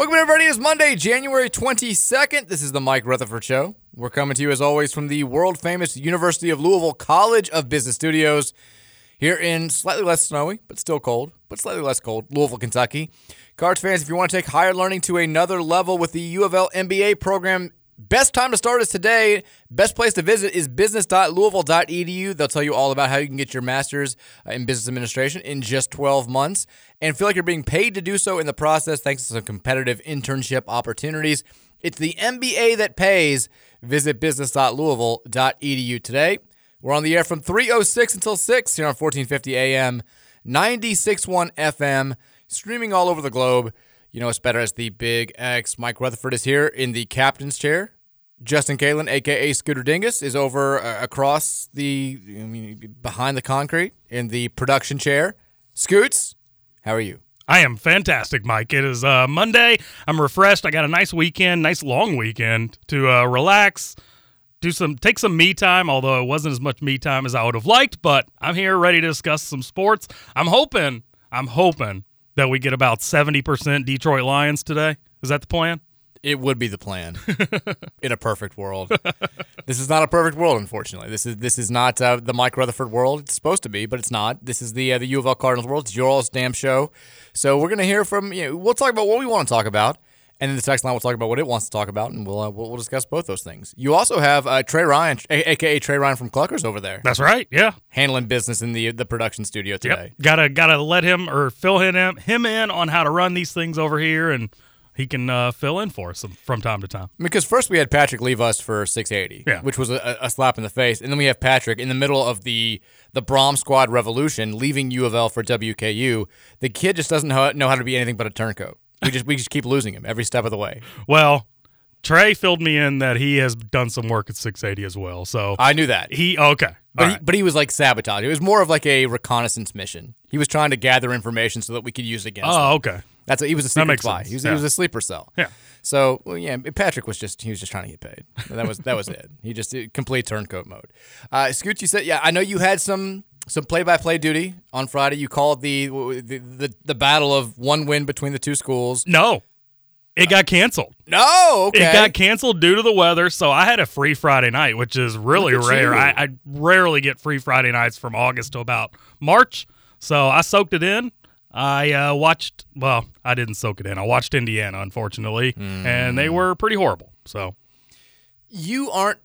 Welcome everybody. It's Monday, January 22nd. This is the Mike Rutherford Show. We're coming to you as always from the world famous University of Louisville College of Business Studios here in slightly less snowy, but still cold, but slightly less cold, Louisville, Kentucky. Cards fans, if you want to take higher learning to another level with the U of L MBA program, Best time to start is today. Best place to visit is business.louisville.edu. They'll tell you all about how you can get your master's uh, in business administration in just 12 months and feel like you're being paid to do so in the process thanks to some competitive internship opportunities. It's the MBA that pays. Visit business.louisville.edu today. We're on the air from 306 until 6 here on 1450 AM, 96.1 FM, streaming all over the globe. You know us better as the Big X. Mike Rutherford is here in the captain's chair. Justin Kalen, aka Scooter Dingus, is over uh, across the I mean, behind the concrete in the production chair. Scoots, how are you? I am fantastic, Mike. It is uh, Monday. I'm refreshed. I got a nice weekend, nice long weekend to uh, relax, do some, take some me time. Although it wasn't as much me time as I would have liked, but I'm here ready to discuss some sports. I'm hoping, I'm hoping that we get about 70% Detroit Lions today. Is that the plan? It would be the plan in a perfect world. this is not a perfect world, unfortunately. This is this is not uh, the Mike Rutherford world. It's supposed to be, but it's not. This is the uh, the U of L Cardinals world. It's your all's damn show. So we're gonna hear from you. Know, we'll talk about what we want to talk about, and then the text line will talk about what it wants to talk about, and we'll uh, we'll, we'll, discuss both those things. You also have uh, Trey Ryan, a- aka Trey Ryan from Cluckers, over there. That's right. Yeah, handling business in the the production studio today. Yep. Gotta gotta let him or fill him him in on how to run these things over here and he can uh, fill in for us from time to time. Because first we had Patrick leave us for 680, yeah. which was a, a, slap in the face, and then we have Patrick in the middle of the the Brom Squad revolution, leaving U of L for WKU. The kid just doesn't know, know how to be anything but a turncoat. We just we just keep losing him every step of the way. Well, Trey filled me in that he has done some work at 680 as well. So I knew that he okay, but right. he, but he was like sabotage. It was more of like a reconnaissance mission. He was trying to gather information so that we could use it against. Oh, okay. That's a, he was a secret spy. He was, yeah. he was a sleeper cell. Yeah. So well, yeah, Patrick was just he was just trying to get paid. That was that was it. He just complete turncoat mode. Uh, Scoot, you said yeah. I know you had some some play-by-play duty on Friday. You called the the, the the battle of one win between the two schools. No, it got canceled. No, okay. It got canceled due to the weather. So I had a free Friday night, which is really rare. I, I, rarely get free Friday nights from August to about March. So I soaked it in. I uh, watched. Well, I didn't soak it in. I watched Indiana, unfortunately, mm. and they were pretty horrible. So you aren't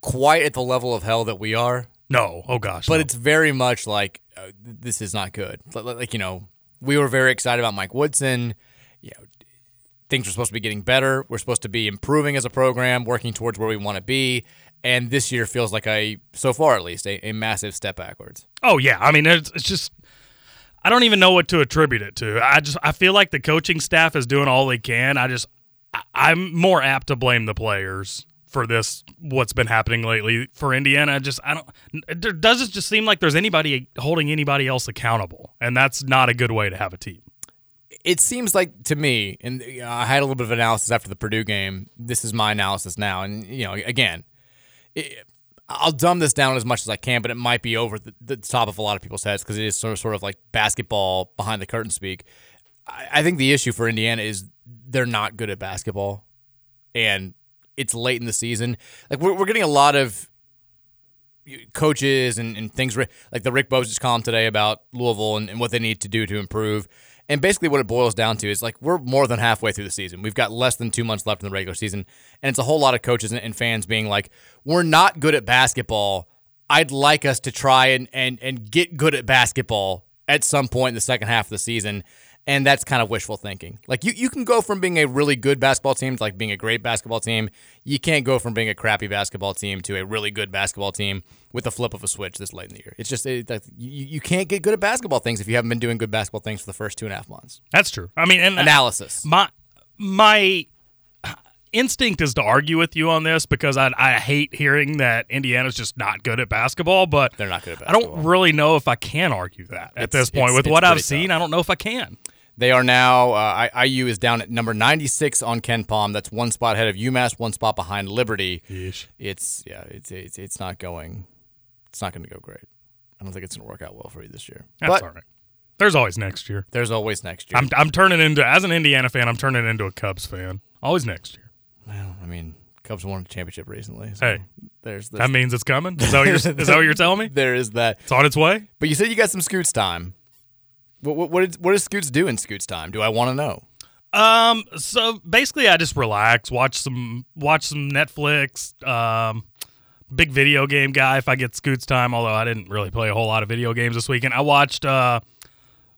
quite at the level of hell that we are. No. Oh gosh. But no. it's very much like uh, this is not good. Like, like you know, we were very excited about Mike Woodson. You know, things were supposed to be getting better. We're supposed to be improving as a program, working towards where we want to be. And this year feels like a, so far at least, a, a massive step backwards. Oh yeah, I mean it's, it's just I don't even know what to attribute it to. I just I feel like the coaching staff is doing all they can. I just I, am more apt to blame the players for this what's been happening lately for Indiana. Just I don't it doesn't just seem like there's anybody holding anybody else accountable, and that's not a good way to have a team. It seems like to me, and uh, I had a little bit of analysis after the Purdue game. This is my analysis now, and you know, again, it, I'll dumb this down as much as I can, but it might be over the, the top of a lot of people's heads because it is sort of, sort of like basketball behind the curtain speak. I, I think the issue for Indiana is they're not good at basketball, and it's late in the season. Like we're, we're getting a lot of coaches and, and things like the Rick Bozich column today about Louisville and, and what they need to do to improve. And basically, what it boils down to is like we're more than halfway through the season. We've got less than two months left in the regular season, and it's a whole lot of coaches and, and fans being like, "We're not good at basketball. I'd like us to try and and and get good at basketball at some point in the second half of the season." And that's kind of wishful thinking. Like you, you can go from being a really good basketball team to like being a great basketball team. You can't go from being a crappy basketball team to a really good basketball team with the flip of a switch this late in the year. It's just it, you, you can't get good at basketball things if you haven't been doing good basketball things for the first two and a half months. That's true. I mean, and uh, analysis. My my instinct is to argue with you on this because I, I hate hearing that Indiana's just not good at basketball, but they're not good at basketball. I don't really know if I can argue that at it's, this point. It's, with it's what I've seen, tough. I don't know if I can. They are now, uh, IU is down at number 96 on KenPom. That's one spot ahead of UMass, one spot behind Liberty. Yeesh. It's, yeah, it's, it's, it's not going, it's not going to go great. I don't think it's going to work out well for you this year. That's but all right. There's always next year. There's always next year. I'm, I'm turning into, as an Indiana fan, I'm turning into a Cubs fan. Always next year. Well, I mean, Cubs won a championship recently. So hey, there's, that means it's coming. Is that what you're, is that what you're telling me? There is that. It's on its way. But you said you got some Scoots time. What what what, did, what does Scoots do in Scoots time? Do I want to know? Um. So basically, I just relax, watch some watch some Netflix. Um, big video game guy. If I get Scoots time, although I didn't really play a whole lot of video games this weekend. I watched. Uh,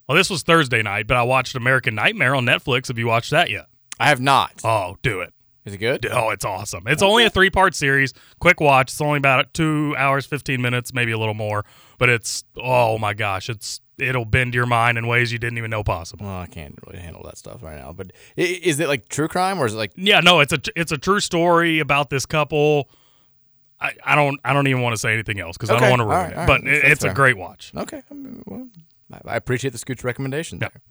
well, this was Thursday night, but I watched American Nightmare on Netflix. Have you watched that yet? I have not. Oh, do it. Is it good? Oh, it's awesome. It's only a three part series. Quick watch. It's only about two hours, 15 minutes, maybe a little more. But it's, oh my gosh, it's it'll bend your mind in ways you didn't even know possible. Well, I can't really handle that stuff right now. But is it like true crime or is it like? Yeah, no, it's a it's a true story about this couple. I, I don't I don't even want to say anything else because okay. I don't want to ruin right, it. right. But That's it's a great watch. Okay, I, mean, well, I appreciate the Scooch recommendation there.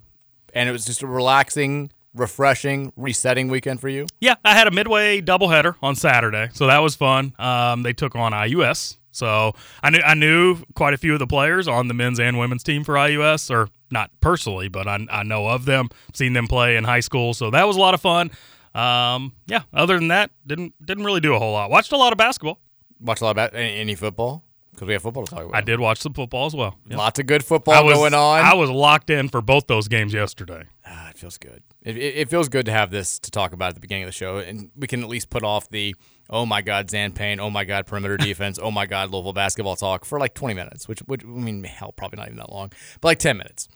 And it was just a relaxing, refreshing, resetting weekend for you. Yeah, I had a midway doubleheader on Saturday, so that was fun. Um, they took on IUS, so I knew I knew quite a few of the players on the men's and women's team for IUS, or not personally, but I, I know of them, seen them play in high school, so that was a lot of fun. Um, yeah, other than that, didn't didn't really do a whole lot. Watched a lot of basketball. Watched a lot about any, any football because we have football to talk about. I did watch some football as well. Yeah. Lots of good football was, going on. I was locked in for both those games yesterday. Ah, it feels good. It, it, it feels good to have this to talk about at the beginning of the show, and we can at least put off the oh my god Zan Payne, oh my god perimeter defense, oh my god Louisville basketball talk for like 20 minutes, which which I mean hell probably not even that long, but like 10 minutes.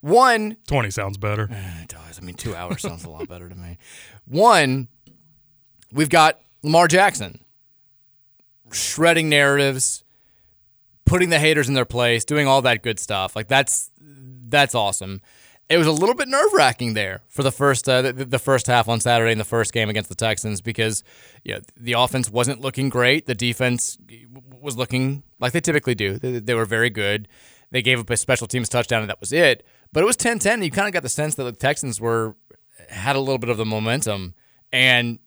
One 20 sounds better. It does. I mean, two hours sounds a lot better to me. One, we've got Lamar Jackson shredding narratives, putting the haters in their place, doing all that good stuff. Like that's that's awesome. It was a little bit nerve wracking there for the first uh, the, the first half on Saturday in the first game against the Texans because yeah, the offense wasn't looking great. The defense was looking like they typically do. They, they were very good. They gave up a special teams touchdown and that was it. But it was 10-10. And you kind of got the sense that the Texans were had a little bit of the momentum, and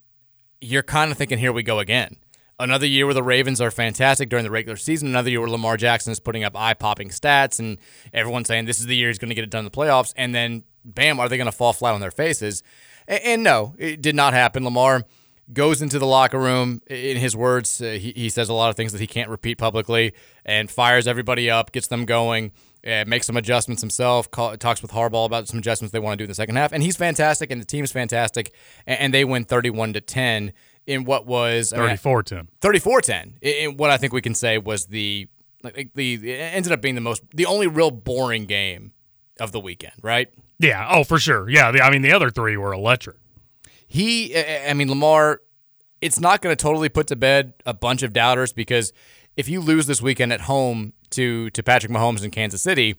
you're kind of thinking, here we go again. Another year where the Ravens are fantastic during the regular season. Another year where Lamar Jackson is putting up eye popping stats, and everyone's saying this is the year he's going to get it done in the playoffs. And then, bam, are they going to fall flat on their faces? And, and, no, it did not happen. Lamar goes into the locker room. In his words, uh, he, he says a lot of things that he can't repeat publicly and fires everybody up, gets them going. Uh, makes some adjustments himself. Call, talks with Harbaugh about some adjustments they want to do in the second half, and he's fantastic, and the team's fantastic, and, and they win thirty-one to ten in what was 34-10. 34-10 in what I think we can say was the like the it ended up being the most the only real boring game of the weekend, right? Yeah. Oh, for sure. Yeah. The, I mean, the other three were electric. He, I mean, Lamar. It's not going to totally put to bed a bunch of doubters because if you lose this weekend at home to to Patrick Mahomes in Kansas City,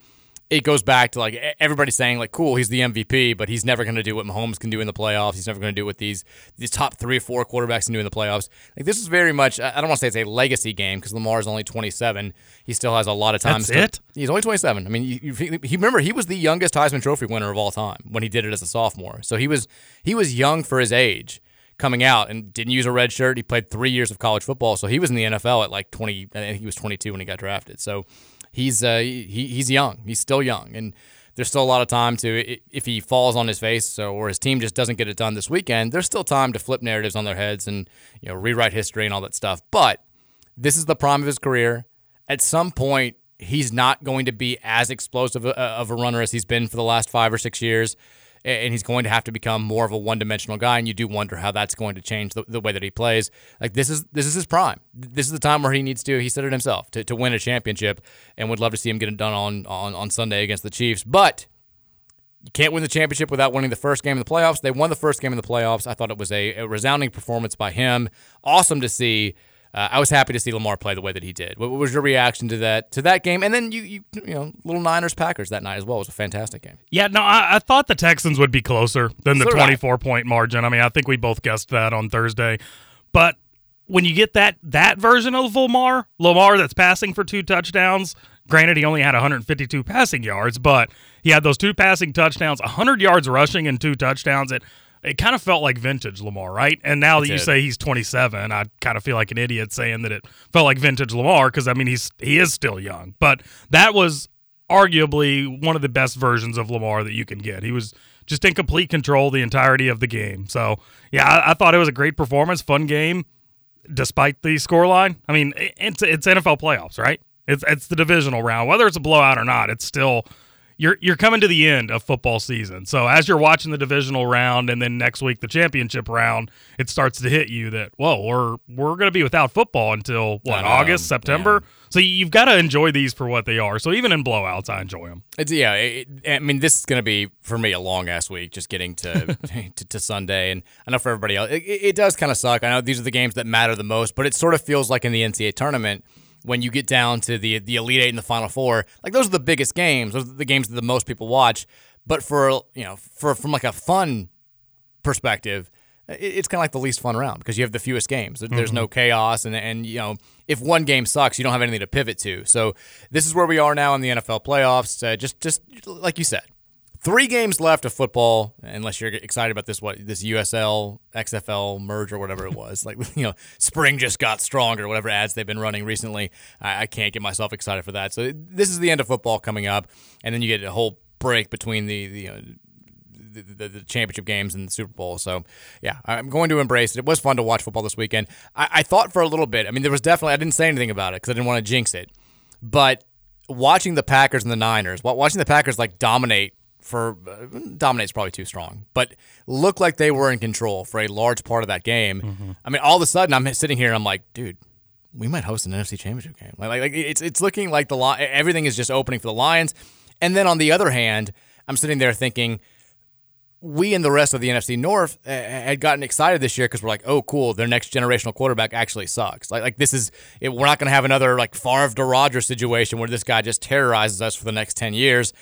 it goes back to like everybody saying like, cool, he's the MVP, but he's never going to do what Mahomes can do in the playoffs. He's never going to do what these these top three or four quarterbacks can do in the playoffs. Like this is very much. I don't want to say it's a legacy game because Lamar is only 27. He still has a lot of time. That's still, it. He's only 27. I mean, you, you, he remember he was the youngest Heisman Trophy winner of all time when he did it as a sophomore. So he was he was young for his age coming out and didn't use a red shirt. He played three years of college football, so he was in the NFL at like 20. I think he was 22 when he got drafted. So he's uh, he, he's young. He's still young, and there's still a lot of time to if he falls on his face so, or his team just doesn't get it done this weekend. There's still time to flip narratives on their heads and you know rewrite history and all that stuff. But this is the prime of his career. At some point, he's not going to be as explosive of a runner as he's been for the last five or six years and he's going to have to become more of a one-dimensional guy. And you do wonder how that's going to change the, the, way that he plays. Like this is this is his prime. This is the time where he needs to. He said it himself to, to win a championship, and would love to see him get it done on on on Sunday against the Chiefs. But you can't win the championship without winning the first game in the playoffs. They won the first game in the playoffs. I thought it was a, a resounding performance by him. Awesome to see uh, I was happy to see Lamar play the way that he did. What, was your reaction to that to that game? And then you you you know little Niners Packers that night as well it was a fantastic game. Yeah, no, I, I thought the Texans would be closer than the 24 right. point margin. I mean, I think we both guessed that on Thursday, but when you get that that version of Lamar, Lamar that's passing for two touchdowns. Granted, he only had 152 passing yards, but he had those two passing touchdowns, 100 yards rushing, and two touchdowns. It it kind of felt like vintage Lamar, right? And now it that did. you say he's 27, I kind of feel like an idiot saying that it felt like vintage Lamar because I mean he's he is still young, but that was arguably one of the best versions of Lamar that you can get. He was just in complete control the entirety of the game. So yeah, I, I thought it was a great performance, fun game, despite the scoreline. I mean, it's it's NFL playoffs, right? It's it's the divisional round, whether it's a blowout or not. It's still you're you're coming to the end of football season. So as you're watching the divisional round and then next week the championship round, it starts to hit you that whoa, we're we're going to be without football until what um, August, September. Yeah. So you've got to enjoy these for what they are. So even in blowouts, I enjoy them. It's yeah. It, I mean, this is going to be for me a long ass week, just getting to, to, to Sunday, and I know for everybody else, it, it does kind of suck. I know these are the games that matter the most, but it sort of feels like in the NCAA tournament when you get down to the the Elite Eight and the Final Four, like those are the biggest games. Those are the games that the most people watch. But for you know, for from like a fun perspective, it's kind of like the least fun round because you have the fewest games. There's mm-hmm. no chaos, and and you know if one game sucks, you don't have anything to pivot to. So this is where we are now in the NFL playoffs. Uh, just just like you said, Three games left of football, unless you're excited about this what this USL XFL merge or whatever it was. like you know, spring just got stronger. Whatever ads they've been running recently, I, I can't get myself excited for that. So this is the end of football coming up, and then you get a whole break between the the. Uh, the, the, the, championship games and the Super Bowl. So, yeah, I'm going to embrace it. It was fun to watch football this weekend. I, I thought for a little bit, I mean, there was definitely, I didn't say anything about it because I didn't want to jinx it. But watching the Packers and the Niners, watching the Packers like dominate for uh, dominate's probably too strong, but looked like they were in control for a large part of that game. Mm-hmm. I mean, all of a sudden, I'm sitting here and I'm like, dude, we might host an NFC Championship game. Like, like it's it's looking like the everything is just opening for the Lions. And then on the other hand, I'm sitting there thinking, we and the rest of the NFC North uh, had gotten excited this year because we're like, oh, cool, their next generational quarterback actually sucks. Like, like this is, it, we're not going to have another like Favre to Rodgers situation where this guy just terrorizes us for the next 10 years.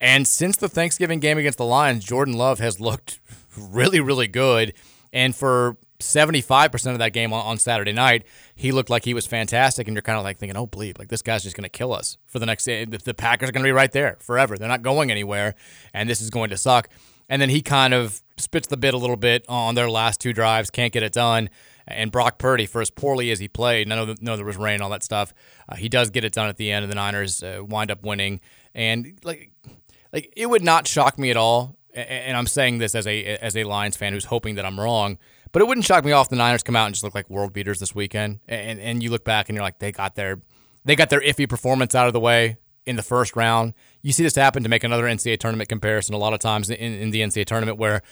And since the Thanksgiving game against the Lions, Jordan Love has looked really, really good. And for 75% of that game on, Saturday night, he looked like he was fantastic. And you're kind of like thinking, oh, bleep, like this guy's just going to kill us for the next day. The Packers are going to be right there forever. They're not going anywhere. And this is going to suck. And then he kind of spits the bit a little bit on their last two drives, can't get it done. And Brock Purdy, for as poorly as he played, I know, know there was rain, all that stuff, uh, he does get it done at the end, and the Niners uh, wind up winning. And like like it would not shock me at all. And I'm saying this as a as a Lions fan who's hoping that I'm wrong, but it wouldn't shock me off the Niners come out and just look like world beaters this weekend. And and you look back and you're like they got their they got their iffy performance out of the way in the first round. You see this happen to make another NCAA tournament comparison a lot of times in, in the NCAA tournament where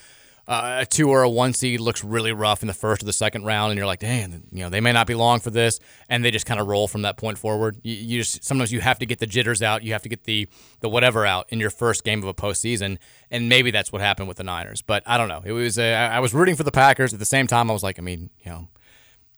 uh, a two or a one seed looks really rough in the first or the second round, and you're like, dang, you know, they may not be long for this, and they just kind of roll from that point forward. You, you, just sometimes you have to get the jitters out, you have to get the the whatever out in your first game of a postseason, and maybe that's what happened with the Niners. But I don't know. It was uh, I was rooting for the Packers at the same time. I was like, I mean, you know,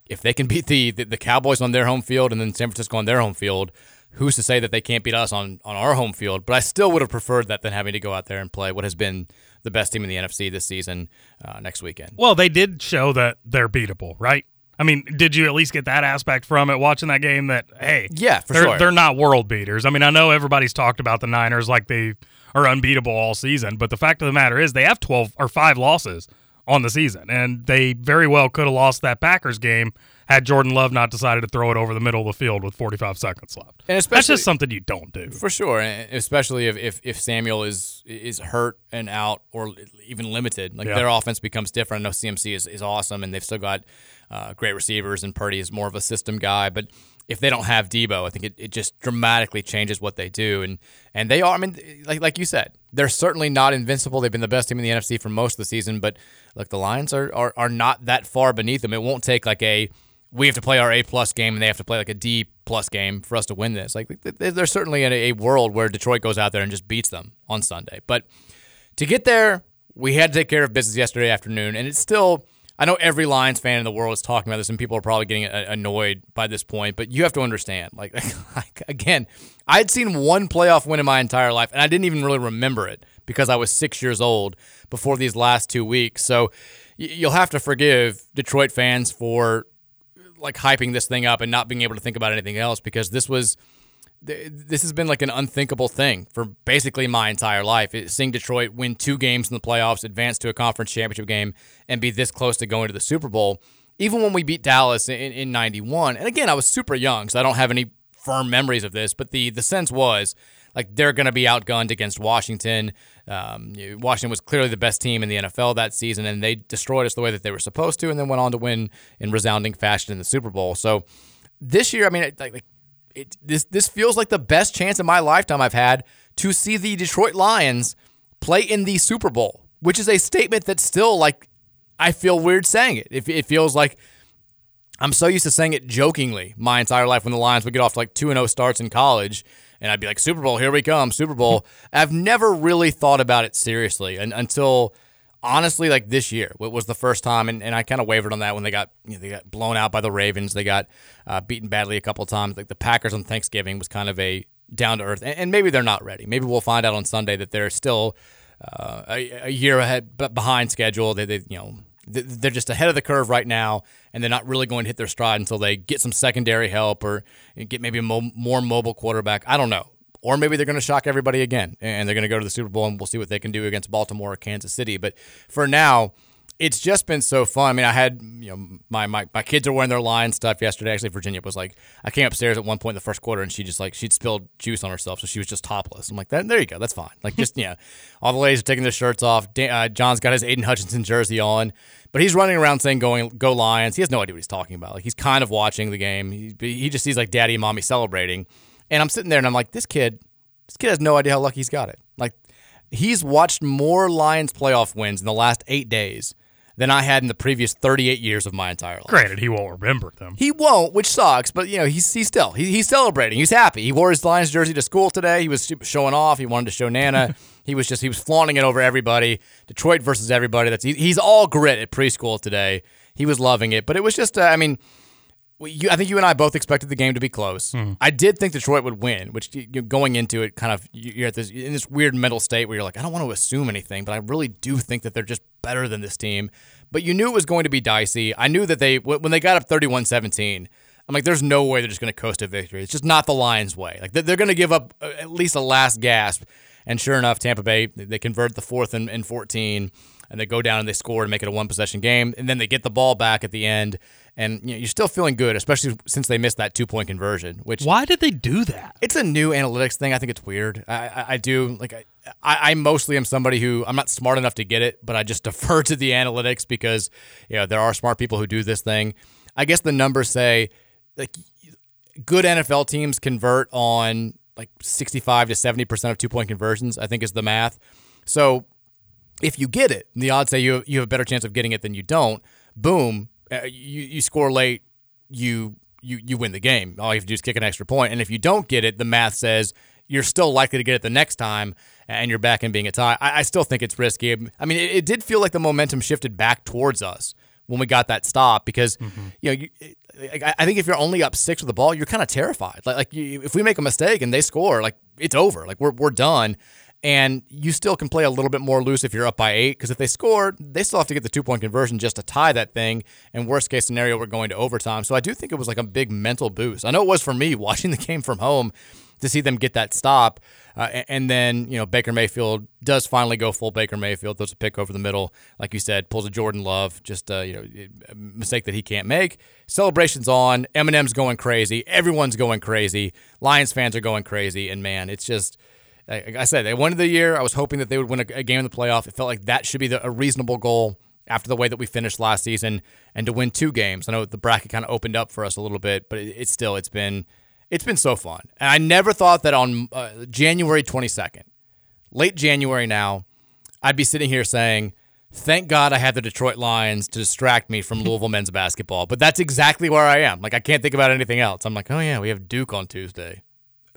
if they can beat the, the the Cowboys on their home field and then San Francisco on their home field, who's to say that they can't beat us on, on our home field? But I still would have preferred that than having to go out there and play what has been the best team in the NFC this season uh, next weekend. Well, they did show that they're beatable, right? I mean, did you at least get that aspect from it watching that game that, hey, yeah, for they're, sure. they're not world beaters? I mean, I know everybody's talked about the Niners like they are unbeatable all season, but the fact of the matter is they have 12 or five losses on the season, and they very well could have lost that Packers game had Jordan Love not decided to throw it over the middle of the field with 45 seconds left. And That's just something you don't do. For sure, and especially if, if, if Samuel is is hurt and out or even limited, like Yeah. their offense becomes different. I know CMC is, is awesome, and they've still got uh, great receivers, and Purdy is more of a system guy. But if they don't have Deebo, I think it, it just dramatically changes what they do. And and they are, I mean, like like you said, they're certainly not invincible. They've been the best team in the NFC for most of the season, but look, the Lions are are, are not that far beneath them. It won't take like a we have to play our A plus game and they have to play like a D plus game for us to win this. Like th- th- there's certainly a, a world where Detroit goes out there and just beats them on Sunday. But to get there, we had to take care of business yesterday afternoon, and it's still. I know every Lions fan in the world is talking about this, and people are probably getting uh, annoyed by this point. But you have to understand, like, like again, I had seen one playoff win in my entire life, and I didn't even really remember it because I was six years old before these last two weeks. So you'll have to forgive Detroit fans for like hyping this thing up and not being able to think about anything else because this was this has been like an unthinkable thing for basically my entire life. Seeing Detroit win two games in the playoffs, advance to a conference championship game, and be this close to going to the Super Bowl. Even when we beat Dallas in, in 91, and again, I was super young, so I don't have any firm memories of this, but the, the sense was like they're going to be outgunned against Washington. Um, Washington was clearly the best team in the NFL that season, and they destroyed us the way that they were supposed to, and then went on to win in resounding fashion in the Super Bowl. So this year, I mean, like, like it, this this feels like the best chance in my lifetime I've had to see the Detroit Lions play in the Super Bowl, which is a statement that still like I feel weird saying it. It, it feels like I'm so used to saying it jokingly my entire life when the Lions would get off to like 2 0 starts in college. And I'd be like, Super Bowl, here we come, Super Bowl. I've never really thought about it seriously and, until honestly like this year. What was the first time? And, and I kind of wavered on that when they got you know, they got blown out by the Ravens. They got uh, beaten badly a couple times. Like the Packers on Thanksgiving was kind of a down to earth. And, and maybe they're not ready. Maybe we'll find out on Sunday that they're still uh, a, a year ahead, but behind schedule. They, they you know they're just ahead of the curve right now, and they're not really going to hit their stride until they get some secondary help or get maybe a mo- more mobile quarterback. I don't know. Or maybe they're going to shock everybody again, and they're going to go to the Super Bowl, and we'll see what they can do against Baltimore or Kansas City. But for now, it's just been so fun. I mean, I had you know my my, my kids are wearing their lion stuff yesterday. Actually, Virginia was like, I came upstairs at one point in the first quarter, and she just like she'd spilled juice on herself, so she was just topless. I'm like, that, there you go, that's fine. Like just yeah, all the ladies are taking their shirts off. Dan, uh, John's got his Aidan Hutchinson jersey on, but he's running around saying going go Lions. He has no idea what he's talking about. Like he's kind of watching the game. He, he just sees like daddy and mommy celebrating, and I'm sitting there and I'm like, this kid, this kid has no idea how lucky he's got it. Like he's watched more Lions playoff wins in the last eight days than I had in the previous 38 years of my entire life. Granted, he won't remember them. He won't, which sucks. But you know, he's he's still he, he's celebrating. He's happy. He wore his Lions jersey to school today. He was showing off. He wanted to show Nana. he was just he was flaunting it over everybody. Detroit versus everybody. That's he, he's all grit at preschool today. He was loving it. But it was just uh, I mean. You, I think you and I both expected the game to be close. I did think Detroit would win, which you, going into it, kind of you- you're at this in this weird mental state where you're like, I don't want to assume anything, but I really do think that they're just better than this team. But you knew it was going to be dicey. I knew that they when they got up 31-17, I'm like, there's no way they're just going to coast a victory. It's just not the Lions' way. Like they're, going to give up uh, at least a last gasp. And sure enough, Tampa Bay they they convert the fourth and, and 14, and they go down and they score and make it a one possession game. And then they get the ball back at the end, and you know, you're still feeling good, especially since they missed that two point conversion. Which Why did they do that? it's a new analytics thing. I think it's weird. I, I, I do like I, I I mostly am somebody who I'm not smart enough to get it, but I just defer to the analytics because you know there are smart people who do this thing. I guess the numbers say like good NFL teams convert on like 65 to 70 percent of two point conversions. I think is the math. So if you get it, the odds say you you have a better chance of getting it than you don't. Boom, uh, you you score late, you you you win the game. All you have to do is kick an extra point. and if you don't get it, the math says you're still likely to get it the next time, and you're back in being a tie. I, I still think it's risky. I mean, it, it did feel like the momentum shifted back towards us when we got that stop because you know you, I, I think if you're only up six with the ball, you're kind of terrified. Like like you, if we make a mistake and they score, like it's over. Like we're we're done. And you still can play a little bit more loose if you're up by eight, because if they score, they still have to get the two point conversion just to tie that thing. And worst case scenario, we're going to overtime. So I do think it was like a big mental boost. I know it was for me watching the game from home to see them get that stop, uh, and then you know Baker Mayfield does finally go full Baker Mayfield, throws a pick over the middle, like you said, pulls a Jordan Love, just uh, you know a mistake that he can't make. Celebrations on, Eminem's going crazy, everyone's going crazy, Lions fans are going crazy, and man, it's just. Like I said, they won the year. I was hoping that they would win a, a game in the playoff. It felt like that should be the, a reasonable goal after the way that we finished last season, and to win two games. I know the bracket kind of opened up for us a little bit, but it, it's still it's been it's been so fun. And I never thought that on uh, January 22nd, late January now, I'd be sitting here saying, "Thank God I had the Detroit Lions to distract me from Louisville men's basketball." But that's exactly where I am. Like I can't think about anything else. I'm like, "Oh yeah, we have Duke on Tuesday."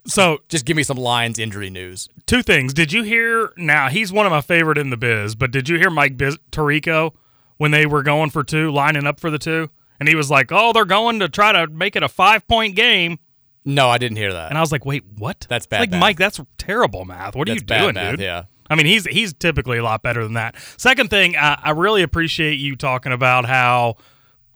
So just give me some Lions injury news. Two things. Did you hear? Now he's one of my favorite in the biz, but did you hear Mike biz- Tirico when they were going for two, lining up for the two, and he was like, "Oh, they're going to try to make it a five point game." No, I didn't hear that. And I was like, "Wait, what? That's bad. Like math. Mike, that's terrible math. What are That's you bad doing, math, dude?" yeah. I mean, he's he's typically a lot better than that. Second thing, I, I really appreciate you talking about how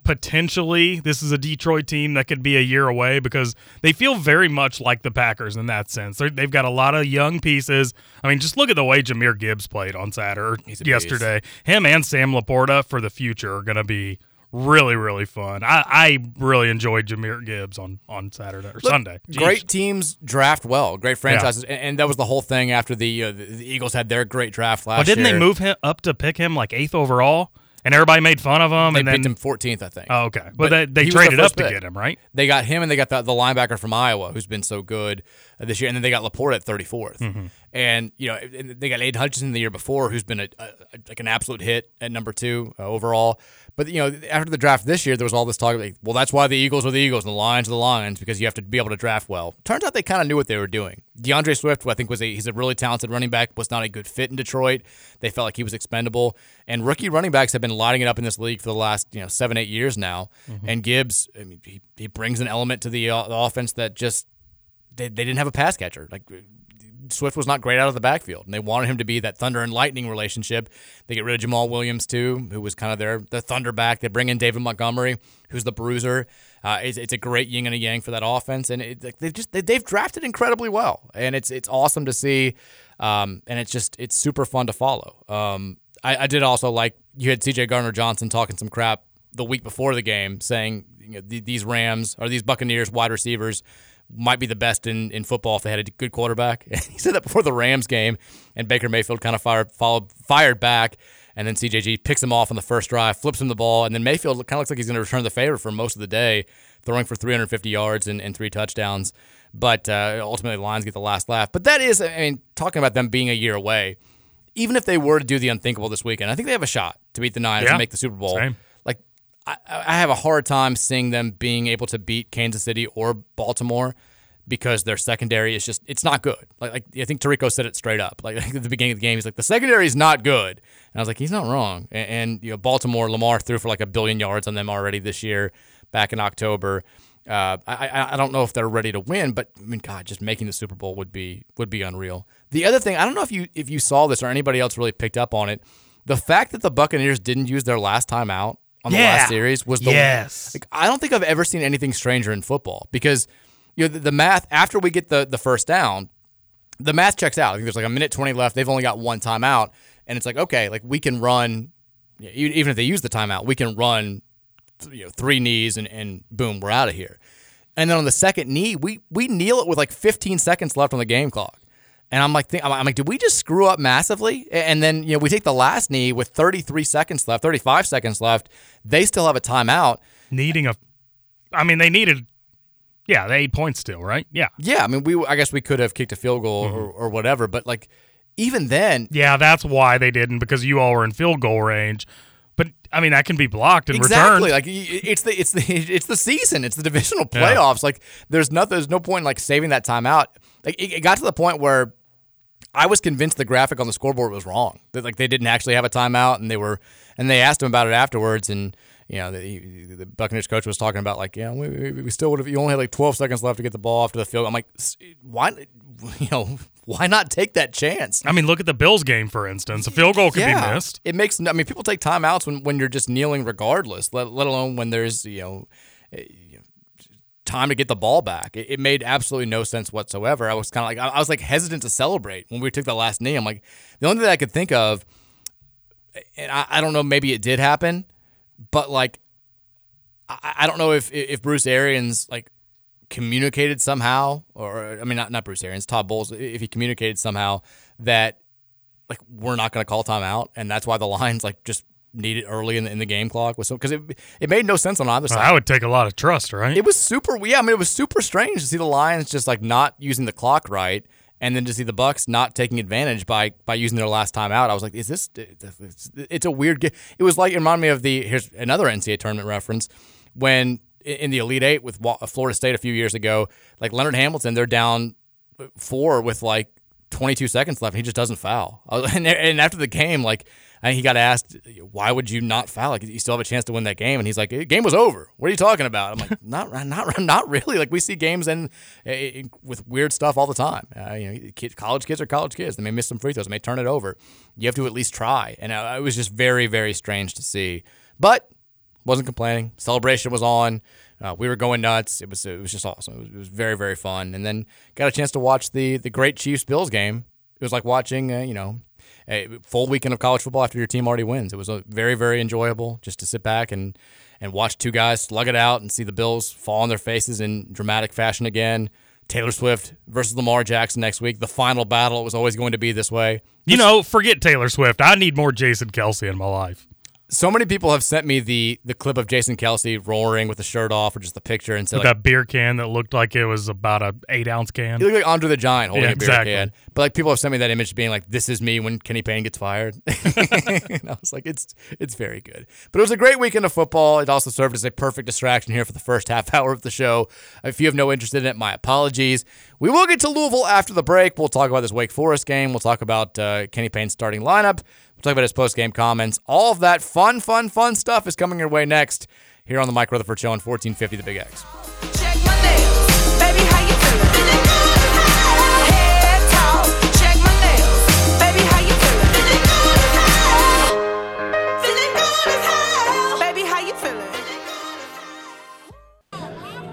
potentially this is a Detroit team that could be a year away because they feel very much like the Packers in that sense. They're, they've got a lot of young pieces. I mean, just look at the way Jahmyr Gibbs played on Saturday yesterday. Him and Sam LaPorta for the future are going to be really really fun. I, I really enjoyed Jahmyr Gibbs on on Saturday or Look, Sunday. Jeez. Great teams draft well. Great franchises, and, and that was the whole thing after the, uh, the the Eagles had their great draft last Well, didn't year. they move him up to pick him like eighth overall? And everybody made fun of him. They and then picked him 14th, I think. Oh, okay. But, they, they he was the traded up first to get him, right? They got him, and they got the, the linebacker from Iowa, who's been so good this year, and then they got LaPorta at 34th. Mm-hmm. And you know, they got Aidan Hutchinson the year before, who's been a, a, like an absolute hit at number two uh, overall. But you know, after the draft this year, there was all this talk like, well, that's why the Eagles are the Eagles and the Lions are the Lions because you have to be able to draft well. Turns out they kind of knew what they were doing. DeAndre Swift, who I think was a he's a really talented running back, was not a good fit in Detroit. They felt like he was expendable, and rookie running backs have been lighting it up in this league for the last you know seven eight years now. And Gibbs, I mean, he, he brings an element to the, uh, the offense that just they, they didn't have a pass catcher. Like Swift was not great out of the backfield, and they wanted him to be that thunder and lightning relationship. They get rid of Jamaal Williams too, who was kind of their the thunder back. They bring in David Montgomery, who's the bruiser. Uh, it's, it's a great yin and a yang for that offense, and it, they've just they, they've drafted incredibly well, and it's it's awesome to see, um, and it's just it's super fun to follow. Um, I, I did also like you had C.J. Gardner Johnson talking some crap the week before the game, saying you know, these Rams or these Buccaneers wide receivers might be the best in, in football if they had a good quarterback. he said that before the Rams game, and Baker Mayfield kind of fired followed fired back, and then CJG picks him off on the first drive, flips him the ball, and then Mayfield kind of looks like he's going to return the favor for most of the day, throwing for 350 yards and, and three touchdowns. But uh, ultimately, the Lions get the last laugh. But that is, I mean, talking about them being a year away, even if they were to do the unthinkable this weekend, I think they have a shot to beat the Niners Yeah. and make the Super Bowl. Same. Like, I, I have a hard time seeing them being able to beat Kansas City or Baltimore because their secondary is just it's not good. Like, like I think Tirico said it straight up. Like, at the beginning of the game, he's like the secondary is not good, and I was like he's not wrong. And, and you know Baltimore, Lamar threw for like a billion yards on them already this year, back in October. Uh, I, I don't know if they're ready to win, but I mean, God, just making the Super Bowl would be would be unreal. The other thing, I don't know if you if you saw this or anybody else really picked up on it, the fact that the Buccaneers didn't use their last time on the last series was the Yes. like, I don't think I've ever seen anything stranger in football because you know the, the math after we get the the first down, the math checks out. I think there's like a minute twenty left. They've only got one timeout, and it's like okay, like we can run, even if they use the timeout, we can run, you know, three knees and and boom, we're out of here. And then on the second knee, we we kneel it with like 15 seconds left on the game clock. And I'm like, think, I'm like, did we just screw up massively? And then you know we take the last knee with 33 seconds left, 35 seconds left. They still have a timeout. Needing a, I mean, they needed, yeah, the eight points still, right? Yeah. Yeah, I mean, we I guess we could have kicked a field goal or, mm-hmm. or whatever, but like even then, Yeah, that's why they didn't because you all were in field goal range. But I mean, that can be blocked and exactly returned. like it's the it's the it's the season, it's the divisional Yeah. playoffs. Like there's no there's no point in like saving that timeout. Like it, it got to the point where I was convinced the graphic on the scoreboard was wrong. That like they didn't actually have a timeout, and they were and they asked him about it afterwards, and you know the, the Buccaneers coach was talking about like yeah we, we, we still would have you only had like 12 seconds left to get the ball off to the field. I'm like why you know why not take that chance? I mean, look at the Bills game, for instance. A field goal could be missed. It makes. I mean, people take timeouts when, when you're just kneeling, regardless. Let, let alone when there's you know, time to get the ball back. It, it made absolutely no sense whatsoever. I was kind of like, I, I was like hesitant to celebrate when we took the last knee. I'm like, the only thing I could think of, and I, I don't know, maybe it did happen, but like, I, I don't know if if Bruce Arians like communicated somehow, or I mean, not not Bruce Arians, Todd Bowles, if he communicated somehow that like we're not going to call timeout, and that's why the lines like just need it early in the, in the game clock was because it it made no sense on either side. I would take a lot of trust, right? It was super. Yeah, I mean, it was super strange to see the Lions just like not using the clock right, and then to see the Bucks not taking advantage by by using their last time out. I was like, is this? It's, it's a weird. It was like it reminded me of the here's another NCAA tournament reference when in the Elite Eight with Florida State a few years ago, like Leonard Hamilton, they're down four with like 22 seconds left. And he just doesn't foul. And, after the game, like he got asked, why would you not foul? Like you still have a chance to win that game. And he's like, game was over. What are you talking about? I'm like, not, not, not really. Like we see games and with weird stuff all the time. Uh, you know, kids, college kids are college kids. They may miss some free throws. They may turn it over. You have to at least try. And uh, it was just very, very strange to see. But wasn't complaining. Celebration was on. Uh, we were going nuts. It was it was just awesome. It was, it was, very very fun. And then got a chance to watch the the great Chiefs Bills game. It was like watching uh, you know a full weekend of college football after your team already wins. It was a very very enjoyable just to sit back and and watch two guys slug it out and see the Bills fall on their faces in dramatic fashion again. Taylor Swift versus Lamar Jackson next week. The final battle It was always going to be this way. You know, forget Taylor Swift. I need more Jason Kelce in my life so many people have sent me the the clip of Jason Kelce roaring with the shirt off, or just the picture, and said like, that beer can that looked like it was about a eight ounce can. He looked like Andre the Giant holding yeah, a beer exactly. can. But like people have sent me that image, being like, "This is me when Kenny Payne gets fired." and I was like, "It's it's very good." But it was a great weekend of football. It also served as a perfect distraction here for the first half hour of the show. If you have no interest in it, my apologies. We will get to Louisville after the break. We'll talk about this Wake Forest game. We'll talk about uh, Kenny Payne's starting lineup. We'll talk about his post game comments. All of that fun, fun, fun stuff is coming your way next here on the Mike Rutherford Show on 1450 The Big X.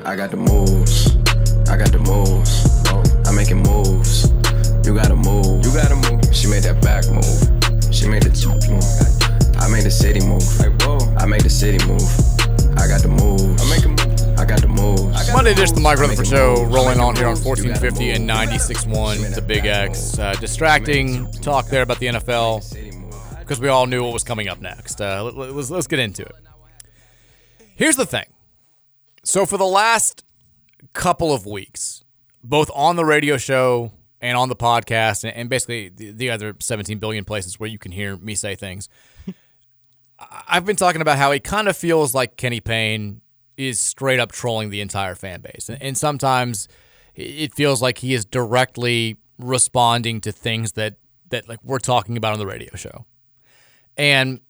I got the moves. I got the moves. I'm making moves. You gotta move. You gotta move. She made that back move. She made the move. I made the city move. I made the city move. I got the moves. I make a move. I got the moves. Monday edition of the Mike Rutherford Show rolling on here on 1450 and 96.1 The Big X. Uh, distracting talk there about the NFL because we all knew what was coming up next. Uh, let's, let's get into it. Here's the thing. So for the last couple of weeks, both on the radio show and on the podcast and, and basically the, the, other 17 billion places where you can hear me say things. I've been talking about how he kind of feels like Kenny Payne is straight up trolling the entire fan base. And, and sometimes it feels like he is directly responding to things that, that like we're talking about on the radio show. And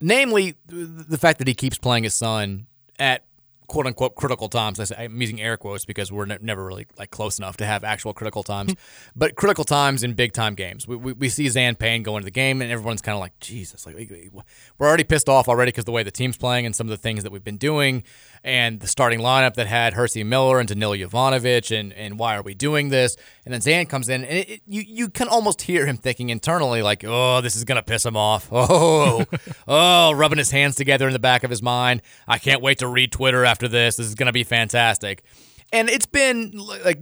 namely the fact that he keeps playing his son at quote unquote critical times. I am using air quotes because we're ne- never really like close enough to have actual critical times, but critical times in big time games. We, we, we see Zan Payne go into the game, and everyone's kind of like, Jesus, like we're already pissed off already because the way the team's playing and some of the things that we've been doing, and the starting lineup that had Hersey Miller and Danilo Jovanovic, and and why are we doing this? And then Zan comes in, and it, it, you you can almost hear him thinking internally like, oh, this is gonna piss him off. Oh, oh, rubbing his hands together in the back of his mind. I can't wait to read Twitter after this. This is gonna be fantastic. And it's been like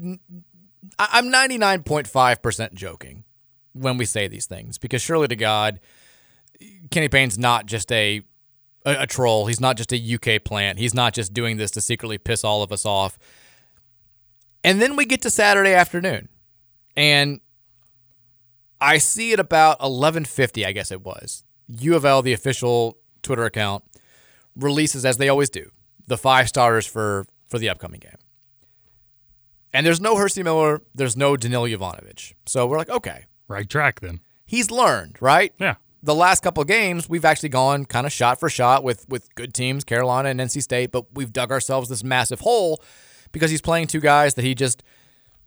I'm 99.5% joking when we say these things because surely to God, Kenny Payne's not just a a, a troll. He's not just a UK plant. He's not just doing this to secretly piss all of us off. And then we get to Saturday afternoon, and I see it about 11:50, I guess it was. U of L, the official Twitter account, releases as they always do the five starters for for the upcoming game. And there's no Hersey Miller, there's no Danil Jovanovic. So we're like, okay, right track then. He's learned, right? Yeah the last couple of games, we've actually gone kind of shot for shot with with good teams, Carolina and NC State, but we've dug ourselves this massive hole because he's playing two guys that he just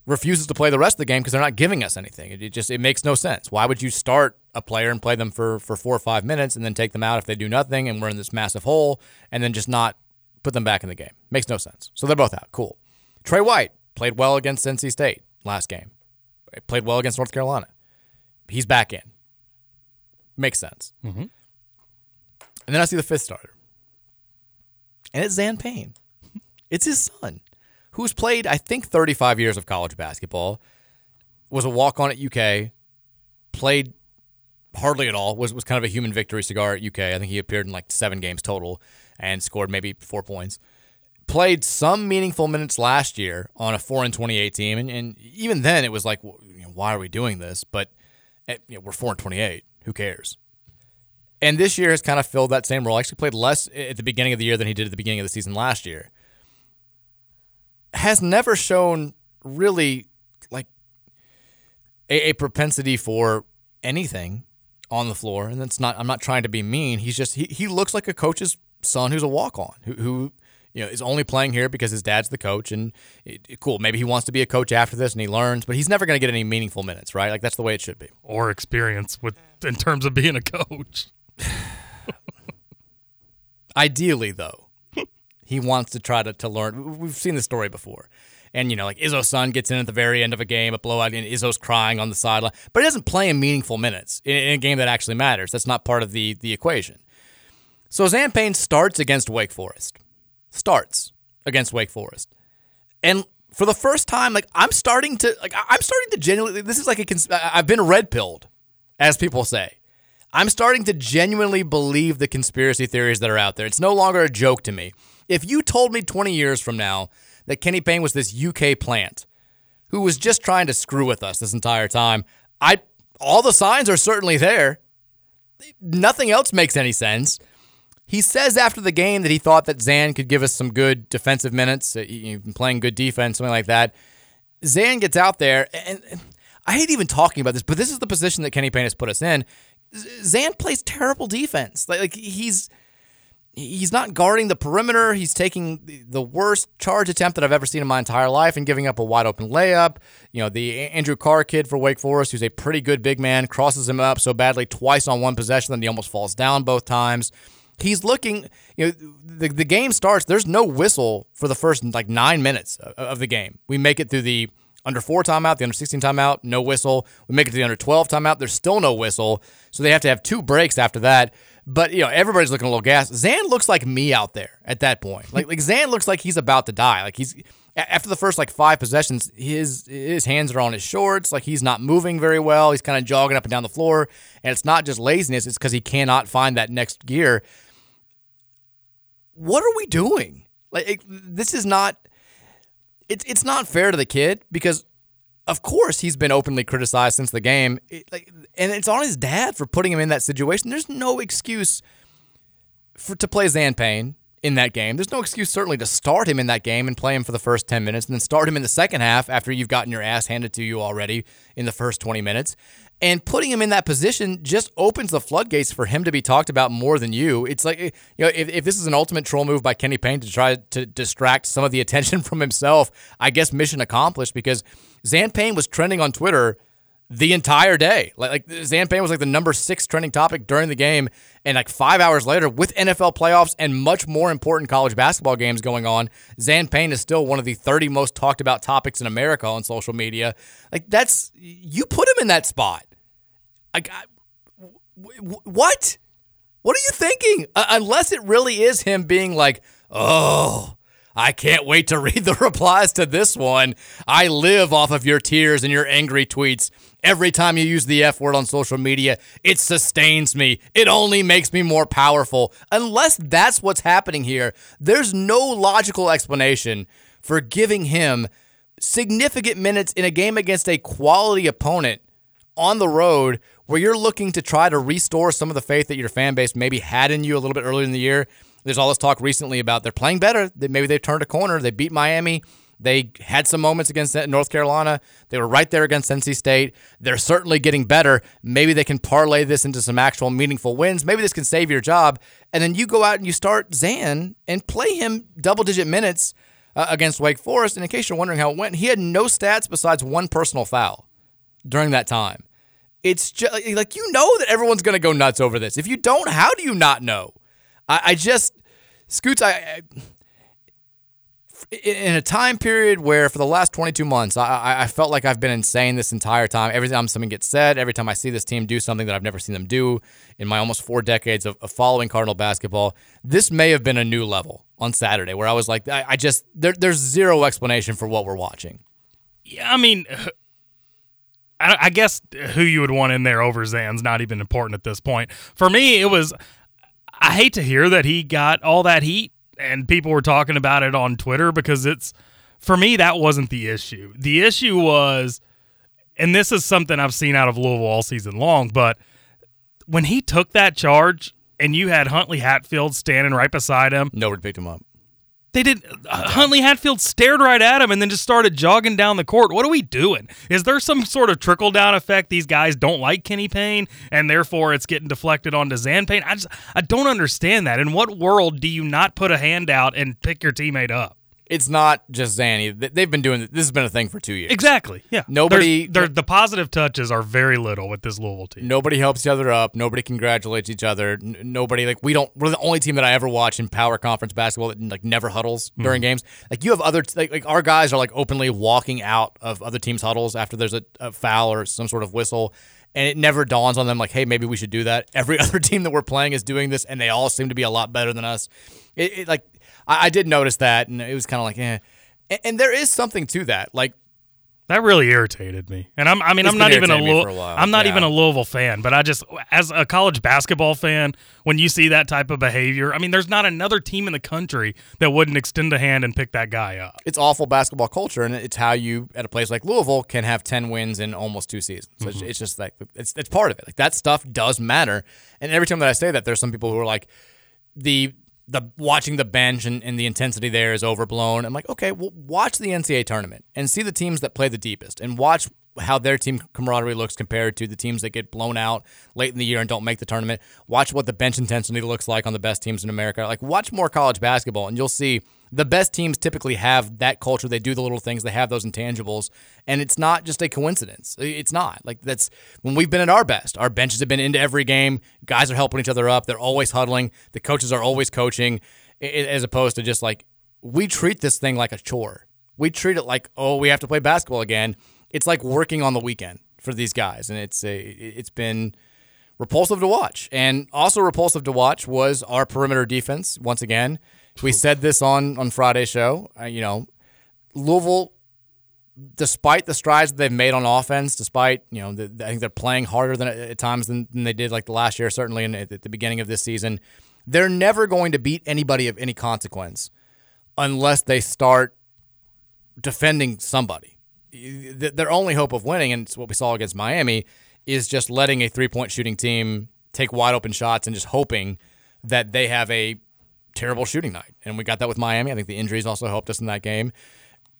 refuses to play the rest of the game because they're not giving us anything. It, it, just it makes no sense. Why would you start a player and play them for for four or five minutes and then take them out if they do nothing and we're in this massive hole and then just not put them back in the game? Makes no sense. So they're both out. Cool. Tre White played well against NC State last game. Played well against North Carolina. He's back in. Makes sense. Mm-hmm. And then I see the fifth starter. And it's Zan Payne. It's his son, who's played, I think, 35 years of college basketball, was a walk on at UK, played hardly at all, was, was kind of a human victory cigar at UK. I think he appeared in like seven games total and scored maybe four points. Played some meaningful minutes last year on a 4 and 28 team. And, and even then, it was like, why are we doing this? But eh, you know, we're 4 and 28. Who cares? And this year has kind of filled that same role. Actually played less at the beginning of the year than he did at the beginning of the season last year. Has never shown really like a, a propensity for anything on the floor. And that's not I'm not trying to be mean. He's just he, he looks like a coach's son who's a walk on, who, who you know is only playing here because his dad's the coach and it, it, cool maybe he wants to be a coach after this and he learns but he's never going to get any meaningful minutes right like that's the way it should be or experience with in terms of being a coach Ideally, though, he wants to try to, to learn. We've seen the story before. And, you know, like Izzo's son gets in at the very end of a game, a blowout, and Izzo's crying on the sideline. But he doesn't play in meaningful minutes in, in a game that actually matters. That's not part of the, the equation. So Zan Payne starts against Wake Forest. Starts against Wake Forest. And for the first time, like I'm starting to like I'm starting to genuinely this is like a I've been red pilled, as people say. I'm starting to genuinely believe the conspiracy theories that are out there. It's no longer a joke to me. If you told me 20 years from now that Kenny Payne was this UK plant who was just trying to screw with us this entire time, I all the signs are certainly there. Nothing else makes any sense. He says after the game that he thought that Zan could give us some good defensive minutes, playing good defense, something like that. Zan gets out there, and I hate even talking about this, but this is the position that Kenny Payne has put us in. Zan plays terrible defense. Like, like he's he's not guarding the perimeter. He's taking the worst charge attempt that I've ever seen in my entire life and giving up a wide open layup. You know, the Andrew Carr kid for Wake Forest, who's a pretty good big man, crosses him up so badly twice on one possession that he almost falls down both times. He's looking, you know, the, the game starts. There's no whistle for the first like nine minutes of the game. We make it through the under four timeout, the under 16 timeout, no whistle. We make it to the under 12 timeout, there's still no whistle. So they have to have two breaks after that. But you know, everybody's looking a little gas. Zan looks like me out there at that point. Like like Zan looks like he's about to die. Like he's after the first like five possessions, his his hands are on his shorts. Like he's not moving very well. He's kind of jogging up and down the floor, and it's not just laziness. It's because he cannot find that next gear. What are we doing? Like it, this is not it's it's not fair to the kid because of course he's been openly criticized since the game. It, like, and it's on his dad for putting him in that situation. There's no excuse for to play Zan Payne in that game. There's no excuse certainly to start him in that game and play him for the first 10 minutes and then start him in the second half after you've gotten your ass handed to you already in the first 20 minutes and putting him in that position just opens the floodgates for him to be talked about more than you. It's like, you know, if, if this is an ultimate troll move by Kenny Payne to try to distract some of the attention from himself, I guess mission accomplished because Zan Payne was trending on Twitter the entire day. Like, like Zan Payne was like the number six trending topic during the game. And like five hours later, with NFL playoffs and much more important college basketball games going on, Zan Payne is still one of the 30 most talked about topics in America on social media. Like, that's, you put him in that spot. Like, I, what? What are you thinking? Uh, unless it really is him being like, oh, I can't wait to read the replies to this one. I live off of your tears and your angry tweets. Every time you use the F word on social media, it sustains me. It only makes me more powerful. Unless that's what's happening here, there's no logical explanation for giving him significant minutes in a game against a quality opponent on the road where you're looking to try to restore some of the faith that your fan base maybe had in you a little bit earlier in the year. There's all this talk recently about they're playing better. That Maybe they've turned a corner. They beat Miami. They had some moments against North Carolina. They were right there against NC State. They're certainly getting better. Maybe they can parlay this into some actual meaningful wins. Maybe this can save your job. And then you go out and you start Zan and play him double digit minutes uh, against Wake Forest. And in case you're wondering how it went, he had no stats besides one personal foul during that time. It's just like you know that everyone's going to go nuts over this. If you don't, how do you not know? I, I just Scoots. I, I in a time period where for the last 22 months, I, I felt like I've been insane this entire time. Every time something gets said, every time I see this team do something that I've never seen them do in my almost four decades of, of following Cardinal basketball, this may have been a new level on Saturday where I was like, I, I just, there, there's zero explanation for what we're watching. Yeah, I mean, I, I guess who you would want in there over Zan's not even important at this point. For me, it was, I hate to hear that he got all that heat and people were talking about it on Twitter because it's for me that wasn't the issue. The issue was and this is something I've seen out of Louisville all season long, but when he took that charge and you had Huntley Hatfield standing right beside him, nobody picked him up. They did. Uh, Huntley Hatfield stared right at him and then just started jogging down the court. What are we doing? Is there some sort of trickle down effect? These guys don't like Kenny Payne, and therefore it's getting deflected onto Zan Payne. I just I don't understand that. In what world do you not put a hand out and pick your teammate up? It's not just Zanny. They've been doing this has been a thing for two years. Exactly. Yeah. Nobody. the positive touches are very little with this Louisville team. Nobody helps each other up. Nobody congratulates each other. N- nobody like we don't. We're the only team that I ever watch in power conference basketball that like never huddles mm-hmm. during games. Like you have other like, like our guys are like openly walking out of other teams' huddles after there's a, a foul or some sort of whistle and it never dawns on them like, hey, maybe we should do that. Every other team that we're playing is doing this, and they all seem to be a lot better than us. It, it like I, I, did notice that, and it was kind of like, eh. And, and there is something to that. Like that really irritated me. And I'm I mean it's I'm not even a, Louis- a I'm not yeah. even a Louisville fan, but I just as a college basketball fan, when you see that type of behavior, I mean there's not another team in the country that wouldn't extend a hand and pick that guy up. It's awful basketball culture and it's how you at a place like Louisville can have 10 wins in almost two seasons. So mm-hmm. it's, it's just like it's it's part of it. Like that stuff does matter. And every time that I say that there's some people who are like the the watching the bench and, and, the intensity there is overblown. I'm like, okay, well, watch the NCAA tournament and see the teams that play the deepest and watch how their team camaraderie looks compared to the teams that get blown out late in the year and don't make the tournament. Watch what the bench intensity looks like on the best teams in America. Like, watch more college basketball, and you'll see the best teams typically have that culture. They do the little things, they have those intangibles, and it's not just a coincidence. It's not. Like, that's when we've been at our best. Our benches have been into every game, guys are helping each other up, they're always huddling, the coaches are always coaching, as opposed to just like, we treat this thing like a chore. We treat it like, oh, we have to play basketball again it's like working on the weekend for these guys, and it's a it's been repulsive to watch. And also repulsive to watch was our perimeter defense. Once again, we said this on on Friday's show. Uh, you know, Louisville, despite the strides that they've made on offense, despite you know, the, I think they're playing harder than at times than, than they did like the last year, certainly in, at the beginning of this season. They're never going to beat anybody of any consequence unless they start defending somebody their only hope of winning, and it's what we saw against Miami, is just letting a three point shooting team take wide open shots and just hoping that they have a terrible shooting night. And we got that with Miami. I think the injuries also helped us in that game.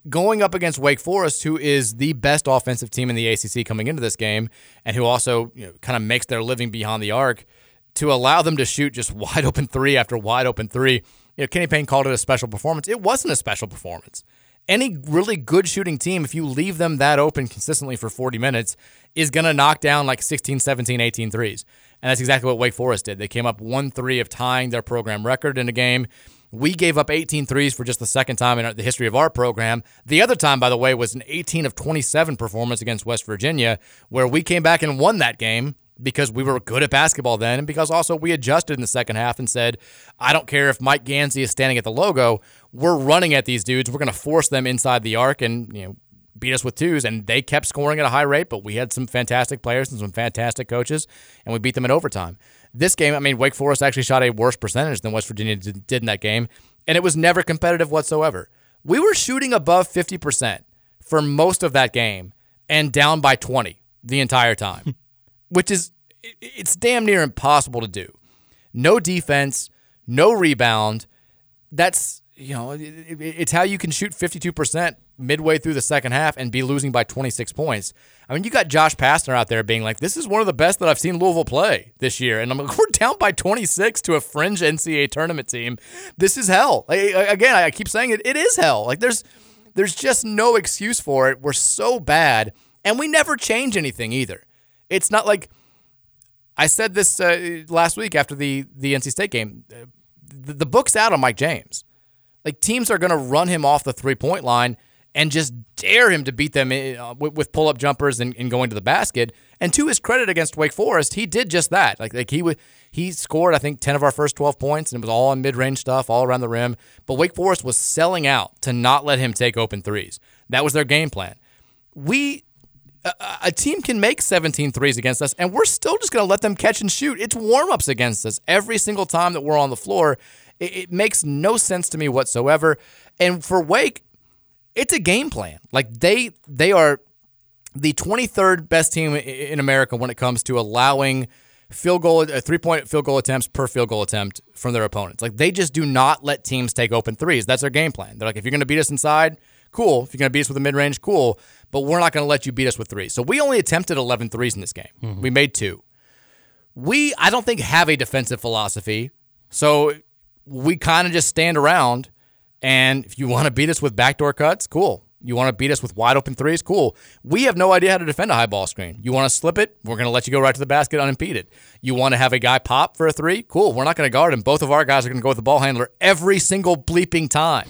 Going up against Wake Forest, who is the best offensive team in the ACC coming into this game, and who also you know, kind of makes their living beyond the arc, to allow them to shoot just wide open three after wide open three. You know, Kenny Payne called it a special performance. It wasn't a special performance any really good shooting team, if you leave them that open consistently for 40 minutes, is going to knock down like 16, 17, 18 threes. And that's exactly what Wake Forest did. They came up 1 3 of tying their program record in a game. We gave up 18 threes for just the second time in the history of our program. The other time, by the way, was an 18 of 27 performance against West Virginia, where we came back and won that game because we were good at basketball then, and because also we adjusted in the second half and said, I don't care if Mike Gansey is standing at the logo, we're running at these dudes. We're going to force them inside the arc and you know beat us with twos. And they kept scoring at a high rate, but we had some fantastic players and some fantastic coaches, and we beat them in overtime. This game, I mean, Wake Forest actually shot a worse percentage than West Virginia did in that game, and it was never competitive whatsoever. We were shooting above 50% for most of that game and down by 20 the entire time. which is it's damn near impossible to do. No defense, no rebound. That's you know, it's how you can shoot 52% midway through the second half and be losing by 26 points. I mean, you got Josh Pastner out there being like, "This is one of the best that I've seen Louisville play this year," and I'm like, "We're down by 26 to a fringe NCAA tournament team. This is hell." again, I keep saying it. It is hell. Like there's there's just no excuse for it. We're so bad, and we never change anything either. It's not like I said this uh, last week after the the NC State game. The, the book's out on Mike James. Like teams are going to run him off the three point line and just dare him to beat them uh, with, with pull up jumpers and, and, going to the basket. And to his credit against Wake Forest, he did just that. Like like he would he scored I think ten of our first twelve points, and it was all in mid range stuff, all around the rim. But Wake Forest was selling out to not let him take open threes. That was their game plan. We a, team can make 17 threes against us, and we're still just going to let them catch and shoot. It's warm ups against us every single time that we're on the floor. It, it makes no sense to me whatsoever. And for Wake, it's a game plan. Like they they are the 23rd best team in America when it comes to allowing field goal, uh, three point field goal attempts per field goal attempt from their opponents. Like they just do not let teams take open threes. That's their game plan. They're like, if you're going to beat us inside, cool. If you're going to beat us with a mid range, cool. But we're not going to let you beat us with threes. So we only attempted 11 threes in this game. Mm-hmm. We made two. We, I don't think, have a defensive philosophy. So we kind of just stand around. And if you want to beat us with backdoor cuts, cool. You want to beat us with wide open threes? Cool. We have no idea how to defend a high ball screen. You want to slip it? We're going to let you go right to the basket unimpeded. You want to have a guy pop for a three? Cool. We're not going to guard him. Both of our guys are going to go with the ball handler every single bleeping time.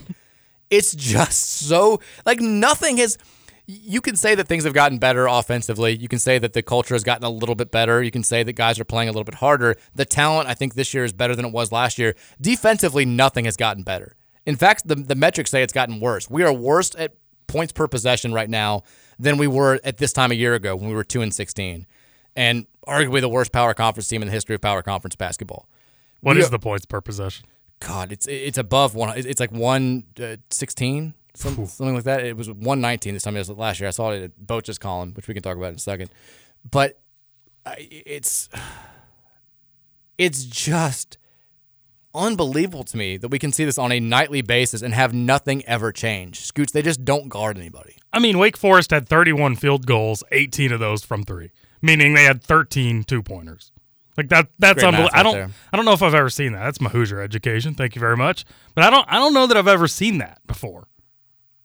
It's just so, like, nothing has. You can say that things have gotten better offensively. You can say that the culture has gotten a little bit better. You can say that guys are playing a little bit harder. The talent, I think, this year is better than it was last year. Defensively, nothing has gotten better. In fact, the, the metrics say it's gotten worse. We are worse at points per possession right now than we were at this time a year ago when we were 2 and 16 and arguably the worst power conference team in the history of power conference basketball. What we is are, the points per possession? God, it's it's above one. It's like 116, uh, something, something like that. It was 119 this time. It was last year. I saw it at Bozich's column, which we can talk about in a second. But it's it's just unbelievable to me that we can see this on a nightly basis and have nothing ever change. Scoots, they just don't guard anybody. I mean, Wake Forest had 31 field goals, 18 of those from three, meaning they had 13 two pointers. Like that that's unbelievable. I don't there. I don't know if I've ever seen that. That's my Hoosier education. Thank you very much. But I don't I don't know that I've ever seen that before.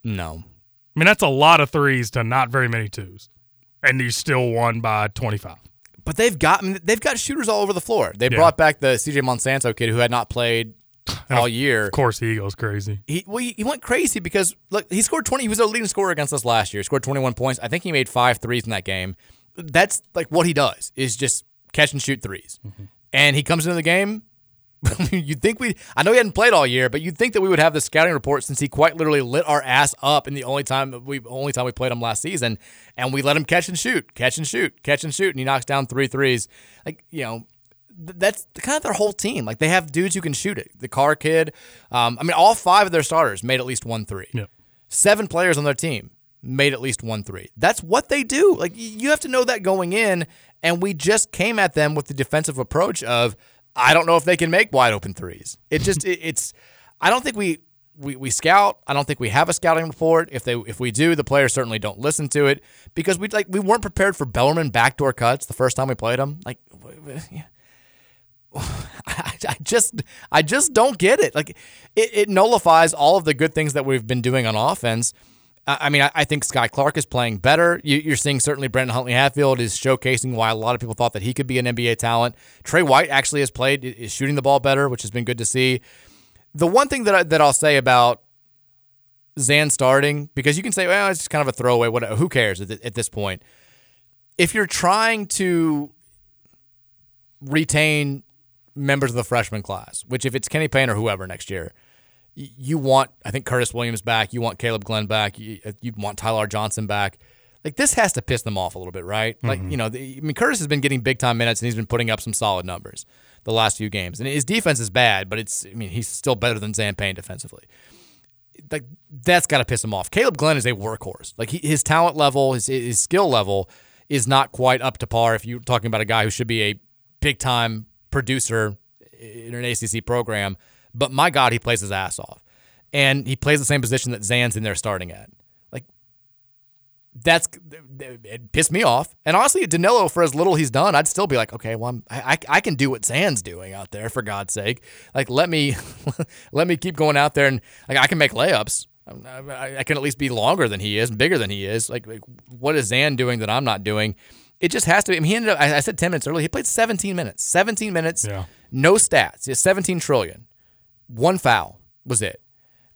No. I mean, that's a lot of threes to not very many twos. And you still won by 25. But they've got I mean, they've got shooters all over the floor. They yeah. brought back the CJ Monsanto kid who had not played all year. Of course, he goes crazy. He well, he went crazy because look, he scored twenty. He was a leading scorer against us last year. He scored twenty one points. I think he made five threes in that game. That's like what he does is just catch and shoot 3s mm-hmm. And he comes into the game. you'd think we I know he hadn't played all year, but you'd think that we would have the scouting report since he quite literally lit our ass up in the only time we only time we played him last season, and we let him catch and shoot, catch and shoot, catch and shoot, and he knocks down three threes. Like you know, that's kind of their whole team. Like they have dudes who can shoot it. The Carr kid, um, I mean, all five of their starters made at least one three. Yep. Seven players on their team made at least one three. That's what they do. Like you have to know that going in, and we just came at them with the defensive approach of I don't know if they can make wide open threes. It just it, it's I don't think we we, we scout. I don't think we have a scouting report. If they if we do, the players certainly don't listen to it because we like we weren't prepared for Bellarmine backdoor cuts the first time we played them. Like I, I just I just don't get it. Like it, it nullifies all of the good things that we've been doing on offense I mean, I think Skyy Clark is playing better. You're seeing certainly Brandon Huntley Hatfield is showcasing why a lot of people thought that he could be an NBA talent. Tre White actually has played, is shooting the ball better, which has been good to see. The one thing that, I, that I'll say about Zan starting, because you can say, well, it's just kind of a throwaway. What, who cares at, at this point? If you're trying to retain members of the freshman class, which if it's Kenny Payne or whoever next year – you want, I think, Curtis Williams back. You want Kaleb Glenn back. You, you want Ty-Laur Johnson back. Like this has to piss them off a little bit, right? Mm-hmm. Like you know, the, I mean, Curtis has been getting big time minutes and he's been putting up some solid numbers the last few games. And his defense is bad, but it's, I mean, he's still better than Zan Payne defensively. Like that's got to piss him off. Kaleb Glenn is a workhorse. Like he, his talent level, his his skill level is not quite up to par. If you're talking about a guy who should be a big time producer in an ACC program but my God, he plays his ass off. And he plays the same position that Zan's in there starting at. Like, that's it pissed me off. And honestly, Danilo, for as little he's done, I'd still be like, okay, well, I'm, I, I can do what Zan's doing out there for God's sake. Like, let me let me keep going out there and like I can make layups. I, I can at least be longer than he is, bigger than he is. Like, like, what is Zan doing that I'm not doing? It just has to be. I mean, he ended up. I, I said 10 minutes earlier. He played 17 minutes. 17 minutes. Yeah. No stats. It's 17 trillion. One foul was it.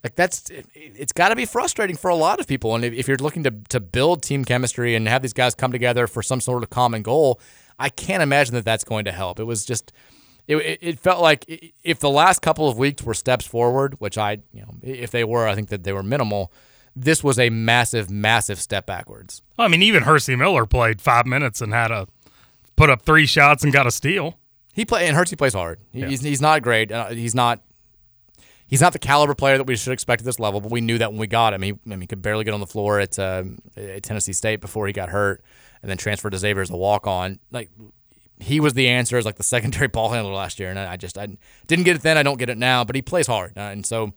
Like that's it, it's got to be frustrating for a lot of people. And if, if you're looking to to build team chemistry and have these guys come together for some sort of common goal, I can't imagine that that's going to help. It was just. It, it, felt like if the last couple of weeks were steps forward, which I, you know, if they were, I think that they were minimal. This was a massive, massive step backwards. I mean, even Hercy Miller played five minutes and had a put up three shots and got a steal. He play and Hercy plays hard. He- He's he's not great. Uh, he's not he's not the caliber player that we should expect at this level. But we knew that when we got him. He I mean, he could barely get on the floor at, um, at Tennessee State before he got hurt, and then transferred to Xavier as a walk on. Like he was the answer as like the secondary ball handler last year, and I just I didn't get it then. I don't get it now. But he plays hard, uh, and so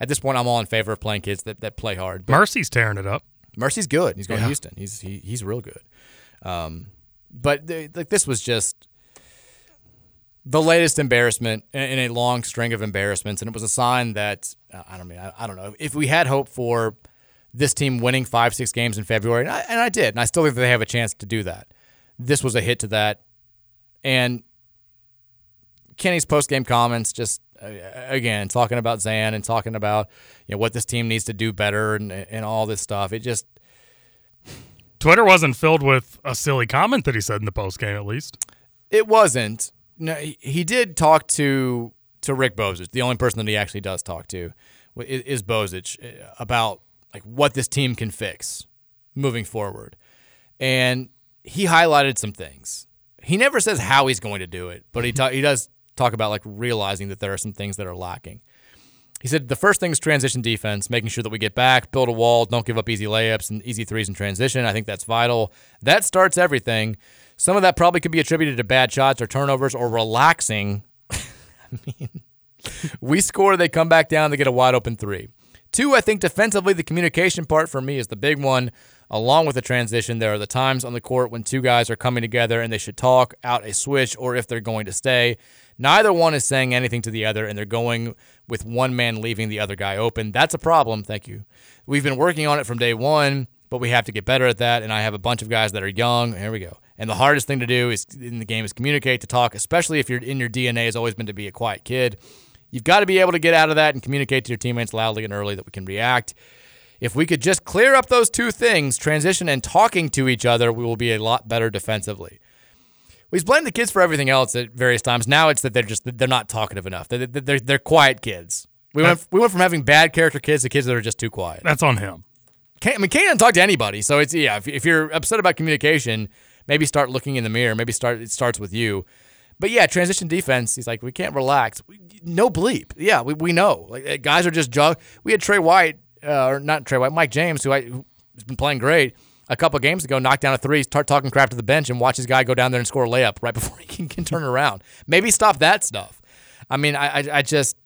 at this point, I'm all in favor of playing kids that, that play hard. But Mercy's tearing it up. Mercy's good. He's going to Houston. He's he, he's real good. Um, but like this was just the latest embarrassment in a long string of embarrassments, and it was a sign that uh, I don't mean I, I don't know if we had hope for this team winning five six games in February, and I, and I did, and I still think that they have a chance to do that. This was a hit to that, and Kenny's post game comments just uh, again talking about Zan and talking about you know what this team needs to do better and and all this stuff. It just Twitter wasn't filled with a silly comment that he said in the post game, at least. It wasn't. No, he, did talk to to Rick Bozich. The only person that he actually does talk to is, is Bozich uh, about like what this team can fix moving forward, and he highlighted some things. He never says how he's going to do it, but he ta- he does talk about like realizing that there are some things that are lacking. He said the first thing is transition defense, making sure that we get back, build a wall, don't give up easy layups and easy threes in transition. I think that's vital. That starts everything. Some of that probably could be attributed to bad shots or turnovers or relaxing. I mean, we score, they come back down, they get a wide open three. Two, I think defensively, the communication part for me is the big one. Along with the transition, there are the times on the court when two guys are coming together and they should talk out a switch or if they're going to stay. Neither one is saying anything to the other and they're going with one man leaving the other guy open. That's a problem. Thank you. We've been working on it from day one, but we have to get better at that. And I have a bunch of guys that are young. Here we go. And the hardest thing to do is in the game is communicate, to talk, especially if you're in your DNA has always been to be a quiet kid. You've got to be able to get out of that and communicate to your teammates loudly and early that we can react. If we could just clear up those two things, transition and talking to each other, we will be a lot better defensively. He's blamed the kids for everything else at various times. Now it's that they're just they're not talkative enough. They're, they're, they're quiet kids. We went we went from having bad character kids to kids that are just too quiet. That's on him. Can't, I mean, Kane doesn't talk to anybody. So it's yeah. If, if you're upset about communication, maybe start looking in the mirror. Maybe start it starts with you. But yeah, transition defense. He's like, we can't relax. No bleep. Yeah, we, we know. Like uh, guys are just jug. We had Tre White, uh, or not Tre White, Mike James, who I, who's been playing great. A couple games ago, knocked down a three, start talking crap to the bench, and watch his guy go down there and score a layup right before he can, can turn around. Maybe stop that stuff. I mean, I, I, I just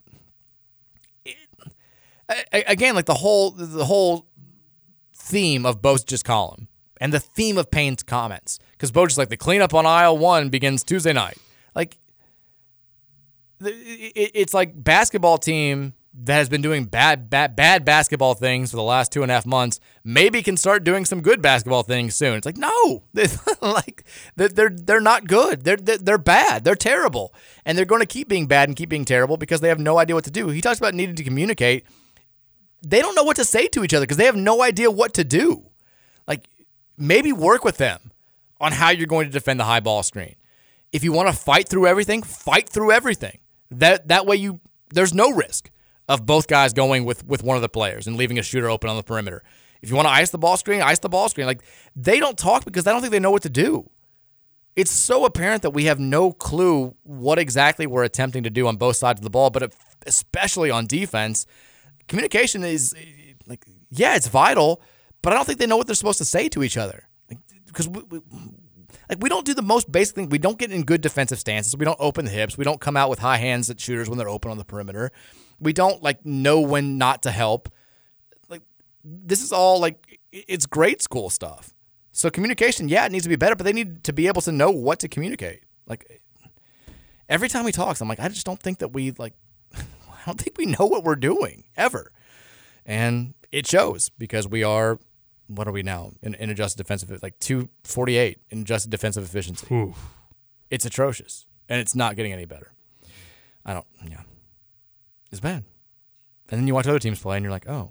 again, like the whole the whole theme of Bozich's column and the theme of Payne's comments, because Bozich's like the cleanup on aisle one begins Tuesday night. Like it's like basketball team that has been doing bad, bad, bad basketball things for the last two and a half months maybe can start doing some good basketball things soon. It's like no, like they're they're, not good. They're they're bad. They're terrible, and they're going to keep being bad and keep being terrible because they have no idea what to do. He talks about needing to communicate. They don't know what to say to each other because they have no idea what to do. Like maybe work with them on how you're going to defend the high ball screen. If you want to fight through everything, fight through everything. That that way you there's no risk of both guys going with with one of the players and leaving a shooter open on the perimeter. If you want to ice the ball screen, ice the ball screen. Like they don't talk because I don't think they know what to do. It's so apparent that we have no clue what exactly we're attempting to do on both sides of the ball, but especially on defense, communication is like yeah, it's vital, but I don't think they know what they're supposed to say to each other. Because we, we, like we don't do the most basic thing. We don't get in good defensive stances. We don't open the hips. We don't come out with high hands at shooters when they're open on the perimeter. We don't like know when not to help. Like this is all like it's grade school stuff. So communication, yeah, it needs to be better, but they need to be able to know what to communicate. Like every time he talks, I'm like, I just don't think that we like I don't think we know what we're doing ever. And it shows because we are what are we now in, in adjusted defensive like 248 in adjusted defensive efficiency. Oof. It's atrocious and it's not getting any better. I don't yeah. It's bad. And then you watch other teams play, and you're like, oh,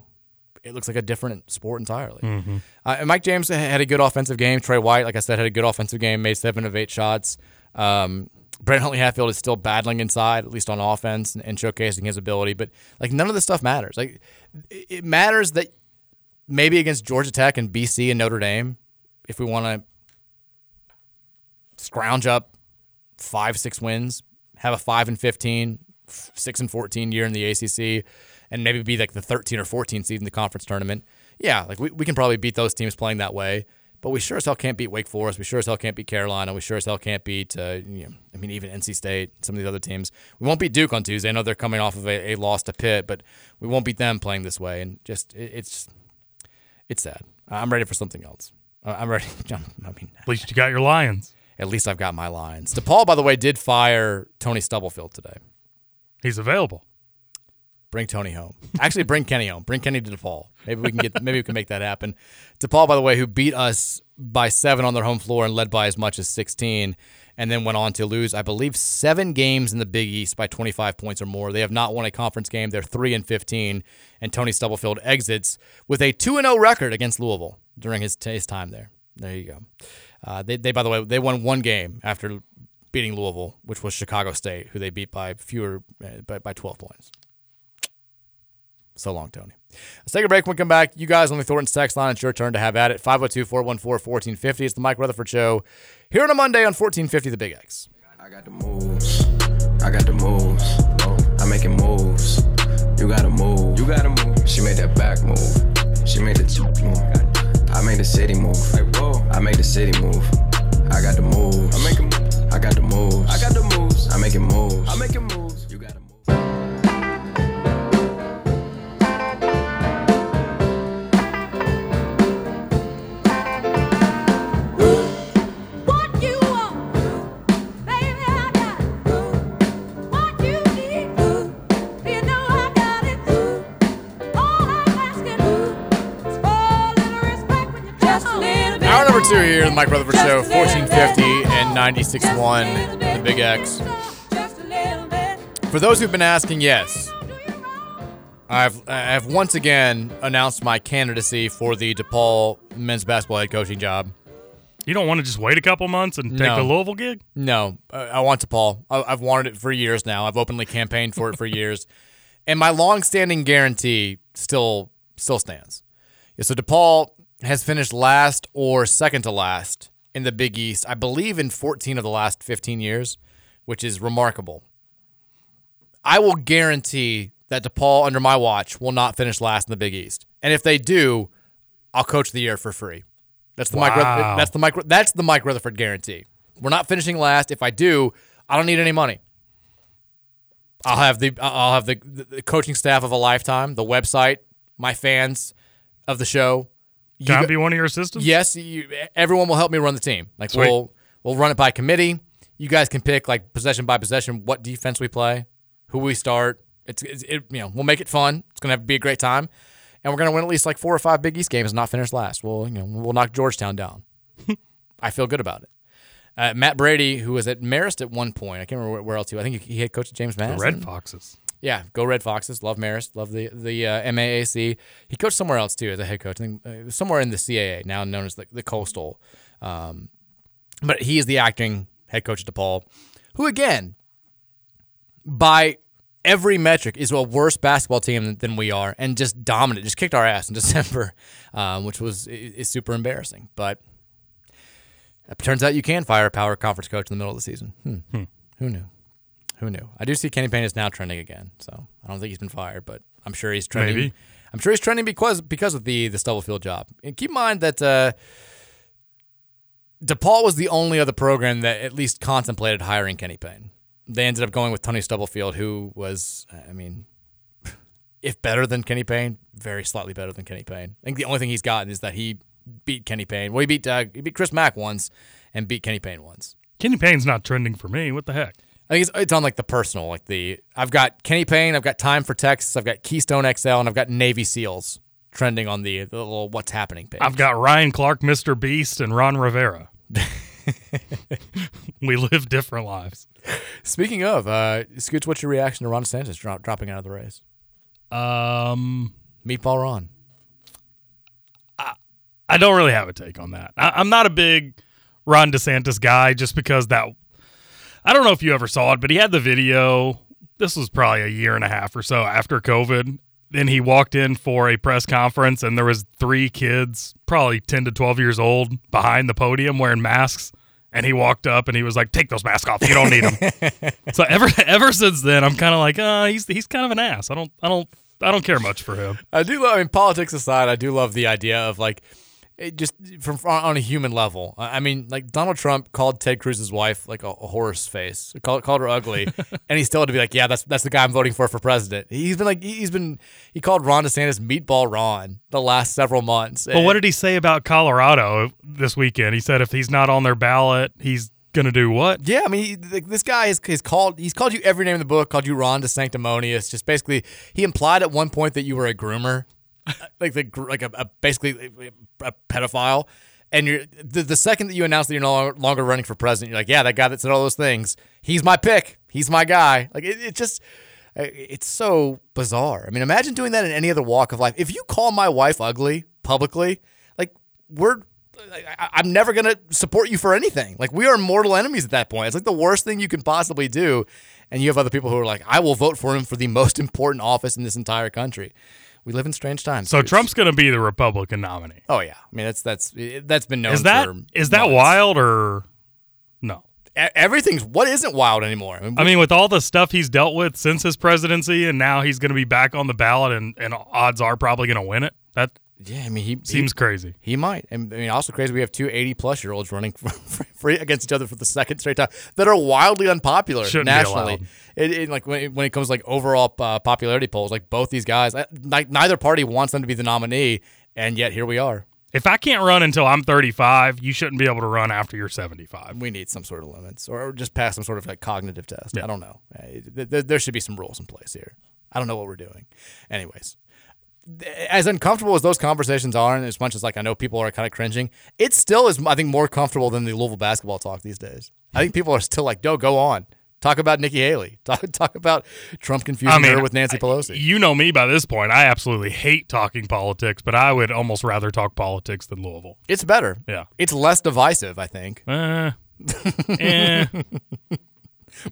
it looks like a different sport entirely. Mhm. Uh, and Mike James had a good offensive game. Tre White, like I said, had a good offensive game, made seven of eight shots. Um, Brent Huntley Hatfield is still battling inside, at least on offense, and, and showcasing his ability. But like none of this stuff matters. Like it matters that maybe against Georgia Tech and BC and Notre Dame, if we want to scrounge up five, six wins, have a five and 15, six and 14 year in the ACC, and maybe be like the 13 or 14 seed in the conference tournament. Yeah, like we, we can probably beat those teams playing that way, but we sure as hell can't beat Wake Forest. We sure as hell can't beat Carolina. We sure as hell can't beat, uh, you know, I mean, even NC State, some of these other teams. We won't beat Duke on Tuesday. I know they're coming off of a, a loss to Pitt, but we won't beat them playing this way. And just, it, it's, it's sad. I'm ready for something else. I'm ready. I mean, At least you got your Lions. at least I've got my Lions. DePaul, by the way, did fire Tony Stubblefield today. He's available. Bring Tony home. Actually, bring Kenny home. Bring Kenny to DePaul. Maybe we can get. Maybe we can make that happen. DePaul, by the way, who beat us by seven on their home floor and led by as much as 16, and then went on to lose, I believe, seven games in the Big East by 25 points or more. They have not won a conference game. They're three and 15, and Tony Stubblefield exits with a two and 0 record against Louisville during his his time there. There you go. Uh, they, they, by the way, they won one game after beating Louisville, which was Chicago State, who they beat by fewer uh, by, by 12 points. So long, Tony. Let's take a break. When we come back, you guys on the Thornton's text line, it's your turn to have at it. 502 414 1450. It's the Mike Rutherford Show here on a Monday on 1450 The Big X. I got the moves. I got the moves. Oh, I'm making moves. You gotta move. You gotta move. She made that back move. She made the move. I made the city move. I made the city move. I got the moves. Moves. I got the moves. I got the moves. I'm making moves. I'm making moves. Hour number here, the Mike Rutherford Show, 1450 and 96.1, The Big X. For those who've been asking, yes, I've I've once again announced my candidacy for the DePaul men's basketball head coaching job. You don't want to just wait a couple months and take No. the Louisville gig? No, uh, I want DePaul. I, I've wanted it for years now. I've openly campaigned for it for years, and my long-standing guarantee still still stands. Yeah, so DePaul has finished last or second to last in the Big East, I believe, in 14 of the last 15 years, which is remarkable. I will guarantee that DePaul, under my watch, will not finish last in the Big East, and if they do, I'll coach the year for free. That's the Mike. Wow. That's the Mike. That's the Mike Rutherford guarantee. We're not finishing last. If I do, I don't need any money. I'll have the I'll have the, the coaching staff of a lifetime, the website, my fans of the show. You Can I go- be one of your assistants? Yes, you, everyone will help me run the team. Like Sweet. we'll we'll run it by committee. You guys can pick like possession by possession what defense we play, who we start. It's, it's it, you know we'll make it fun. It's gonna have, be a great time, and we're gonna win at least like four or five Big East games and not finish last. We'll you know we'll knock Georgetown down. I feel good about it. Uh, Matt Brady, who was at Marist at one point, I can't remember where- else he. was. I think he had coached James The Madison. Red Foxes. Yeah, go Red Foxes. Love Marist. Love the the uh, MAAC. He coached somewhere else too as a head coach. I think uh, somewhere in the CAA, now known as the, the Coastal. Um, but he is the acting head coach at DePaul, who again, by every metric, is a worse basketball team than, than we are, and just dominant. Just kicked our ass in December, um, which was is super embarrassing. But it turns out you can fire a power conference coach in the middle of the season. Hmm. Who knew? Who knew? I do see Kenny Payne is now trending again, so I don't think he's been fired, but I'm sure he's trending. Maybe. I'm sure he's trending because because of the the Stubblefield job. And keep in mind that uh, DePaul was the only other program that at least contemplated hiring Kenny Payne. They ended up going with Tony Stubblefield, who was, I mean, if better than Kenny Payne, very slightly better than Kenny Payne. I think the only thing he's gotten is that he beat Kenny Payne. Well, he beat uh, he beat Chris Mack once and beat Kenny Payne once. Kenny Payne's not trending for me. What the heck? I think it's, it's on like the personal, like the I've got Kenny Payne, I've got Time for Texas, I've got Keystone XL, and I've got Navy SEALs trending on the, the little what's happening page. I've got Ryan Clark, Mr. Beast, and Ron Rivera. we live different lives. Speaking of, uh, Scooch, what's your reaction to Ron DeSantis drop, dropping out of the race? Um, Meatball Ron. I don't really have a take on that. I, I'm not a big Ron DeSantis guy just because that. I don't know if you ever saw it, but he had the video. This was probably a year and a half or so after COVID. Then he walked in for a press conference, and there was three kids, probably ten to twelve years old, behind the podium wearing masks. And he walked up and he was like, "Take those masks off. You don't need them." so ever ever since then, I'm kind of like, "Uh, he's he's kind of an ass. I don't I don't I don't care much for him." I do love. I mean, politics aside, I do love the idea of like, just from on a human level. I mean, like Donald Trump called Ted Cruz's wife like a, a horse face, called called her ugly, and he still had to be like, "Yeah, that's that's the guy I'm voting for for president." He's been like, he's been he called Ron DeSantis meatball Ron the last several months. But what did he say about Colorado this weekend? He said if he's not on their ballot, he's gonna do what? Yeah, I mean, this guy is, is called. He's called you every name in the book. Called you Ron DeSanctimonious. Just basically, he implied at one point that you were a groomer, like the like a, a basically a pedophile. And you're the, the second that you announce that you're no longer running for president, you're like, yeah, that guy that said all those things, he's my pick. He's my guy. Like it, it just. Uh, it's so bizarre. I mean, imagine doing that in any other walk of life. If you call my wife ugly publicly, like we're I'm never gonna support you for anything. Like we are mortal enemies at that point. It's like the worst thing you can possibly do. And you have other people who are like, I will vote for him for the most important office in this entire country. We live in strange times. So Trump's going to be the Republican nominee. Oh yeah, I mean that's that's that's been known. Is that is that months. wild or no? Everything's what isn't wild anymore. I mean, with all the stuff he's dealt with since his presidency, and now he's going to be back on the ballot, and, and odds are probably going to win it. That yeah, I mean he seems he, crazy. He might. And I mean, also crazy. We have two 80 plus year olds running for against each other for the second straight time that are wildly unpopular Shouldn't nationally. It, it, like when it, when it comes to, like overall uh, popularity polls, like both these guys, uh, like neither party wants them to be the nominee, and yet here we are. If I can't run until I'm 35, you shouldn't be able to run after you're 75. We need some sort of limits, or just pass some sort of like cognitive test. I don't know. Uh, th- th- There should be some rules in place here. I don't know what we're doing. Anyways, as uncomfortable as those conversations are, and as much as like I know people are kind of cringing, it still is I think more comfortable than the Louisville basketball talk these days. I think people are still like, "Go, go on, talk about Nikki Haley, talk, talk about Trump confusing her with Nancy Pelosi." You know me by this point. I absolutely hate talking politics, but I would almost rather talk politics than Louisville. It's better. Yeah. it's less divisive. I think. Uh, eh.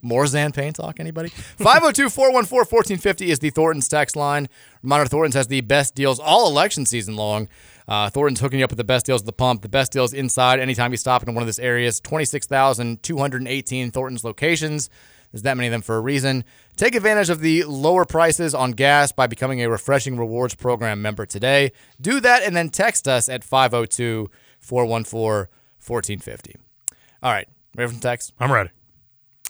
More Zan Payne talk, anybody? 502 414 1450 is the Thornton's text line. Reminder Thornton's has the best deals all election season long. Uh, Thornton's hooking you up with the best deals at the pump, the best deals inside anytime you stop in one of this area's 26,218 Thornton's locations. There's that many of them for a reason. Take advantage of the lower prices on gas by becoming a Refreshing Rewards Program member today. Do that and then text us at 502 414 1450. All right, ready for some text? I'm ready.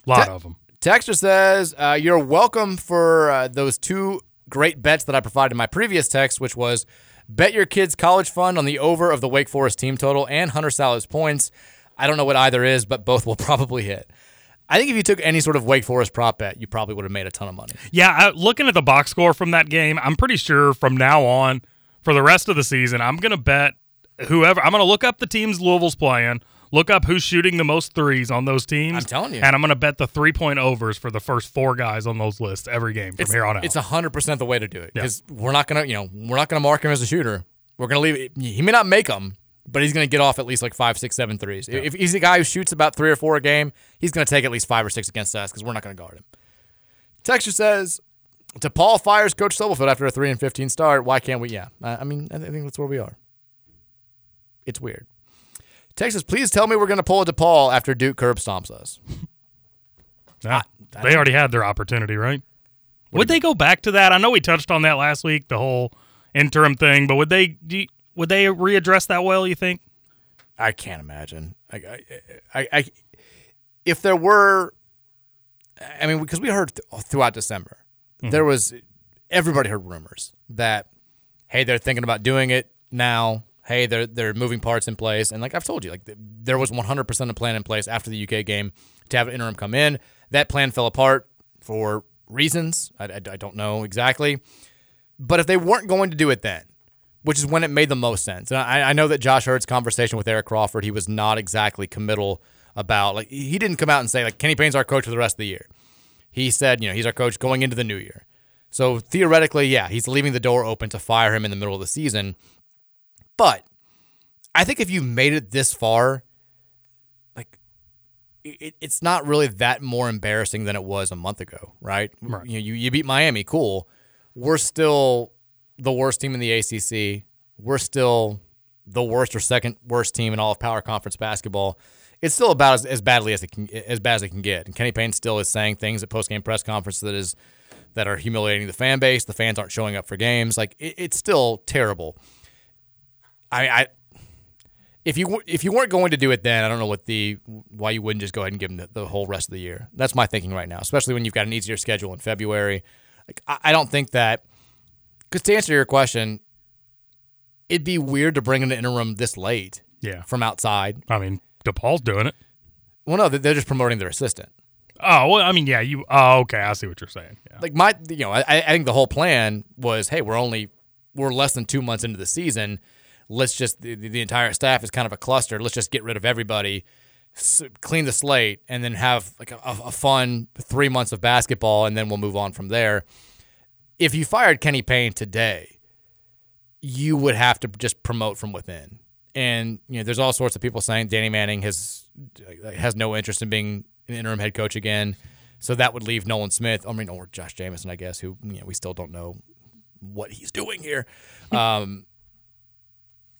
A lot Te- of them. Texter says, uh, You're welcome for uh, those two great bets that I provided in my previous text, which was bet your kids' college fund on the over of the Wake Forest team total and Hunter Sallis' points. I don't know what either is, but both will probably hit. I think if you took any sort of Wake Forest prop bet, you probably would have made a ton of money. Yeah, I, looking at the box score from that game, I'm pretty sure from now on, for the rest of the season, I'm going to bet whoever. I'm going to look up the teams Louisville's playing, look up who's shooting the most threes on those teams. I'm telling you. And I'm going to bet the three point overs for the first four guys on those lists every game from it's, here on out. It's 100% the way to do it because we're not going to, you know, we're not going to mark him as a shooter. We're going to leave He may not make them, but he's going to get off at least like five, six, seven threes. If he's a guy who shoots about three or four a game, he's going to take at least five or six against us because we're not going to guard him. Texture says, DePaul fires Coach Stubblefield after a 3 and 15 start. Why can't we? Yeah. I mean, I think that's where we are. It's weird. Texas, please tell me we're going to pull a DePaul after Duke curb stomps us. Ah, yeah, they already had their opportunity, right? Would they go back to that? I know we touched on that last week, the whole interim thing, but would they you- would they readdress that well? You think? I can't imagine. I, I, I, I if there were, I mean, because we heard th- throughout December, mm-hmm. there was everybody heard rumors that hey, they're thinking about doing it now. Hey, they're they're moving parts in place, and like I've told you, like there was 100% a plan in place after the UK game to have an interim come in. That plan fell apart for reasons I, I, I don't know exactly, but if they weren't going to do it then, which is when it made the most sense. And I, I know that Josh Heird's conversation with Eric Crawford, he was not exactly committal about like he didn't come out and say like Kenny Payne's our coach for the rest of the year. He said, you know, he's our coach going into the new year. So theoretically, yeah, he's leaving the door open to fire him in the middle of the season. But I think if you made it this far, like it, it's not really that more embarrassing than it was a month ago, right? Right. You, know, you you beat Miami, cool. We're still the worst team in the ACC. We're still the worst or second worst team in all of Power Conference basketball. It's still about as, as badly as it can as bad as it can get. And Kenny Payne still is saying things at post game press conference that is that are humiliating the fan base. The fans aren't showing up for games. Like it, it's still terrible. I, I if you if you weren't going to do it then, I don't know what the why you wouldn't just go ahead and give him the, the whole rest of the year. That's my thinking right now, especially when you've got an easier schedule in February. Like I, I don't think that because to answer your question, it'd be weird to bring in an interim this late. Yeah. from outside. I mean, DePaul's doing it. Well, no, they're just promoting their assistant. Oh well, I mean, yeah, you. Oh, okay, I see what you're saying. Yeah. Like my, you know, I, I think the whole plan was, hey, we're only we're less than two months into the season. Let's just the, the entire staff is kind of a cluster. Let's just get rid of everybody, clean the slate, and then have like a, a fun three months of basketball, and then we'll move on from there. If you fired Kenny Payne today, you would have to just promote from within. And you know, there's all sorts of people saying Danny Manning has has no interest in being an interim head coach again. So that would leave Nolan Smith, I mean, or Josh Jamison, I guess, who you know, we still don't know what he's doing here. Um,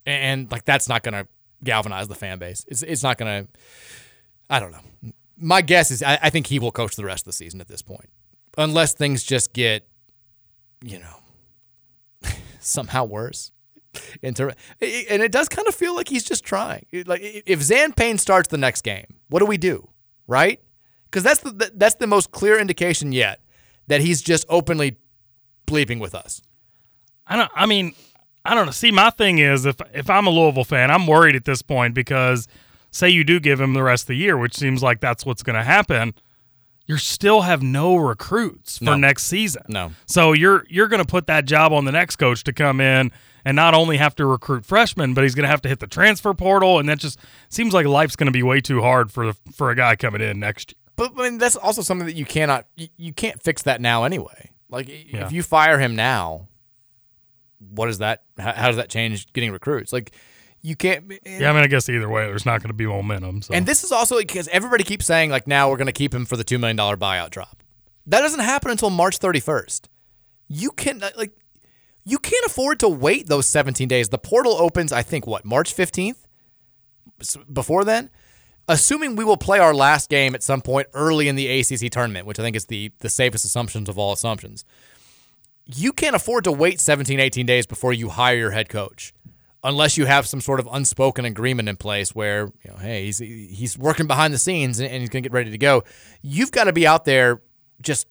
and like that's not going to galvanize the fan base. It's it's not going to. I don't know. My guess is I, I think he will coach the rest of the season at this point, unless things just get, you know, somehow worse. Inter- and it does kind of feel like he's just trying. Like if Zan Payne starts the next game, what do we do, right? Because that's the that's the most clear indication yet that he's just openly bleeping with us. I don't. I mean, I don't know. See, my thing is, if if I'm a Louisville fan, I'm worried at this point because say you do give him the rest of the year, which seems like that's what's going to happen. You still have no recruits for No. next season. No. So you're you're going to put that job on the next coach to come in and not only have to recruit freshmen, but he's going to have to hit the transfer portal, and that just seems like life's going to be way too hard for the for a guy coming in next year. But I mean, that's also something that you cannot you, you can't fix that now anyway. Like Yeah. if you fire him now, what is that? How, how does that change getting recruits? Like you can't. Yeah, I mean, I guess either way, there's not going to be momentum. So. And this is also because everybody keeps saying like now we're going to keep him for the two million dollar buyout drop. That doesn't happen until March thirty first. You can uh, like you can't afford to wait those seventeen days. The portal opens, I think, what March fifteenth. Before then, assuming we will play our last game at some point early in the ACC tournament, which I think is the the safest assumptions of all assumptions. You can't afford to wait 17, 18 days before you hire your head coach unless you have some sort of unspoken agreement in place where you know, hey, he's he's working behind the scenes and he's going to get ready to go. You've got to be out there just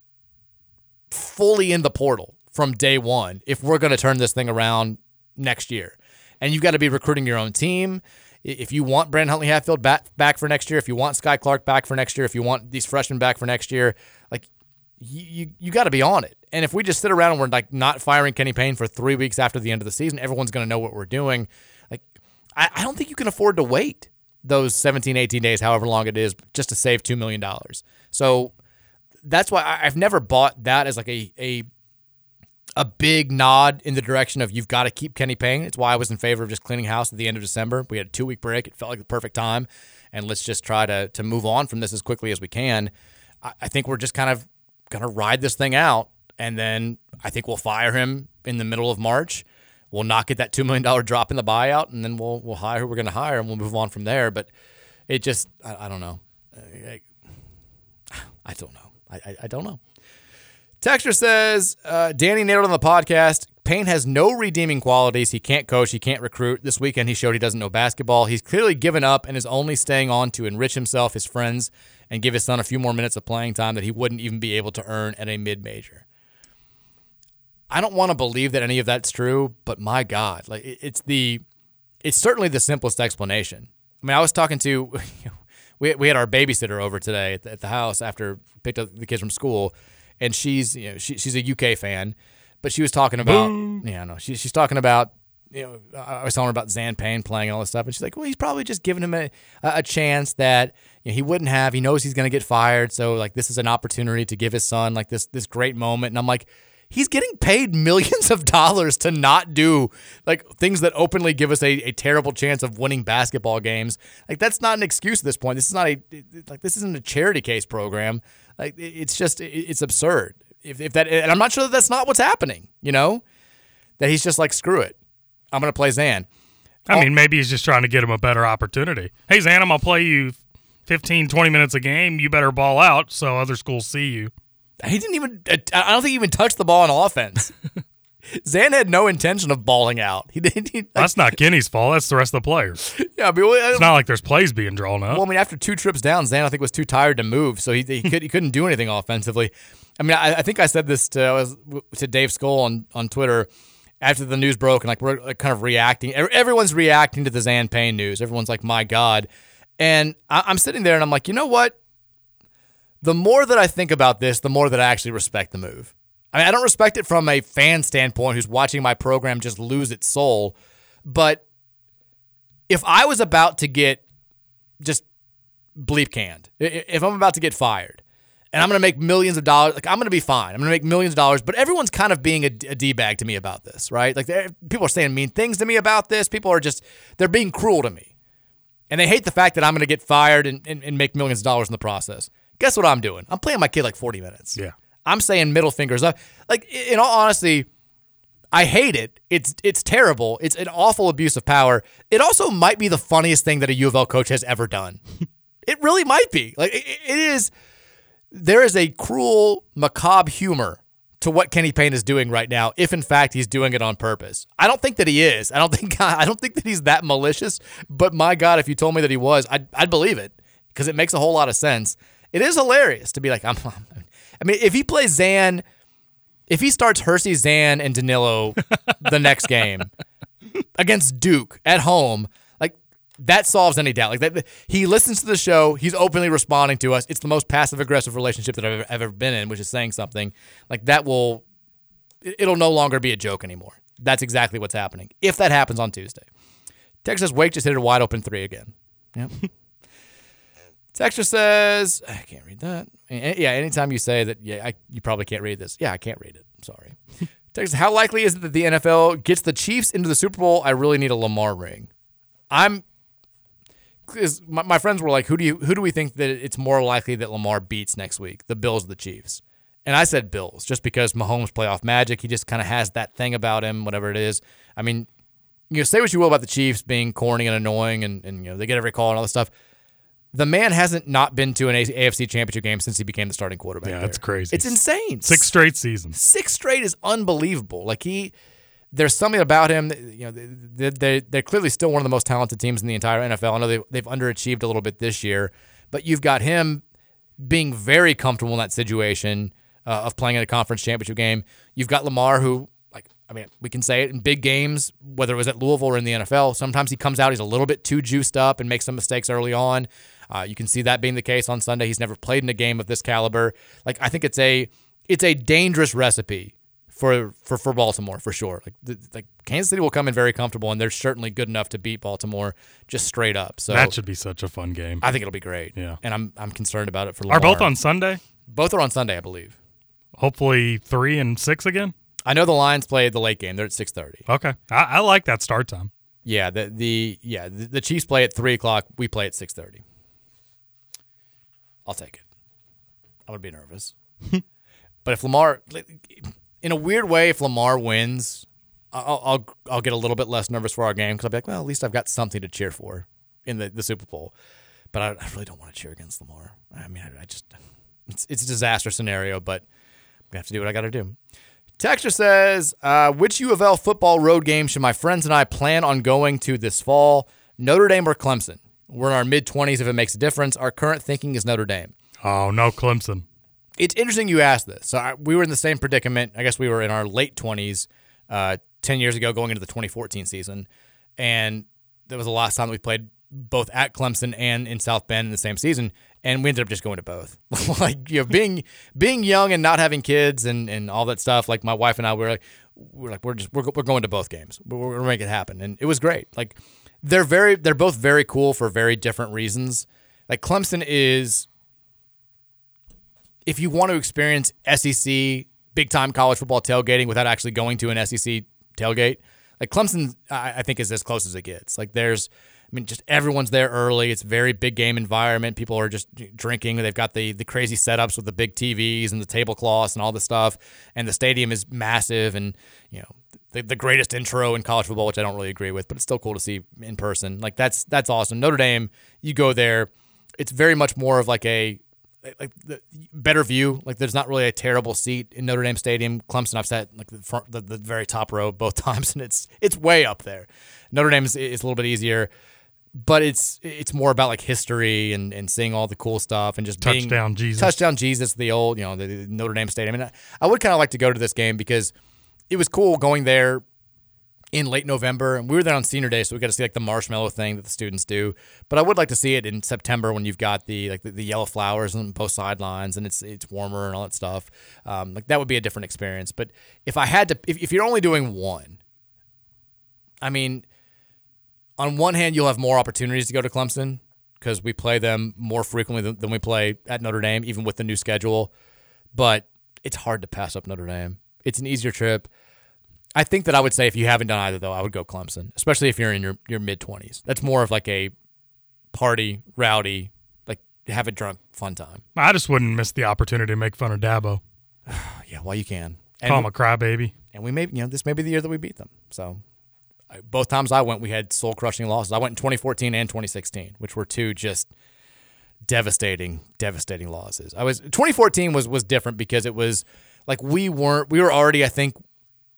fully in the portal from day one if we're going to turn this thing around next year. And you've got to be recruiting your own team. If you want Brandon Huntley Hatfield back back for next year, if you want Skyy Clark back for next year, if you want these freshmen back for next year, like you you, got to be on it. And if we just sit around and we're like not firing Kenny Payne for three weeks after the end of the season, everyone's going to know what we're doing. Like I, I don't think you can afford to wait those 17, 18 days, however long it is, just to save $2 million. So that's why I- I've never bought that as like a, a a big nod in the direction of you've got to keep Kenny Payne. It's why I was in favor of just cleaning house at the end of December. We had a two week break. It felt like the perfect time. And let's just try to to move on from this as quickly as we can. I, I think we're just kind of gonna ride this thing out. And then I think we'll fire him in the middle of March. We'll not get that two million dollar drop in the buyout, and then we'll we'll hire who we're gonna hire, and we'll move on from there. But it just I, I don't know. I, I, don't know. I, I, don't know. Texture says uh, Danny nailed on the podcast. Payne has no redeeming qualities. He can't coach. He can't recruit. This weekend, he showed he doesn't know basketball. He's clearly given up and is only staying on to enrich himself, his friends, and give his son a few more minutes of playing time that he wouldn't even be able to earn at a mid major. I don't want to believe that any of that's true, but my God, like it's the, it's certainly the simplest explanation. I mean, I was talking to, we, we had our babysitter over today at the, at the house after picked up the kids from school, and she's you know she, she's a UK fan, but she was talking about yeah no she, she's talking about you know I was telling her about Zan Payne playing all this stuff, and she's like, well, he's probably just giving him a a chance that you know, he wouldn't have. He knows he's going to get fired, so like this is an opportunity to give his son like this this great moment, and I'm like, he's getting paid millions of dollars to not do like things that openly give us a, a terrible chance of winning basketball games. Like that's not an excuse at this point. This is not a like this isn't a charity case program. Like it's just it's absurd. If, if that and I'm not sure that that's not what's happening. You know, that he's just like screw it. I'm gonna play Zan. I mean, maybe he's just trying to get him a better opportunity. Hey, Zan, I'm gonna play you 15, 20 minutes a game. You better ball out so other schools see you. He didn't even. I don't think he even touched the ball on offense. Zan had no intention of balling out. He didn't. He, like, That's not Kenny's fault. That's the rest of the players. Yeah, I mean, well, it's uh, not like there's plays being drawn up. Well, I mean, after two trips down, Zan I think was too tired to move, so he he, could, he couldn't do anything offensively. I mean, I, I think I said this to I was to Dave Skull on on Twitter after the news broke, and like we're like, kind of reacting. Everyone's reacting to the Zan Payne news. Everyone's like, "My God," and I'm sitting there and I'm like, you know what? The more that I think about this, the more that I actually respect the move. I mean, I don't respect it from a fan standpoint who's watching my program just lose its soul, but if I was about to get just bleep canned, if I'm about to get fired, and I'm going to make millions of dollars. Like I'm going to be fine. I'm going to make millions of dollars. But everyone's kind of being a, a d bag to me about this, right? Like people are saying mean things to me about this. People are just they're being cruel to me, and they hate the fact that I'm going to get fired and, and, and make millions of dollars in the process. Guess what I'm doing? I'm playing my kid like 40 minutes. Yeah. I'm saying middle fingers up. Like in all honesty, I hate it. It's it's terrible. It's an awful abuse of power. It also might be the funniest thing that a U of L coach has ever done. it really might be. Like it, it is there is a cruel, macabre humor to what Kenny Payne is doing right now, if in fact he's doing it on purpose. I don't think that he is. I don't think I don't think that he's that malicious. But my God, if you told me that he was, I'd, I'd believe it because it makes a whole lot of sense. It is hilarious to be like, I'm. I mean, if he plays Zan, if he starts Hercy, Zan, and Danilo the next game against Duke at home, that solves any doubt. Like that, he listens to the show. He's openly responding to us. It's the most passive aggressive relationship that I've ever, ever been in, which is saying something like that will. It'll no longer be a joke anymore. That's exactly what's happening. If that happens on Tuesday, Texas Wake just hit a wide open three again. Yep. Texas says I can't read that. Yeah, anytime you say that, yeah, I, you probably can't read this. Yeah, I can't read it. I'm sorry. Texas, how likely is it that the NFL gets the Chiefs into the Super Bowl? I really need a Lamar ring. I'm is my, my, friends were like, who do you who do we think that it's more likely that Lamar beats next week, the Bills or the Chiefs? And I said Bills, just because Mahomes playoff magic. He just kind of has that thing about him, whatever it is. I mean, you know, say what you will about the Chiefs being corny and annoying, and, and you know they get every call and all this stuff. The man hasn't not been to an AFC Championship game since he became the starting quarterback. Yeah, there. that's crazy. It's insane. Six straight seasons. Six straight is unbelievable. Like he there's something about him. You know, they, they, they're clearly still one of the most talented teams in the entire NFL. I know they've, they've underachieved a little bit this year, but you've got him being very comfortable in that situation uh, of playing in a conference championship game. You've got Lamar, who, like, I mean, we can say it in big games, whether it was at Louisville or in the NFL. Sometimes he comes out, he's a little bit too juiced up and makes some mistakes early on. Uh, you can see that being the case on Sunday. He's never played in a game of this caliber. Like, I think it's a it's a dangerous recipe for for for Baltimore for sure. Like the, like Kansas City will come in very comfortable, and they're certainly good enough to beat Baltimore just straight up. So that should be such a fun game. I think it'll be great. Yeah, and I'm I'm concerned about it for. Lamar. Are both on Sunday? Both are on Sunday, I believe. Hopefully three and six again. I know the Lions play the late game. They're at six thirty. Okay, I, I, like that start time. Yeah, the the yeah the, the Chiefs play at three o'clock. We play at six thirty. I'll take it. I would be nervous, but if Lamar in a weird way, if Lamar wins, I'll I'll, I'll get a little bit less nervous for our game because I'll be like, well, at least I've got something to cheer for in the, the Super Bowl. But I, I really don't want to cheer against Lamar. I mean, I, I just it's it's a disaster scenario, but I'm gonna have to do what I got to do. Texture says, uh, which U of L football road game should my friends and I plan on going to this fall? Notre Dame or Clemson? We're in our mid 20s if it makes a difference. Our current thinking is Notre Dame. Oh, no, Clemson it's interesting you asked this. So I, we were in the same predicament. I guess we were in our late 20s uh, 10 years ago going into the 2014 season. And that was the last time that we played both at Clemson and in South Bend in the same season. And we ended up just going to both. like, you know, being being young and not having kids and, and all that stuff. Like my wife and I, we were like, we're like, we're just, we're, we're going to both games. We're, we're going to make it happen. And it was great. Like, they're very, they're both very cool for very different reasons. Like, Clemson is if you want to experience SEC big time college football tailgating without actually going to an SEC tailgate. Like Clemson, I, I think is as close as it gets. Like there's, I mean, just everyone's there early. It's very big game environment. People are just drinking. They've got the the crazy setups with the big TVs and the tablecloths and all the stuff. And the stadium is massive and you know the, the greatest intro in college football, which I don't really agree with, but it's still cool to see in person. Like that's that's awesome. Notre Dame, you go there, it's very much more of like a like the better view. Like there's not really a terrible seat in Notre Dame Stadium. Clemson, I've sat like the front, the, the very top row both times, and it's it's way up there. Notre Dame is, is a little bit easier, but it's it's more about like history and, and seeing all the cool stuff and just touchdown being, Jesus, touchdown Jesus, the old you know the, the Notre Dame Stadium. I mean, I, I would kind of like to go to this game because it was cool going there in late November, and we were there on senior day, so we got to see like the marshmallow thing that the students do. But I would like to see it in September when you've got the like the, the yellow flowers on both sidelines and it's it's warmer and all that stuff. Um, like that would be a different experience. But if I had to, if, if you're only doing one, I mean, on one hand, you'll have more opportunities to go to Clemson because we play them more frequently than, than we play at Notre Dame, even with the new schedule. But it's hard to pass up Notre Dame. It's an easier trip. I think that I would say if you haven't done either, though, I would go Clemson, especially if you're in your, your mid 20s. That's more of like a party, rowdy, like have a drunk, fun time. I just wouldn't miss the opportunity to make fun of Dabo. yeah, well, you can. And Call him a crybaby. And we may, you know, this may be the year that we beat them. So both times I went, we had soul crushing losses. I went in 2014 and 2016, which were two just devastating, devastating losses. I was 2014 was was different because it was like we weren't we were already I think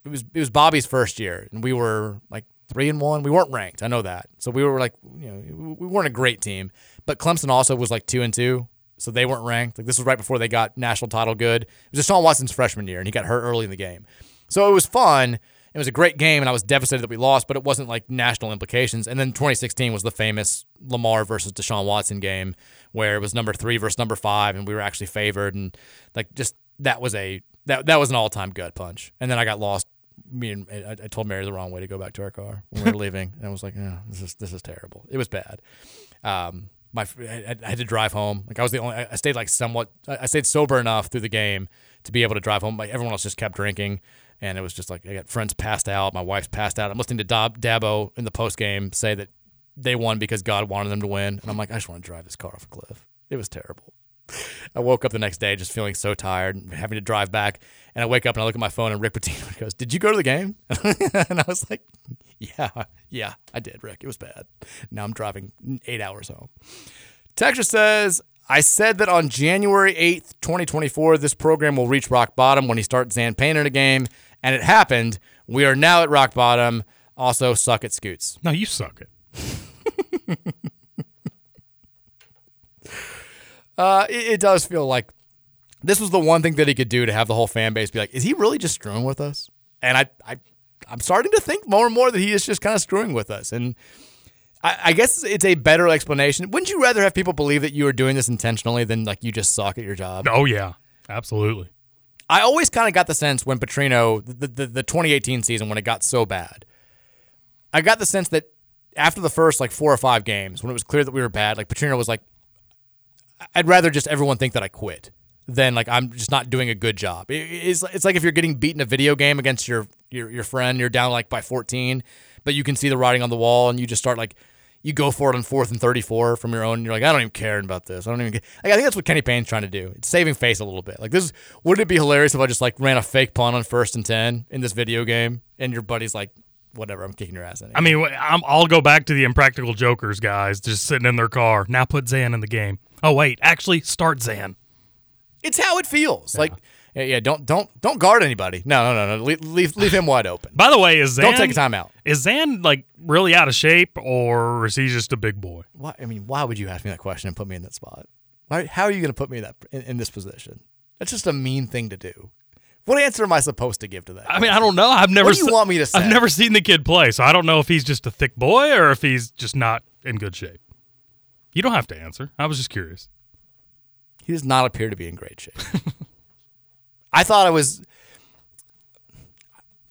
it was it was Bobby's first year and we were like three and one. We weren't ranked. I know that. So we were like you know we weren't a great team. But Clemson also was like two and two. So they weren't ranked. Like this was right before they got national title good. It was Deshaun Watson's freshman year and he got hurt early in the game. So it was fun. It was a great game, and I was devastated that we lost, but it wasn't like national implications. And then 2016 was the famous Lamar versus Deshaun Watson game where it was number three versus number five, and we were actually favored. And like just that was a that that was an all time gut punch. And then I got lost. Me and I, I told Mary the wrong way to go back to our car when we were leaving, and I was like, oh, "This is this is terrible." It was bad. Um, my I, I, had to drive home. Like I was the only. I stayed like somewhat. I stayed sober enough through the game to be able to drive home. Like everyone else just kept drinking, and it was just like I got friends passed out. My wife's passed out. I'm listening to Dab, Dabo in the post game say that they won because God wanted them to win, and I'm like, I just want to drive this car off a cliff. It was terrible. I woke up the next day just feeling so tired, having to drive back. And I wake up and I look at my phone, and Rick Pitino goes, "Did you go to the game?" and I was like, "Yeah, yeah, I did, Rick. It was bad. Now I'm driving eight hours home." Texture says, "I said that on January 8th, 2024, this program will reach rock bottom when he starts Zan Payne in a game, and it happened. We are now at rock bottom. Also, suck at Scoots. No, you suck it." Uh, it, it, does feel like this was the one thing that he could do to have the whole fan base be like, is he really just screwing with us? And I, I, I'm starting to think more and more that he is just kind of screwing with us. And I, I guess it's a better explanation. Wouldn't you rather have people believe that you are doing this intentionally than like you just suck at your job? Oh yeah, absolutely. I always kind of got the sense when Petrino, the, the, the 2018 season, when it got so bad, I got the sense that after the first like four or five games, when it was clear that we were bad, like Petrino was like, I'd rather just everyone think that I quit than like I'm just not doing a good job. It's, it's like if you're getting beat in a video game against your, your your friend, you're down like by 14, but you can see the writing on the wall, and you just start like you go for it on fourth and 34 from your own. You're like, I don't even care about this. I don't even. Get. Like, I think that's what Kenny Payne's trying to do. It's saving face a little bit. Like this, wouldn't it be hilarious if I just like ran a fake punt on first and ten in this video game, and your buddy's like, whatever, I'm kicking your ass anyway. I mean, i will go back to the Impractical Jokers guys just sitting in their car. Now put Zan in the game. Oh wait, actually start Zan. It's how it feels. Yeah. Like yeah, yeah, don't don't don't guard anybody. No, no, no, no. Leave leave, leave him wide open. By the way, is Zan, don't take a timeout. Is Zan like really out of shape, or is he just a big boy? Why? I mean, why would you ask me that question and put me in that spot? Why, how are you going to put me in that in, in, this position? That's just a mean thing to do. What answer am I supposed to give to that? I mean, I don't know. I've never. What do you se- want me to say? I've never seen the kid play, so I don't know if he's just a thick boy or if he's just not in good shape. You don't have to answer. I was just curious. He does not appear to be in great shape. I thought I was.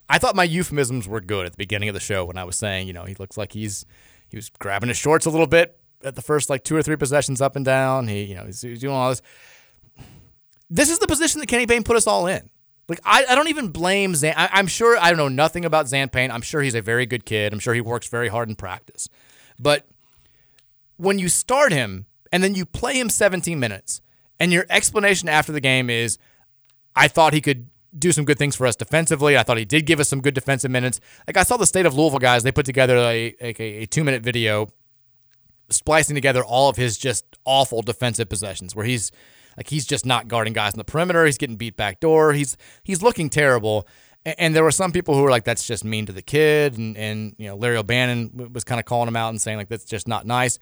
I thought my euphemisms were good at the beginning of the show when I was saying, you know, he looks like he's he was grabbing his shorts a little bit at the first like two or three possessions up and down. He, you know, he's, he's doing all this. This is the position that Kenny Payne put us all in. Like I, I don't even blame Zan. I, I'm sure I don't know nothing about Zan Payne. I'm sure he's a very good kid. I'm sure he works very hard in practice. But when you start him and then you play him 17 minutes, and your explanation after the game is, I thought he could do some good things for us defensively. I thought he did give us some good defensive minutes. Like I saw the state of Louisville guys, they put together a, a, a two minute video splicing together all of his just awful defensive possessions where he's like he's just not guarding guys in the perimeter. He's getting beat back door. He's he's looking terrible. And, and there were some people who were like, "That's just mean to the kid," and and you know Larry O'Bannon was kind of calling him out and saying like that's just not nice.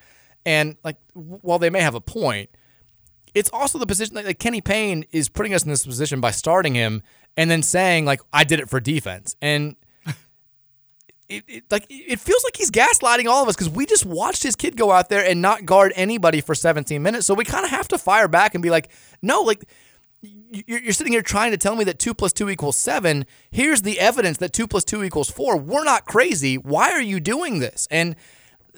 And like while they may have a point, it's also the position that like Kenny Payne is putting us in this position by starting him and then saying like I did it for defense and. It, it, like it feels like he's gaslighting all of us because we just watched his kid go out there and not guard anybody for 17 minutes. So we kind of have to fire back and be like, no, like you're, sitting here trying to tell me that two plus two equals seven. Here's the evidence that two plus two equals four. We're not crazy. Why are you doing this? And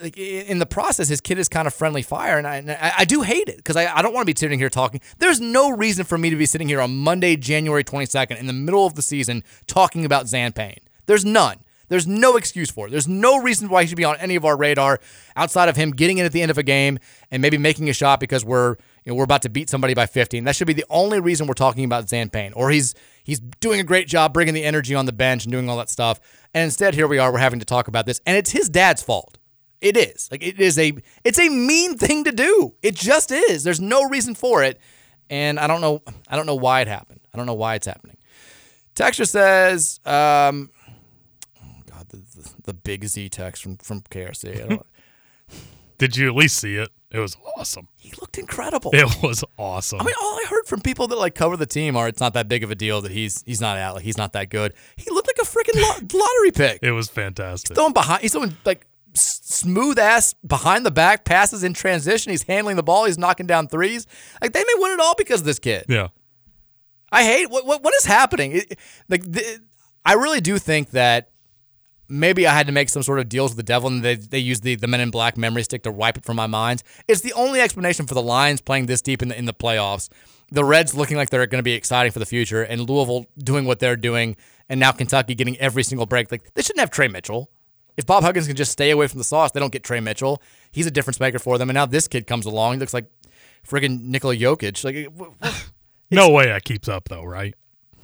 like in the process, his kid is kind of friendly fire, and I, and I, I do hate it because I, I don't want to be sitting here talking. There's no reason for me to be sitting here on Monday, January 22nd, in the middle of the season, talking about Zan Payne. There's none. There's no excuse for it. There's no reason why he should be on any of our radar outside of him getting in at the end of a game and maybe making a shot because we're you know we're about to beat somebody by 15. That should be the only reason we're talking about Zan Payne. Or he's he's doing a great job bringing the energy on the bench and doing all that stuff. And instead, here we are. We're having to talk about this, and it's his dad's fault. It is like it is a it's a mean thing to do. It just is. There's no reason for it, and I don't know I don't know why it happened. I don't know why it's happening. Texture says, um, the, the, the big Z text from from KRC. I don't, Did you at least see it? It was awesome. he looked incredible. It was awesome. I mean, all I heard from people that like cover the team are it's not that big of a deal that he's he's not out. Like he's not that good. He looked like a freaking lo- lottery pick. it was fantastic. He's throwing behind. He's throwing like s- smooth ass behind the back passes in transition. He's handling the ball. He's knocking down threes. Like they may win it all because of this kid. Yeah. I hate what what, what is happening. It, like the, I really do think that maybe I had to make some sort of deals with the devil, and they they used the the Men in Black memory stick to wipe it from my mind. It's the only explanation for the Lions playing this deep in the in the playoffs. The Reds looking like they're going to be exciting for the future, and Louisville doing what they're doing, and now Kentucky getting every single break. Like they shouldn't have Tre Mitchell. If Bob Huggins can just stay away from the sauce, they don't get Tre Mitchell. He's a difference maker for them. And now this kid comes along. He looks like friggin' Nikola Jokic. Like, No way that keeps up though, right?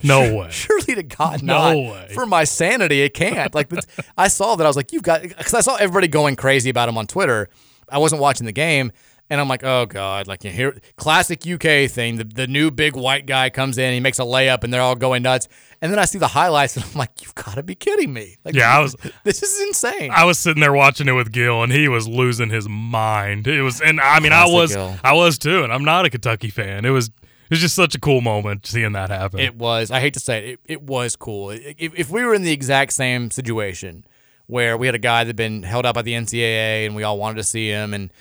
No way. surely to God, No not. way. For my sanity, it can't. Like, I saw that. I was like, you've got, because I saw everybody going crazy about him on Twitter. I wasn't watching the game. And I'm like, oh God, like you hear classic UK thing. The, the new big white guy comes in, he makes a layup, and they're all going nuts. And then I see the highlights, and I'm like, you've got to be kidding me! Like, Yeah, I was- This is insane. I was sitting there watching it with Gil, and he was losing his mind. It was, and I mean, Classic I was, Gil. I was too, and I'm not a Kentucky fan. It was, was just such a cool moment seeing that happen. It was. I hate to say it. It, it was cool. If, if we were in the exact same situation where we had a guy that'd been held up by the NCAA and we all wanted to see him, and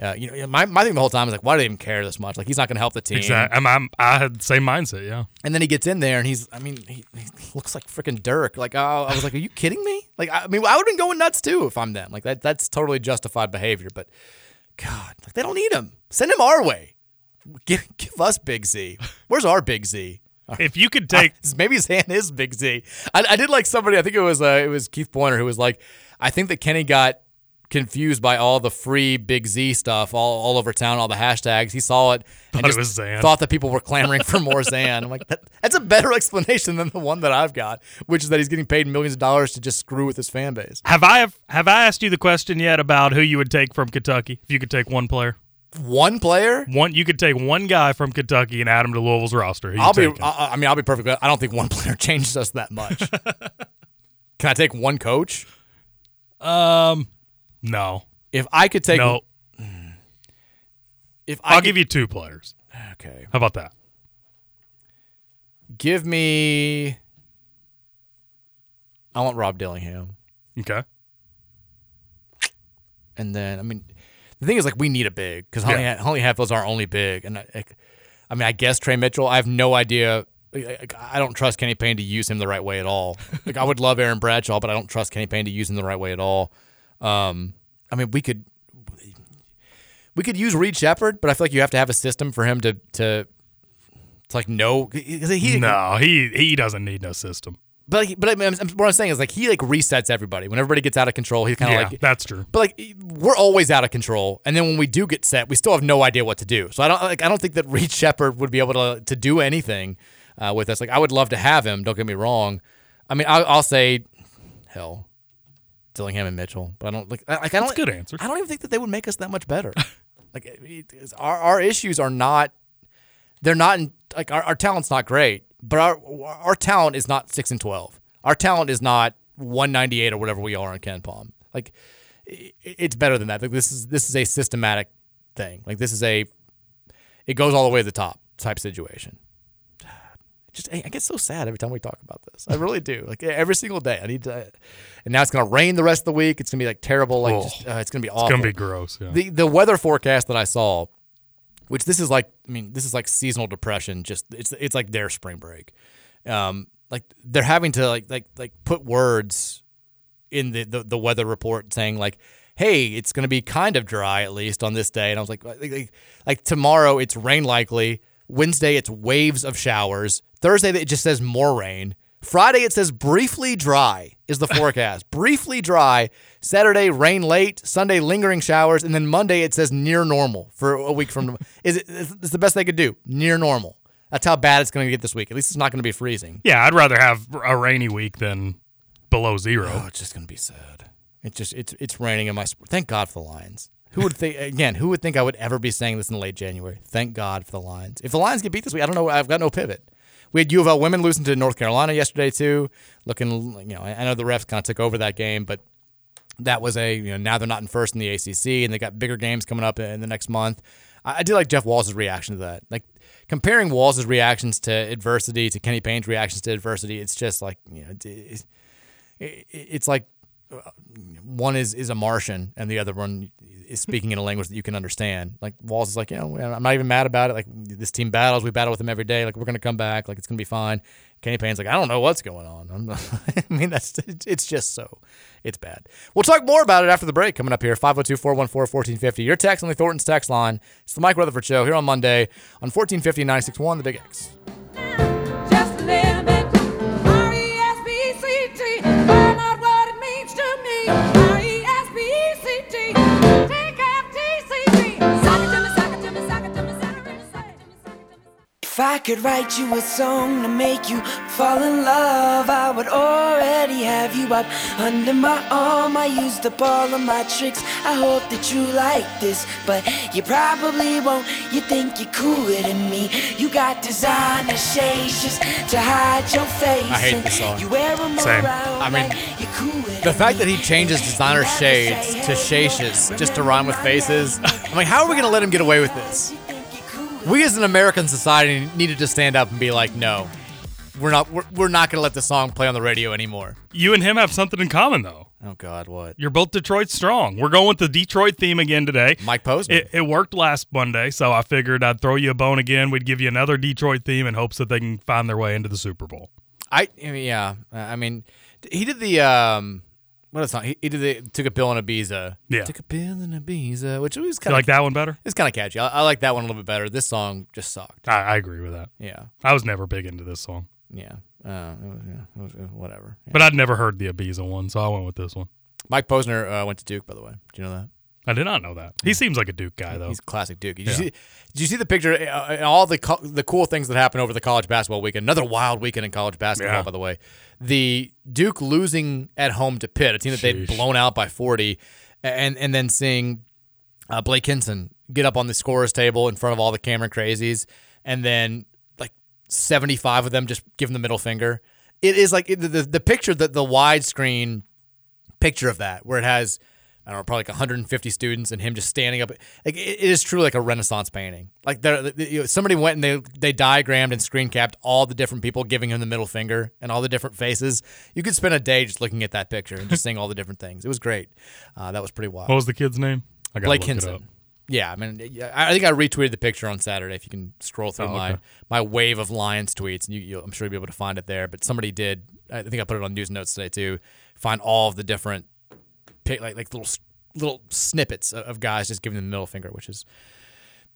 uh, you know, my, my thing the whole time is like, why do they even care this much? Like, he's not going to help the team. exactly. I'm, I'm, I had the same mindset. Yeah. And then he gets in there and he's, I mean, he, he looks like freaking Dirk. Like, oh, I was like, are you kidding me? Like, I mean, I would have been going nuts too if I'm them. Like, that that's totally justified behavior. But God, like, they don't need him. Send him our way. Give, give us Big Z. Where's our Big Z? If you could take, maybe his hand is Big Z. I, I did like somebody. I think it was uh, it was Keith Pointer who was like, I think that Kenny got confused by all the free Big Z stuff all, all over town, all the hashtags. He saw it and Thought it just was thought that people were clamoring for more Zan. I'm like, that, that's a better explanation than the one that I've got, which is that he's getting paid millions of dollars to just screw with his fan base. have I have I asked you the question yet about who you would take from Kentucky if you could take one player? One player. One, you could take one guy from Kentucky and add him to Louisville's roster. I'll be. I, I mean, I'll be perfectly. I don't think one player changes us that much. Can I take one coach? Um, no. If I could take, no. if I I'll could- give you two players. Okay. How about that? Give me. I want Rob Dillingham. Okay. And then, I mean, the thing is, like, we need a big because Huntley, Yeah. Huntley Hatfield's our only big. And I, I mean, I guess Tre Mitchell. I have no idea. I don't trust Kenny Payne to use him the right way at all. Like, I would love Aaron Bradshaw, but I don't trust Kenny Payne to use him the right way at all. Um, I mean, we could we could use Reed Sheppard, but I feel like you have to have a system for him to to It's like no, he no, he he doesn't need no system. But like, but I mean, what I'm saying is like he like resets everybody when everybody gets out of control. He's kind of Yeah, like that's true. But like we're always out of control, and then when we do get set, we still have no idea what to do. So I don't like I don't think that Reed Sheppard would be able to to do anything uh, with us. Like I would love to have him. Don't get me wrong. I mean, I, I'll say, hell, Dillingham and Mitchell, but I don't like. Like I don't. That's a good answer. I don't even think that they would make us that much better. like our our issues are not. They're not in, like our, our talent's not great, but our our talent is not six and twelve. Our talent is not one ninety eight or whatever we are in KenPom. Like it's better than that. Like this is this is a systematic thing. Like this is a it goes all the way to the top type situation. Just I get so sad every time we talk about this. I really do. Like every single day, I need to. And now it's gonna rain the rest of the week. It's gonna be like terrible. Like Oh, just, uh, it's gonna be awful. it's gonna be gross, yeah. The the weather forecast that I saw, which this is like, I mean, this is like seasonal depression. Just it's it's like their spring break. Um, like they're having to like like like put words in the, the, the weather report saying like, hey, it's going to be kind of dry at least on this day. And I was like, like, like, like tomorrow it's rain likely. Wednesday it's waves of showers. Thursday it just says more rain. Friday it says briefly dry is the forecast. briefly dry. Saturday rain late. Sunday lingering showers, and then Monday it says near normal for a week from. is it? It's the best they could do. Near normal. That's how bad it's going to get this week. At least it's not going to be freezing. Yeah, I'd rather have a rainy week than below zero. Oh, it's just gonna be sad. It's just it's it's raining in my. Thank God for the Lions. Who would think again? Who would think I would ever be saying this in late January? Thank God for the Lions. If the Lions get beat this week, I don't know. I've got no pivot. We had U of L women losing to North Carolina yesterday too. Looking, you know, I know the refs kind of took over that game, but that was a you know now they're not in first in the ACC and they got bigger games coming up in the next month. I, did like Jeff Walz' reaction to that. Like comparing Walz' reactions to adversity to Kenny Payne's reactions to adversity, it's just like you know. It, it, it's like uh, one is is a Martian and the other one is speaking in a language that you can understand. Like Walz is like, you know, I'm not even mad about it. Like this team battles, we battle with them every day. Like we're gonna come back. Like it's gonna be fine. Kenny Payne's like, I don't know what's going on. I mean, that's it's just so it's bad. We'll talk more about it after the break. Coming up here, 502-414-1450. Your text on the Thornton's text line. It's the Mike Rutherford Show here on Monday on 1450 961 The Big X. If I could write you a song to make you fall in love, I would already have you up under my arm. I used up all of my tricks. I hope that you like this, but you probably won't. You think you're cooler than me. You got designer shades just to hide your face. I hate this song. You wear 'em Same. around I mean, like The fact that he changes designer shades to shashes just to rhyme with faces. I'm like, how are we going to let him get away with this? We as an American society needed to stand up and be like, no, we're not. We're, we're not going to let the song play on the radio anymore. You and him have something in common, though. Oh God, what? You're both Detroit strong. We're going with the Detroit theme again today. Mike Posner. It, it worked last Monday, so I figured I'd throw you a bone again. We'd give you another Detroit theme in hopes that they can find their way into the Super Bowl. I, yeah. I mean, he did the um, what is it? He, he did the took a pill in Ibiza. Yeah. took a pill in Ibiza, which was You kind of like that one better? It's kind of catchy. I, I like that one a little bit better. This song just sucked. I, I agree with that. Yeah. I was never big into this song, Yeah. Uh, it was, yeah, it was, uh, whatever. Yeah. but I'd never heard the Ibiza one, so I went with this one. Mike Posner uh, went to Duke, by the way. Do you know that? I did not know that. He seems like a Duke guy, though. He's a classic Duke. Did Yeah. you see? Did you see the picture uh, and all the co- the cool things that happened over the college basketball weekend? Another wild weekend in college basketball, Yeah. by the way. The Duke losing at home to Pitt, a team that they'd blown out by forty, and and then seeing uh, Blake Hinson get up on the scorers table in front of all the Cameron crazies, and then like seventy five of them just give him the middle finger. It is like the, the the picture that the widescreen picture of that where it has I don't know probably like 150 students and him just standing up like it, is truly like a renaissance painting like there you know, somebody went and they they diagrammed and screen capped all the different people giving him the middle finger and all the different faces you could spend a day just looking at that picture and just seeing all the different things it was great uh, that was pretty wild What was the kid's name? I Blake look it up. Hinson yeah, I mean, I think I retweeted the picture on Saturday. If you can scroll through Oh, my okay. my wave of Lions tweets, and you, you, I'm sure you'll be able to find it there. But somebody did. I think I put it on news notes today too. Find all of the different, pic- like like little little snippets of, guys just giving them the middle finger, which is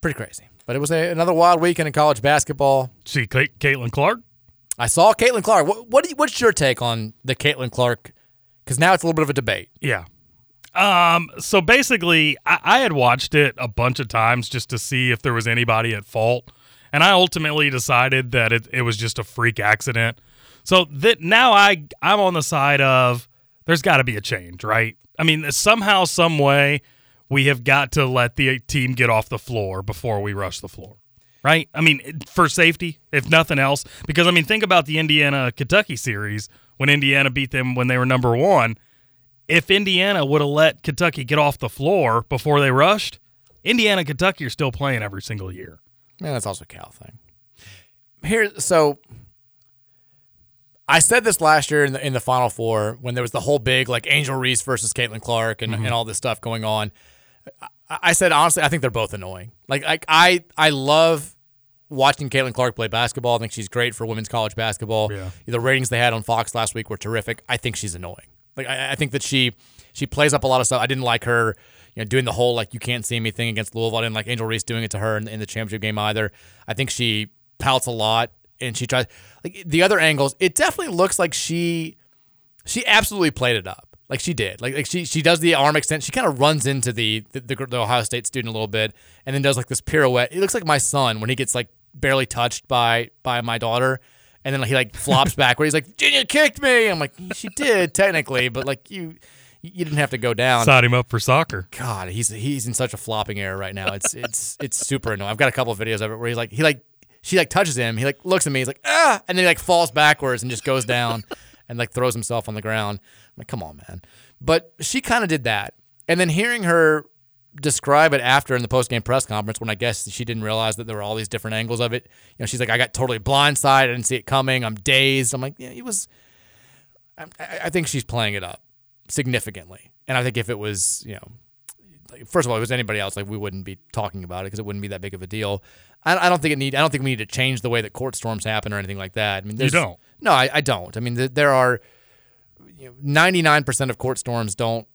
Pretty crazy. But it was a, another wild weekend in college basketball. See Ca- Caitlin Clark? I saw Caitlin Clark. What, what do you, what's your take on the Caitlin Clark? Because now it's a little bit of a debate. Yeah. Um. So basically, I, I had watched it a bunch of times just to see if there was anybody at fault, and I ultimately decided that it, it was just a freak accident. So that now I I'm on the side of there's got to be a change, right? I mean, somehow, some way, we have got to let the team get off the floor before we rush the floor, right? I mean, for safety, if nothing else, because I mean, think about the Indiana Kentucky series when Indiana beat them when they were number one. If Indiana would have let Kentucky get off the floor before they rushed, Indiana Kentucky are still playing every single year. Man, that's also a Cal thing. Here, so I said this last year in the in the Final Four when there was the whole big like Angel Reese versus Caitlin Clark and, Mm-hmm. and all this stuff going on. I, I said honestly, I think they're both annoying. Like, like I I love watching Caitlin Clark play basketball. I think she's great for women's college basketball. Yeah. The ratings they had on Fox last week were terrific. I think she's annoying. Like I, I think that she she plays up a lot of stuff. I didn't like her, you know, doing the whole like you can't see me thing against Louisville. I didn't like Angel Reese doing it to her in, in the championship game either. I think she pouts a lot and she tries like the other angles. It definitely looks like she she absolutely played it up. Like she did. Like, like she she does the arm extent. She kind of runs into the, the the Ohio State student a little bit, and then does like this pirouette. It looks like my son when he gets like barely touched by by my daughter, and then he like flops backward. He's like, "Virginia kicked me." I'm like, "She did technically, but like you." You didn't have to go down. Side him up for soccer. God, he's he's in such a flopping error right now. It's it's it's super annoying. I've got a couple of videos of it where he's like he like she like touches him. He like looks at me. He's like ah, and then he like falls backwards and just goes down and like throws himself on the ground. I'm like, come on, man. But she kind of did that, and then hearing her describe it after in the post game press conference when I guess she didn't realize that there were all these different angles of it. You know, she's like, I got totally blindsided. I didn't see it coming. I'm dazed. I'm like, yeah, it was. I, I think she's playing it up significantly, and I think if it was, you know, like, first of all, if it was anybody else, like we wouldn't be talking about it because it wouldn't be that big of a deal. I, I don't think it need. I don't think we need to change the way that court storms happen or anything like that. I mean, You don't? No, I, I don't. I mean, th- there are ninety nine percent of court storms don't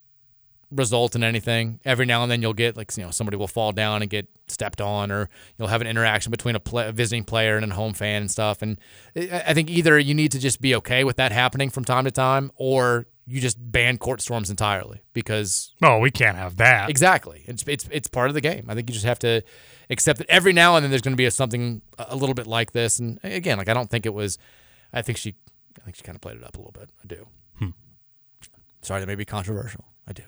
result in anything. Every now and then you'll get like you know somebody will fall down and get stepped on, or you'll have an interaction between a, play, a visiting player and a home fan and stuff. And I I think either you need to just be okay with that happening from time to time, or you just ban court storms entirely because Oh, we can't have that. Exactly. It's it's it's part of the game. I think you just have to accept that every now and then there's going to be a, something a little bit like this. And again, like I don't think it was. I think she, I think she kind of played it up a little bit. I do. Hmm. Sorry, that may be controversial. I do.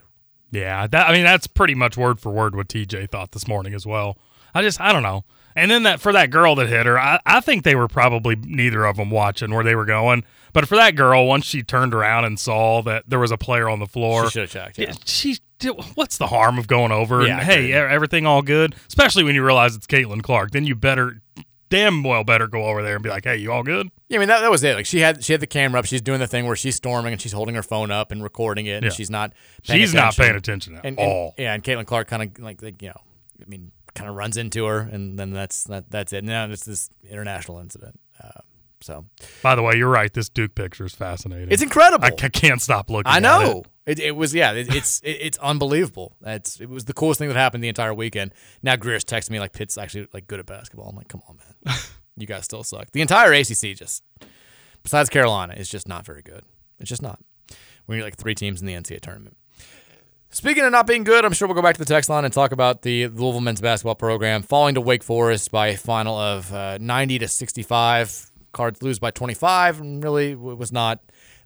Yeah, that I mean that's pretty much word for word what TJ thought this morning as well. I just I don't know. And then that for that girl that hit her, I, I think they were probably neither of them watching where they were going. But for that girl, once she turned around and saw that there was a player on the floor, She should have checked. Yeah. she did, what's the harm of going over Yeah, and hey, everything all good? Especially when you realize it's Caitlin Clark, then you better damn well better go over there and be like, hey, you all good? Yeah, I mean that, that was it. Like she had she had the camera up. She's doing the thing where she's storming and she's holding her phone up and recording it. And Yeah. she's not. She's not paying attention at and, all. And, yeah, and Caitlin Clark kind of like, like you know, I mean, kind of runs into her, and then that's that, that's it. Now it's this international incident. Uh, so By the way, you're right. This Duke picture is fascinating. It's incredible. I, ca- can't stop looking. I at know. it. It, it was yeah. It, it's it, it's unbelievable. That's it was the coolest thing that happened the entire weekend. Now Greer's texting me like Pitt's actually like good at basketball. I'm like, come on, man, you guys still suck. The entire ACC just besides Carolina is just not very good. It's just not. We need like three teams in the NCAA tournament. Speaking of not being good, I'm sure we'll go back to the text line and talk about the Louisville men's basketball program falling to Wake Forest by a final of uh, 90 to 65. Cards lose by 25, and really it was not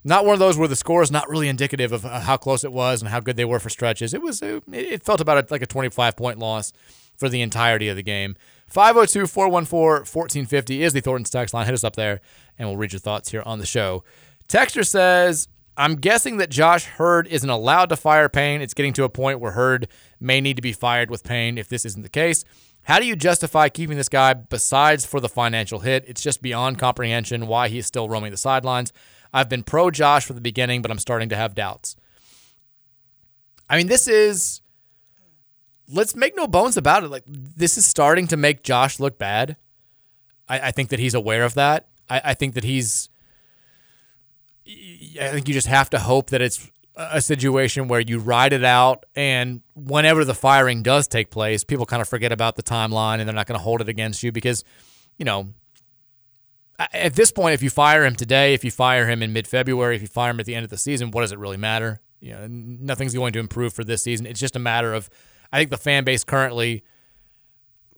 not one of those where the score is not really indicative of uh, how close it was and how good they were for stretches. It was it, felt about like a 25 point loss for the entirety of the game. 502 414 1450 is the Thornton's text line. Hit us up there, and we'll read your thoughts here on the show. Texter says, I'm guessing that Josh Heird isn't allowed to fire Payne. It's getting to a point where Heird may need to be fired with Payne if this isn't the case. How do you justify keeping this guy besides for the financial hit? It's just beyond comprehension why he's still roaming the sidelines. I've been pro Josh from the beginning, but I'm starting to have doubts. I mean, this is let's make no bones about it. Like this is starting to make Josh look bad. I, I think that he's aware of that. I, I think that he's. I think you just have to hope that it's a situation where you ride it out and whenever the firing does take place, people kind of forget about the timeline and they're not going to hold it against you because, you know, at this point, if you fire him today, if you fire him in mid February, if you fire him at the end of the season, what does it really matter? You know, nothing's going to improve for this season. It's just a matter of, I think the fan base currently,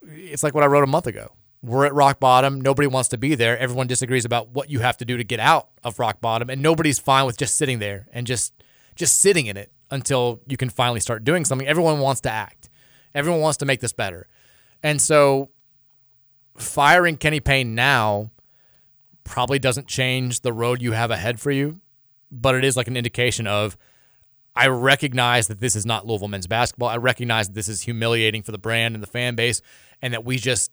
it's like what I wrote a month ago. We're at rock bottom. Nobody wants to be there. Everyone disagrees about what you have to do to get out of rock bottom, and nobody's fine with just sitting there and just just sitting in it until you can finally start doing something. Everyone wants to act. Everyone wants to make this better. And so firing Kenny Payne now probably doesn't change the road you have ahead for you, but it is like an indication of I recognize that this is not Louisville men's basketball. I recognize that this is humiliating for the brand and the fan base, and that we just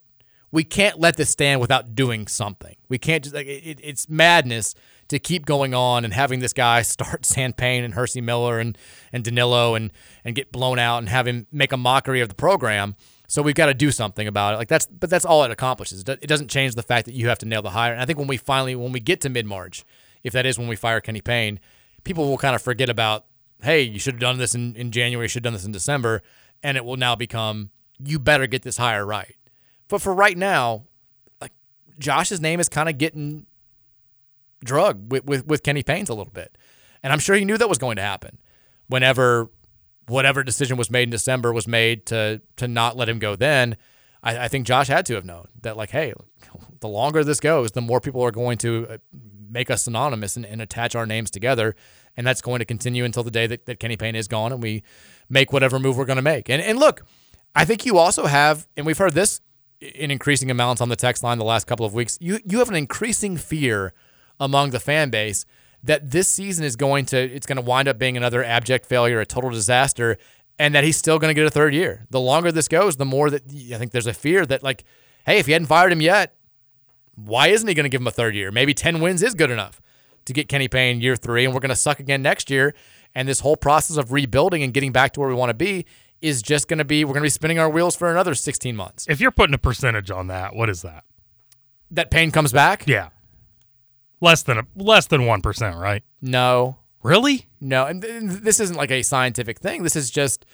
we can't let this stand without doing something. We can't just like it, it's madness to keep going on and having this guy start Zan Payne and Hercy Miller and and Danilo and and get blown out and have him make a mockery of the program. So we've got to do something about it. Like that's but that's all it accomplishes. It doesn't change the fact that you have to nail the hire. And I think when we finally when we get to mid March, if that is when we fire Kenny Payne, people will kind of forget about hey, you should have done this in, in January, you should have done this in December, and it will now become you better get this hire right. But for right now, like Josh's name is kind of getting drug with, with, with Kenny Payne's a little bit. And I'm sure he knew that was going to happen whenever whatever decision was made in December was made to to not let him go then. I, I think Josh had to have known that like, hey, the longer this goes, the more people are going to uh, make us synonymous and, and attach our names together. And that's going to continue until the day that, that Kenny Payne is gone and we make whatever move we're going to make. And and look, I think you also have, and we've heard this in increasing amounts on the text line the last couple of weeks, you you have an increasing fear among the fan base that this season is going to it's going to wind up being another abject failure, a total disaster, and that he's still going to get a third year. The longer this goes, the more that I think there's a fear that like, hey, if you hadn't fired him yet, why isn't he going to give him a third year? Maybe 10 wins is good enough to get Kenny Payne year 3 and we're going to suck again next year and this whole process of rebuilding and getting back to where we want to be is just going to be we're going to be spinning our wheels for another 16 months. If you're putting a percentage on that, what is that? That Payne comes back? Yeah. Less than a, less than 1%, right? No. Really? No, and th- this isn't like a scientific thing. This is just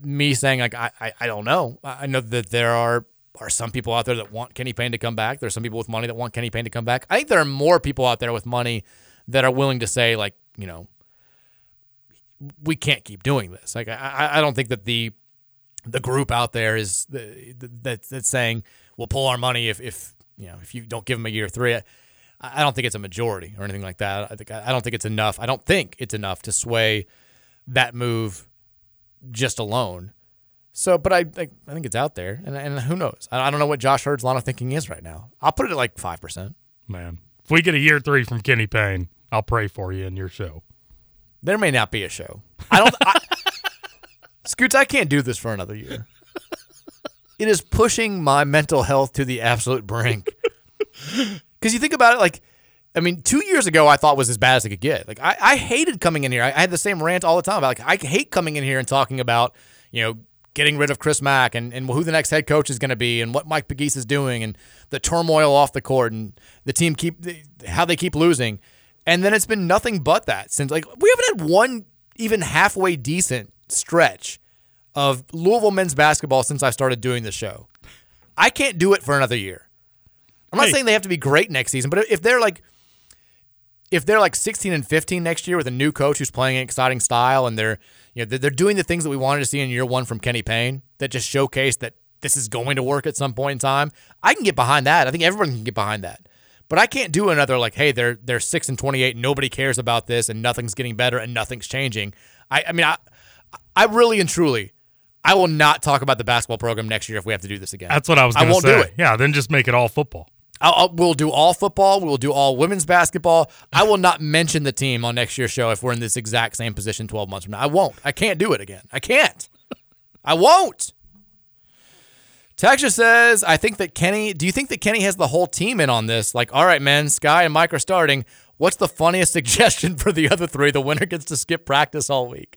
me saying like I, I, I don't know. I know that there are are some people out there that want Kenny Payne to come back. There's some people with money that want Kenny Payne to come back. I think there are more people out there with money that are willing to say like you know we can't keep doing this. Like I, I don't think that the the group out there is the, that that's saying we'll pull our money if if you know if you don't give them a year three. I, I don't think it's a majority or anything like that. I think I don't think it's enough. I don't think it's enough to sway that move just alone. So, but I I, I think it's out there, and, and who knows? I, I don't know what Josh Heird's line of thinking is right now. I'll put it at like five percent. Man, if we get a year three from Kenny Payne, I'll pray for you in your show. There may not be a show. I don't. I, Scoots, I can't do this for another year. It is pushing my mental health to the absolute brink. Because you think about it, like, I mean, two years ago, I thought was as bad as it could get. Like, I, I hated coming in here. I, I had the same rant all the time about, like, I hate coming in here and talking about, you know, getting rid of Chris Mack and, and who the next head coach is going to be and what Mike Pegues is doing and the turmoil off the court and the team keep how they keep losing. And then it's been nothing but that since like we haven't had one even halfway decent stretch of Louisville men's basketball since I started doing the show. I can't do it for another year. I'm not Hey. saying they have to be great next season, but if they're like if they're like 16 and 15 next year with a new coach who's playing an exciting style and they're you know they're- they're doing the things that we wanted to see in year one from Kenny Payne that just showcase that this is going to work at some point in time. I can get behind that. I think everyone can get behind that. But I can't do another like, hey, they're they're six and 28. Nobody cares about this, and nothing's getting better, and nothing's changing. I I mean I I really and truly. I will not talk about the basketball program next year if we have to do this again. That's what I was I going to won't say. do it. Yeah, then just make it all football. I'll, I'll, we'll do all football. We'll do all women's basketball. I will not mention the team on next year's show if we're in this exact same position 12 months from now. I won't. I can't do it again. I can't. I won't. Texture says, I think that Kenny, do you think that Kenny has the whole team in on this? Like, all right, man, Skyy and Mike are starting. What's the funniest suggestion for the other three? The winner gets to skip practice all week.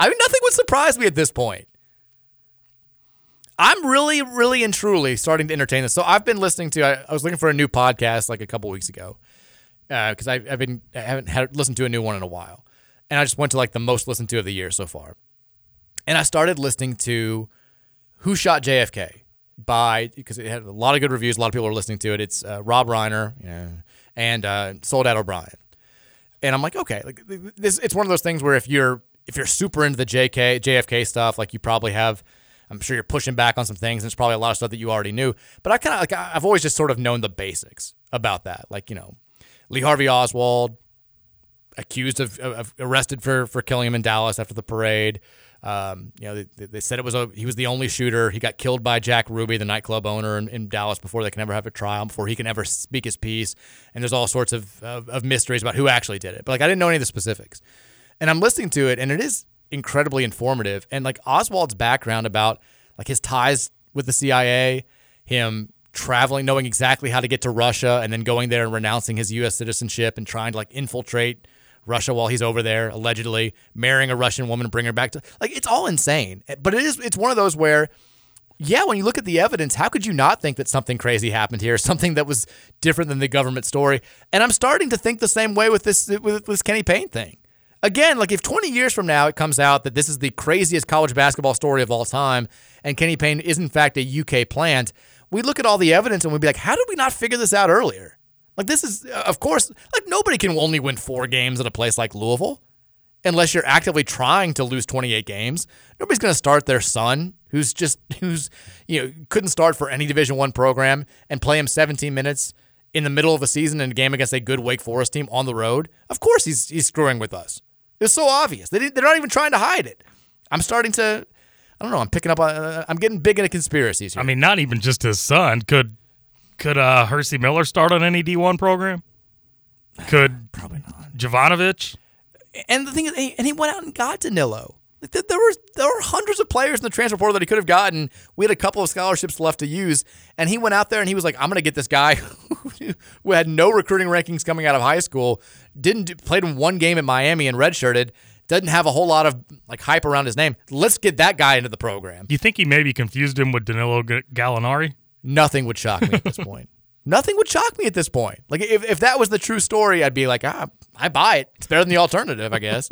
I mean, nothing would surprise me at this point. I'm really, really and truly starting to entertain this. So I've been listening to. I, I was looking for a new podcast like a couple weeks ago uh, because I I've been I haven't had listened to a new one in a while, and I just went to like the most listened to of the year so far. And I started listening to Who Shot JFK by because it had a lot of good reviews. A lot of people are listening to it. It's uh, Rob Reiner yeah, and uh, Soledad O'Brien. And I'm like, okay, like this. It's one of those things where if you're if you're super into the JK JFK stuff, like you probably have. I'm sure you're pushing back on some things, and there's probably a lot of stuff that you already knew. But I kind of like I've always just sort of known the basics about that, like you know, Lee Harvey Oswald, accused of, of arrested for for killing him in Dallas after the parade. Um, you know, they, they, said it was a he was the only shooter. He got killed by Jack Ruby, the nightclub owner in, in, Dallas, before they can ever have a trial, before he can ever speak his piece. And there's all sorts of, of, of mysteries about who actually did it. But like, I didn't know any of the specifics. And I'm listening to it, and it is incredibly informative. And like Oswald's background about like his ties with the CIA, him traveling, knowing exactly how to get to Russia, and then going there and renouncing his U.S. citizenship and trying to like infiltrate Russia while he's over there, allegedly marrying a Russian woman bring her back to like it's all insane. But it is it's one of those where yeah, when you look at the evidence, how could you not think that something crazy happened here, something that was different than the government story? And I'm starting to think the same way with this with this Kenny Payne thing. Again, like if 20 years from now it comes out that this is the craziest college basketball story of all time and Kenny Payne is in fact a UK plant, we look at all the evidence and we'd be like, how did we not figure this out earlier? Like this is, of course, like nobody can only win four games at a place like Louisville, unless you're actively trying to lose 28 games. Nobody's going to start their son, who's just who's you know couldn't start for any Division One program, and play him 17 minutes in the middle of a season in a game against a good Wake Forest team on the road. Of course, he's he's screwing with us. It's so obvious. They they're not even trying to hide it. I'm starting to. I don't know. I'm picking up. Uh, I'm getting big into conspiracies here. I mean, not even just his son. Could could uh, Hercy Miller start on any D1 program? Could probably not Jovanovic? And the thing is, and he went out and got Danilo. There were there were hundreds of players in the transfer portal that he could have gotten. We had a couple of scholarships left to use, and he went out there and he was like, "I'm going to get this guy who had no recruiting rankings coming out of high school, didn't do, played in one game at Miami and redshirted, doesn't have a whole lot of like hype around his name. Let's get that guy into the program." You think he maybe confused him with Danilo Gallinari? Nothing would shock me at this point. Nothing would shock me at this point. Like if, if that was the true story, I'd be like, ah, I buy it. It's better than the alternative, I guess.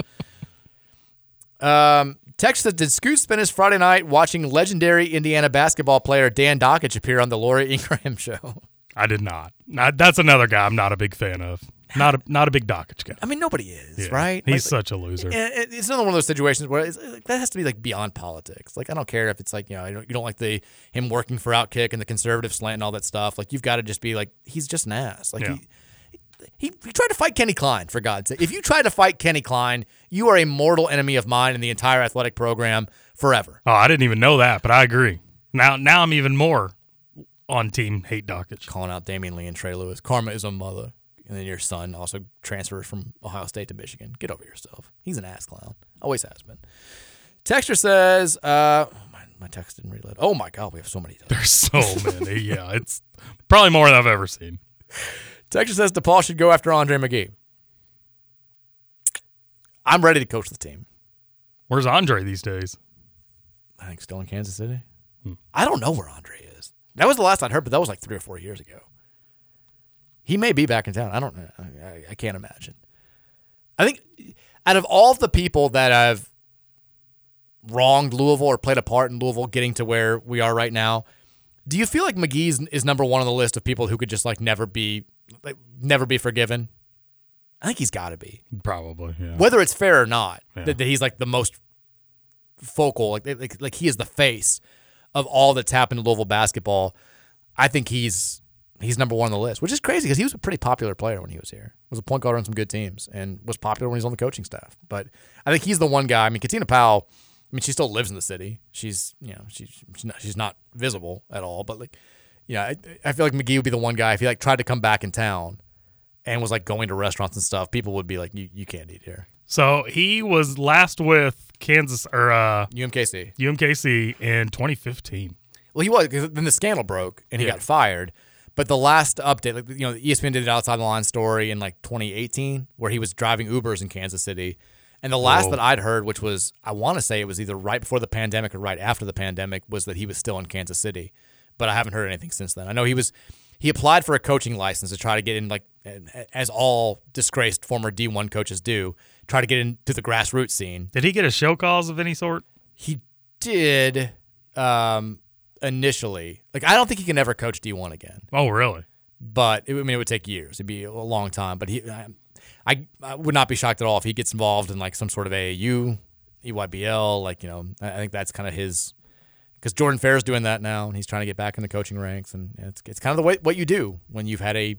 um, Text says, did Scoot spend his Friday night watching legendary Indiana basketball player Dan Dakich appear on the Laura Ingraham show? I did not. That's another guy I'm not a big fan of. Not a not a big Dakich guy. I mean, nobody is, yeah, right? He's like, such a loser. It's another one of those situations where that has to be like beyond politics. Like I don't care if it's like you know you don't, you don't like the him working for Outkick and the conservative slant and all that stuff. Like you've got to just be like he's just an ass. Like yeah. he, he he tried to fight Kenny Klein for God's sake. If you try to fight Kenny Klein, you are a mortal enemy of mine in the entire athletic program forever. Oh, I didn't even know that, but I agree. Now now I'm even more on team hate Dakich. Calling out Damion Lee and Trey Lewis. Karma is a mother and then your son also transfers from Ohio State to Michigan. Get over yourself. He's an ass clown. Always has been. Texture says, uh, oh, my, my text didn't reload. Oh my God, we have so many. There's so many. yeah, it's probably more than I've ever seen. Texture says DePaul should go after Andre McGee. I'm ready to coach the team. Where's Andre these days? I think still in Kansas City. Hmm. I don't know where Andre is. That was the last I'd heard, but that was like three or four years ago. He may be back in town. I don't know. I, I can't imagine. I think out of all of the people that have wronged Louisville or played a part in Louisville getting to where we are right now, do you feel like McGee's is number one on the list of people who could just like never be like never be forgiven? I think he's got to be. Probably, yeah. Whether it's fair or not, yeah. that, that, he's like the most focal, like, like like he is the face of all that's happened to Louisville basketball. I think he's he's number one on the list, which is crazy because he was a pretty popular player when he was here. Was a point guard on some good teams and was popular when he was on the coaching staff. But I think he's the one guy. I mean, Katina Powell. I mean, she still lives in the city. She's you know she's she's not, she's not visible at all. But like, yeah, I, I feel like McGee would be the one guy if he like tried to come back in town and was like going to restaurants and stuff. People would be like, you you can't eat here. So he was last with Kansas or uh, UMKC. UMKC in 2015. Well, he was then the scandal broke and he yeah. got fired. But the last update, like you know, ESPN did an outside the line story in like 2018 where he was driving Ubers in Kansas City. And the last Whoa. that I'd heard, which was I want to say it was either right before the pandemic or right after the pandemic, was that he was still in Kansas City. But I haven't heard anything since then. I know he was he applied for a coaching license to try to get in like as all disgraced former D1 coaches do, try to get into the grassroots scene. Did he get a show cause of any sort? He did um, initially. Like, I don't think he can ever coach D1 again. Oh, really? But it, I mean, it would take years. It'd be a long time. But he, I, I, I would not be shocked at all if he gets involved in like some sort of AAU, EYBL. Like, you know, I I think that's kind of his. Because Jordan Fair's doing that now, and he's trying to get back in the coaching ranks, and it's it's kind of the way what you do when you've had a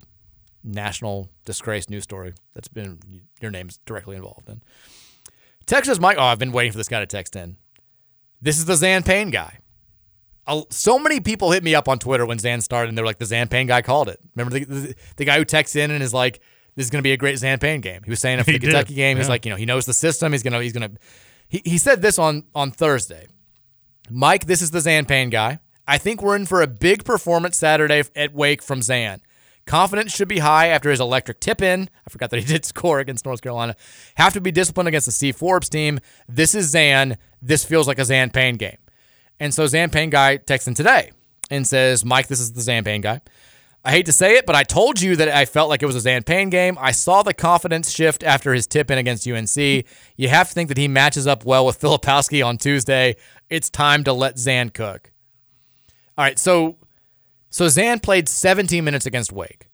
national disgrace news story that's been your name's directly involved in. Texas Mike. Oh, I've been waiting for this guy to text in. This is the Zan Payne guy. So many people hit me up on Twitter when Zan started, and they're like, "The Zan Payne guy called it." Remember the, the, the guy who texts in and is like, "This is going to be a great Zan Payne game." He was saying He the did, Kentucky game, he's like, you know, he knows the system. He's gonna, he's gonna. He, he said this on on Thursday. Mike, this is the Zan Payne guy. I think we're in for a big performance Saturday at Wake from Zan. Confidence should be high after his electric tip in. I forgot that he did score against North Carolina. Have to be disciplined against the Steve Forbes team. This is Zan. This feels like a Zan Payne game. And so Zan Payne guy texts in today and says, Mike, this is the Zan Payne guy. I hate to say it, but I told you that I felt like it was a Zan Payne game. I saw the confidence shift after his tip in against UNC. You have to think that he matches up well with Filipowski on Tuesday. It's time to let Zan cook. All right, so so Zan played 17 minutes against Wake.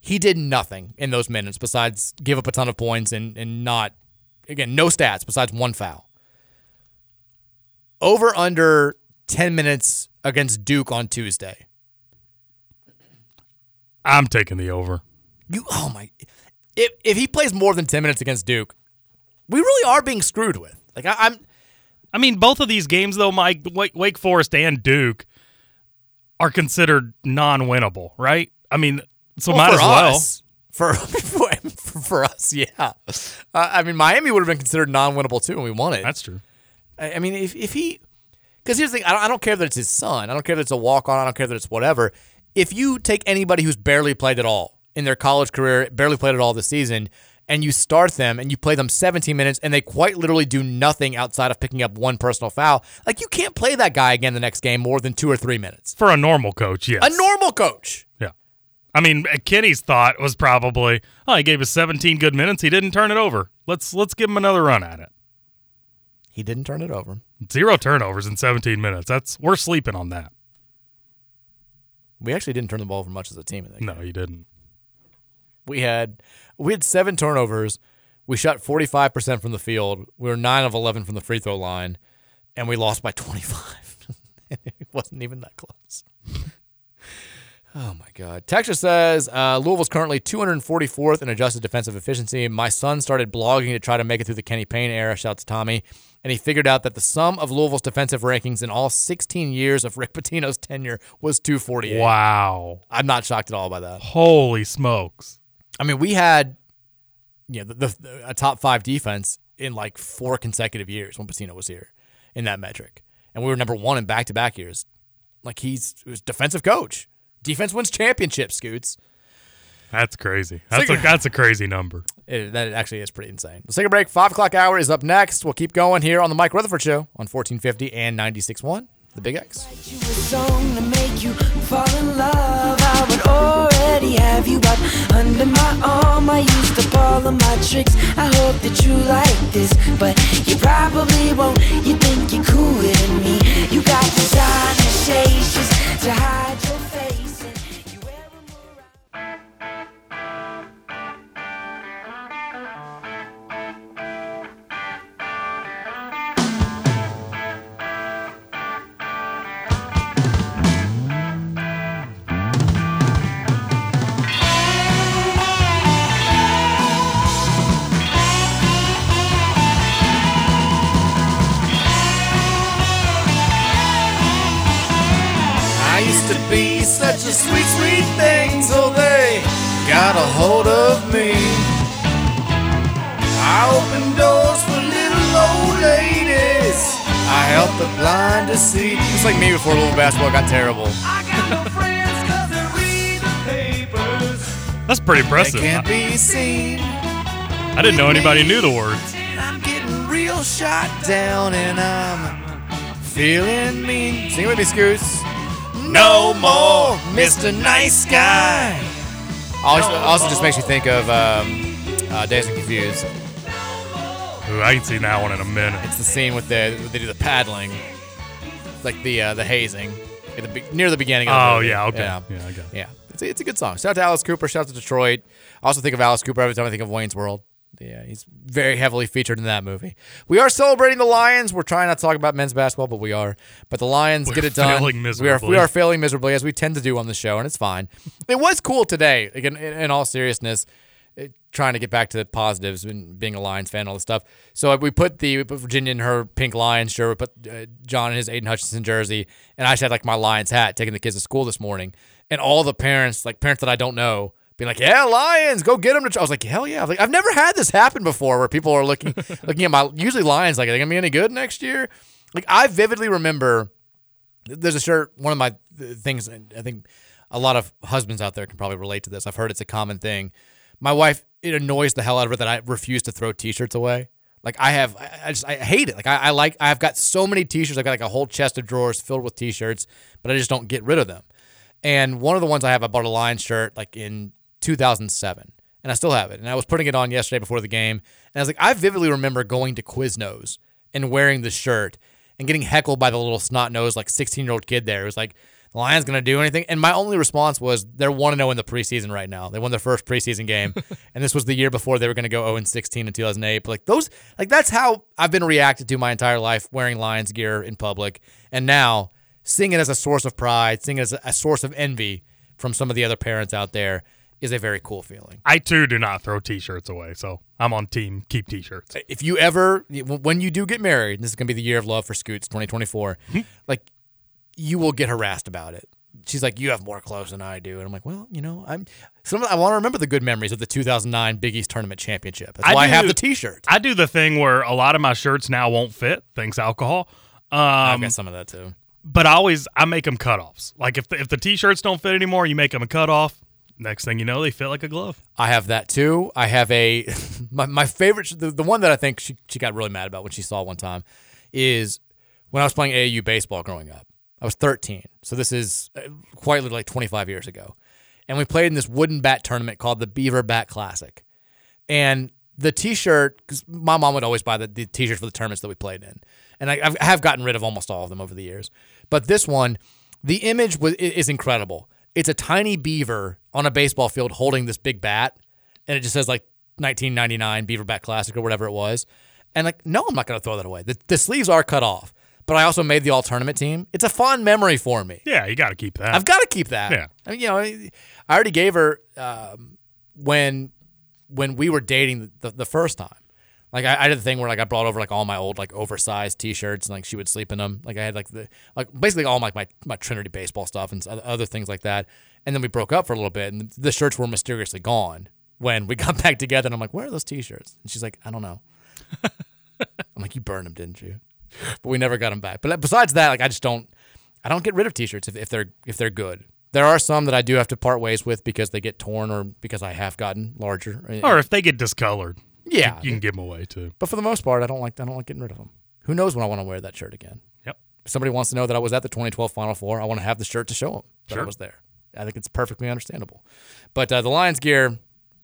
He did nothing in those minutes besides give up a ton of points and and not again no stats besides one foul. Over under 10 minutes against Duke on Tuesday. I'm taking the over. You oh my if if he plays more than 10 minutes against Duke, we really are being screwed with. Like I, I'm I mean, both of these games, though, Mike, Wake, Wake Forest and Duke are considered non-winnable, right? I mean, so Well, might as well. us, For, for for us, yeah. Uh, I mean, Miami would have been considered non-winnable too, and we won it. That's true. I, I mean, if if he, because here's the thing, I don't, I don't care that it's his son. I don't care that it's a walk-on. I don't care that it's whatever. If you take anybody who's barely played at all in their college career, barely played at all this season, and you start them and you play them 17 minutes, and they quite literally do nothing outside of picking up one personal foul, like you can't play that guy again the next game more than two or three minutes. For a normal coach, yes. A normal coach. Yeah. I mean, uh, Kenny's thought was probably, oh, he gave us 17 good minutes. He didn't turn it over. Let's let's give him another run at it. He didn't turn it over. Zero turnovers in 17 minutes. That's we're sleeping on that. We actually didn't turn the ball over much as a team in that game. No, you didn't. We had we had seven turnovers. We shot 45% from the field. We were 9 of 11 from the free throw line and we lost by 25. it wasn't even that close. oh my god. Texas says uh, Louisville's currently 244th in adjusted defensive efficiency. My son started blogging to try to make it through the Kenny Payne era. Shouts to Tommy. And he figured out that the sum of Louisville's defensive rankings in all 16 years of Rick Pitino's tenure was 248. Wow. I'm not shocked at all by that. Holy smokes. I mean, we had you know, the, the, a top five defense in like four consecutive years when Pitino was here in that metric, and we were number one in back to back years. Like he's he was defensive coach. Defense wins championships. Scoots. That's crazy. That's a, that's a crazy number. It, that actually is pretty insane. Let's take a break. Five o'clock hour is up next. We'll keep going here on the Mike Rutherford Show on 1450 and 96.1, The Big X. be such a sweet, sweet thing till they got a hold of me. I open doors for little old ladies. I help the blind to see. It's like me before little basketball got terrible. That's pretty They impressive. can't be seen. I didn't know anybody knew the words. I'm getting real shot down and I'm feeling mean. Sing with me, Scoots. No more Mr. Nice Guy. Also, also just makes you think of um, uh, Dazed and Confused. Ooh, I ain't seen that one in a minute. It's the scene with the where they do the paddling, like the uh, the hazing, at the be- near the beginning. Of the Oh, movie. yeah, okay. yeah, Yeah, I got it. yeah. It's a, it's a good song. Shout out to Alice Cooper. Shout out to Detroit. I also think of Alice Cooper every time I think of Wayne's World. Yeah, he's very heavily featured in that movie. We are celebrating the Lions. We're trying not to talk about men's basketball, but we are. But the Lions We're get it done. We are we are failing miserably as we tend to do on the show, and it's fine. it was cool today. Again, in, in all seriousness, it- trying to get back to the positives and being a Lions fan, all this stuff. So we put the we put Virginia in her pink Lions shirt. We put uh, John in his Aidan Hutchinson jersey, and I just had like my Lions hat, taking the kids to school this morning. And all the parents, like parents that I don't know, being like, "Yeah, Lions, go get them!" To I was like, "Hell yeah!" Like, I've never had this happen before, where people are looking looking at my usually Lions like, "Are they gonna be any good next year?" Like I vividly remember there's a shirt one of my things and i think a lot of husbands out there can probably relate to this i've heard it's a common thing my wife it annoys the hell out of her that i refuse to throw t-shirts away like i have i just i hate it like i, I like i've got so many t-shirts i've got like a whole chest of drawers filled with t-shirts but i just don't get rid of them and one of the ones i have i bought a lion shirt like in 2007 and i still have it and i was putting it on yesterday before the game and i was like i vividly remember going to quiznos and wearing the shirt and getting heckled by the little snot nosed like 16 year old kid there. It was like, the Lions gonna do anything? And my only response was they're one to oh zero in the preseason right now. They won their first preseason game, and this was the year before they were gonna go zero and 16 in 2008. But like those, like that's how I've been reacted to my entire life wearing Lions gear in public, and now seeing it as a source of pride, seeing it as a source of envy from some of the other parents out there is a very cool feeling. I too do not throw T-shirts away, so I'm on team keep T-shirts. if you ever when you do get married, this is gonna be the year of love for Scoots 2024. like you will get harassed about it. She's like, you have more clothes than I do, and I'm like, well, you know, I'm some. I want to remember the good memories of the 2009 Big East Tournament Championship. That's why I, do- have the T-shirt. I do the thing where a lot of my shirts now won't fit, thanks alcohol. Um, I've got some of that too. But I always I make them cutoffs. Like if the, if the T-shirts don't fit anymore, you make them a cutoff. Next thing you know, they fit like a glove. I have that too. I have a my, my favorite the, the one that I think she she got really mad about when she saw one time is when I was playing AAU baseball growing up. I was 13. So this is uh, quite literally like 25 years ago. And we played in this wooden bat tournament called the Beaver Bat Classic. And the t-shirt cuz my mom would always buy the, the t-shirts for the tournaments that we played in. And I, I've- gotten rid of almost all of them over the years. But this one, the image was, is incredible. It's a tiny beaver on a baseball field holding this big bat, and it just says like 1999 Beaver Bat Classic or whatever it was. And like, no, I'm not going to throw that away. The, the sleeves are cut off, but I also made the all tournament team. It's a fond memory for me. Yeah, you got to keep that. I've got to keep that. Yeah. I mean, you know, I already gave her um, when when we were dating the, the first time. Like I, I did the thing where like I brought over like all my old like oversized T-shirts and like she would sleep in them. Like I had like the like basically all my my, my Trinity baseball stuff and other things like that. And then we broke up for a little bit and the shirts were mysteriously gone when we got back together. And I'm like, where are those T-shirts? And she's like, I don't know. I'm like, you burned them, didn't you? But we never got them back. But besides that, like I just don't, I don't get rid of T-shirts if, if they're if they're good. There are some that I do have to part ways with because they get torn or because I have gotten larger. Or if they get discolored, Yeah. you, can give them away too. But for the most part, I don't like I don't like getting rid of them. Who knows when I want to wear that shirt again? Yep. If somebody wants to know that I was at the 2012 Final Four, I want to have the shirt to show them that I was there. I think it's perfectly understandable. But uh, the Lions gear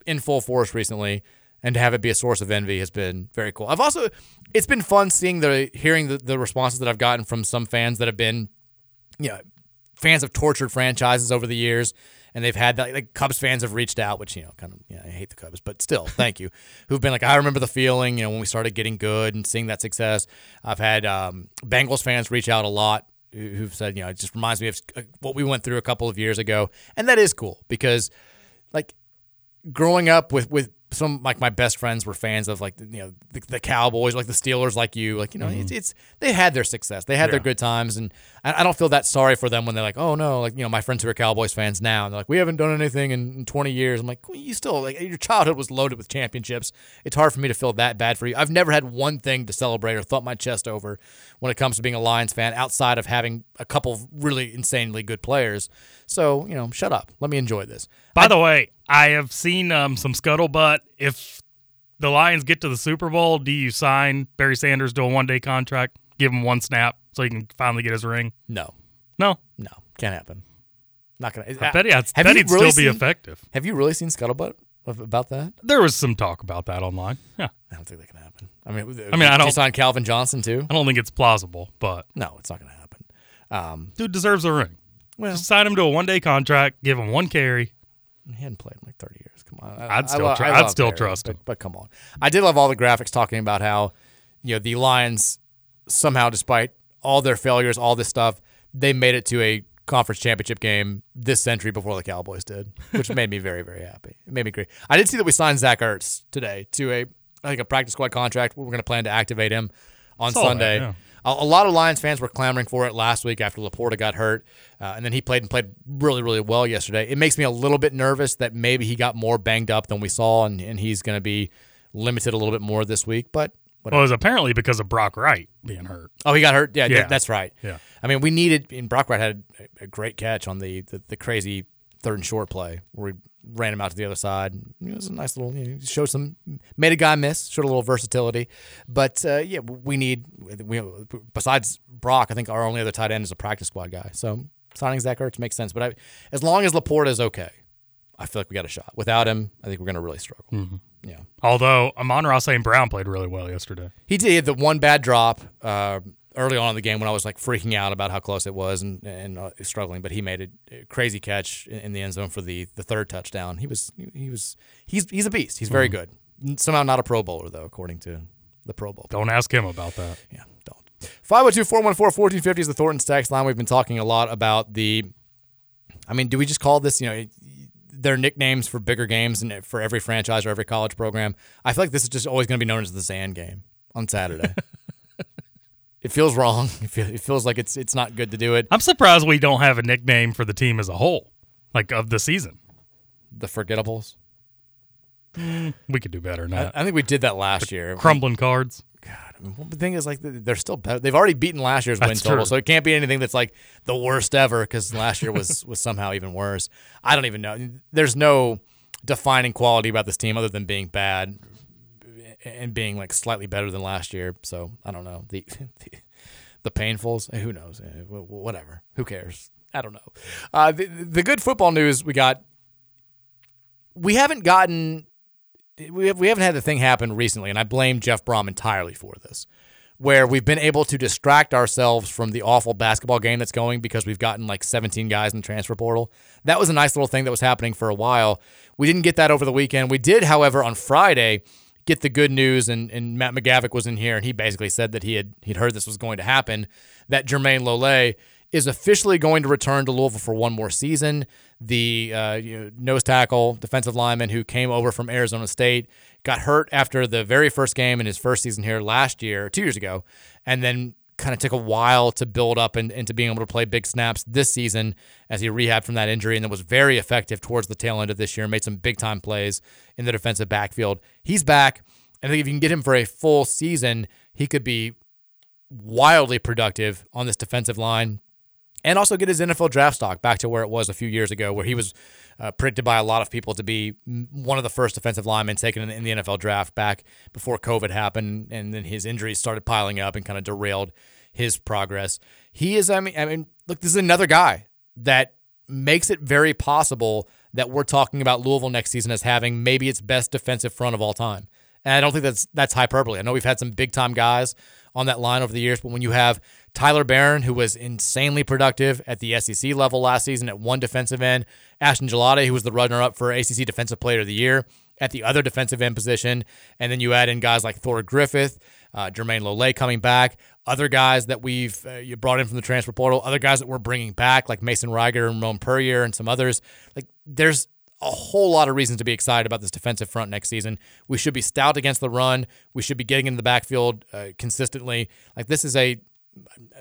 in full force recently, and to have it be a source of envy has been very cool. I've also it's been fun seeing the hearing the, the responses that I've gotten from some fans that have been, you know, fans of tortured franchises over the years, and they've had that. Like Cubs fans have reached out, which you know, kind of, yeah, I hate the Cubs, but still, thank you. Who've been like, I remember the feeling, you know, when we started getting good and seeing that success. I've had um, Bengals fans reach out a lot who- who've said, you know, it just reminds me of uh, what we went through a couple of years ago, and that is cool because, like, growing up with with some like my best friends were fans of like you know the, the Cowboys, like the Steelers, like you, like you know it's, it's they had their success, they had their good times, and I, I don't feel that sorry for them when they're like, oh no, like you know my friends who are Cowboys fans now, and they're like, we haven't done anything in, in 20 years. I'm like, well, you still like your childhood was loaded with championships. It's hard for me to feel that bad for you. I've never had one thing to celebrate or thump my chest over when it comes to being a Lions fan outside of having a couple of really insanely good players. So you know, shut up. Let me enjoy this. By the way, I have seen um, some scuttlebutt. If the Lions get to the Super Bowl, do you sign Barry Sanders to a one day contract? Give him one snap so he can finally get his ring? No, No. no, can't happen. Not gonna. I bet, I Have bet you he'd really still be effective. Have you really seen scuttlebutt about that? There was some talk about that online. Yeah. I don't think that can happen. I mean, I mean, I don't- signed Calvin Johnson too. I don't think it's plausible, but No, it's not going to happen. Um, dude deserves a ring. Well- Just sign him to a one day contract, give him one carry. he hadn't played in like 30 years. Come on. I'd still lo- tr- I I'd still Barry, trust but, him. But come on. I did love all the graphics talking about how, you know, the Lions somehow, despite all their failures, all this stuff, they made it to a conference championship game this century before the Cowboys did, which made me very, very happy. It made me great. I did see that we signed Zach Ertz today to a, I think, a practice squad contract. We're going to plan to activate him on Saw that, Sunday. yeah. A, a lot of Lions fans were clamoring for it last week after LaPorta got hurt, uh, and then he played and played really, really well yesterday. It makes me a little bit nervous that maybe he got more banged up than we saw, and, and he's going to be limited a little bit more this week. But Well, it was apparently because of Brock Wright being hurt. oh, he got hurt. Yeah, Yeah. that's right. Yeah. I mean, we needed. And Brock Wright had a, a great catch on the, the the crazy third and short play where we ran him out to the other side. It was a nice little. You know, showed some, made a guy miss, showed a little versatility. But uh, yeah, we need. We besides Brock, I think our only other tight end is a practice squad guy. So signing Zach Ertz makes sense. But I, as long as LaPorta is okay, I feel like we got a shot. Without him, I think we're going to really struggle. Mhm. Yeah. Although Amon-Ra St. Brown played really well yesterday. He did He had the one bad drop uh, early on in the game when I was like freaking out about how close it was and and uh, struggling, but he made a- crazy catch in the end zone for the the third touchdown. He was he was he's he's a beast. He's very good. Somehow not a Pro Bowler though, according to the Pro Bowl. Don't ask him about that. Yeah, don't. 502 414 1450 is the Thornton's text line. We've been talking a lot about the. I mean, do we just call this, you know, their nicknames for bigger games and for every franchise or every college program? I feel like this is just always going to be known as the Zan game on Saturday. it feels wrong. It feels like it's it's not good to do it. I'm surprised we don't have a nickname for the team as a whole, like of the season. The Forgettables. Mm, we could do better than I, that. I think we did that last year. Crumbling cards. I mean, well, the thing is, like, they're still better. They've already beaten last year's win total, true. so it can't be anything that's like the worst ever because last year was was somehow even worse. I don't even know. There's no defining quality about this team other than being bad and being like slightly better than last year. So I don't know the the, the painfuls. Who knows? Eh, wh- wh- Whatever. Who cares? I don't know. Uh, the, the good football news we got. We haven't gotten we, have, we haven't had the thing happen recently, and I blame Jeff Brohm entirely for this, where we've been able to distract ourselves from the awful basketball game that's going because we've gotten like 17 guys in the transfer portal. That was a nice little thing that was happening for a while. We didn't get that over the weekend. We did, however, on Friday get the good news, and, and Matt McGavic was in here, and he basically said that he had he'd heard this was going to happen, that Jermayne Lole is officially going to return to Louisville for one more season. The uh, you know, nose tackle, defensive lineman who came over from Arizona State, got hurt after the very first game in his first season here last year, two years ago, and then kind of took a while to build up and into being able to play big snaps this season as he rehabbed from that injury and then was very effective towards the tail end of this year, made some big time plays in the defensive backfield. He's back. And I think if you can get him for a full season, he could be wildly productive on this defensive line and also get his NFL draft stock back to where it was a few years ago, where he was uh, predicted by a lot of people to be one of the first defensive linemen taken in, in the NFL draft back before COVID happened, and then his injuries started piling up and kind of derailed his progress. He is, I mean, I mean, look, this is another guy that makes it very possible that we're talking about Louisville next season as having maybe its best defensive front of all time. And I don't think that's that's hyperbole. I know we've had some big time guys on that line over the years, but when you have Tyler Baron, who was insanely productive at the SEC level last season at one defensive end, Ashton Gillotte, who was the runner up for ACC Defensive Player of the Year at the other defensive end position, and then you add in guys like Thor Griffith, uh, Jermayne Lole coming back, other guys that we've uh, brought in from the transfer portal, other guys that we're bringing back like Mason Reiger and Ramon Puryear and some others. Like there's a whole lot of reasons to be excited about this defensive front next season. We should be stout against the run. We should be getting into the backfield uh, consistently. Like this is a,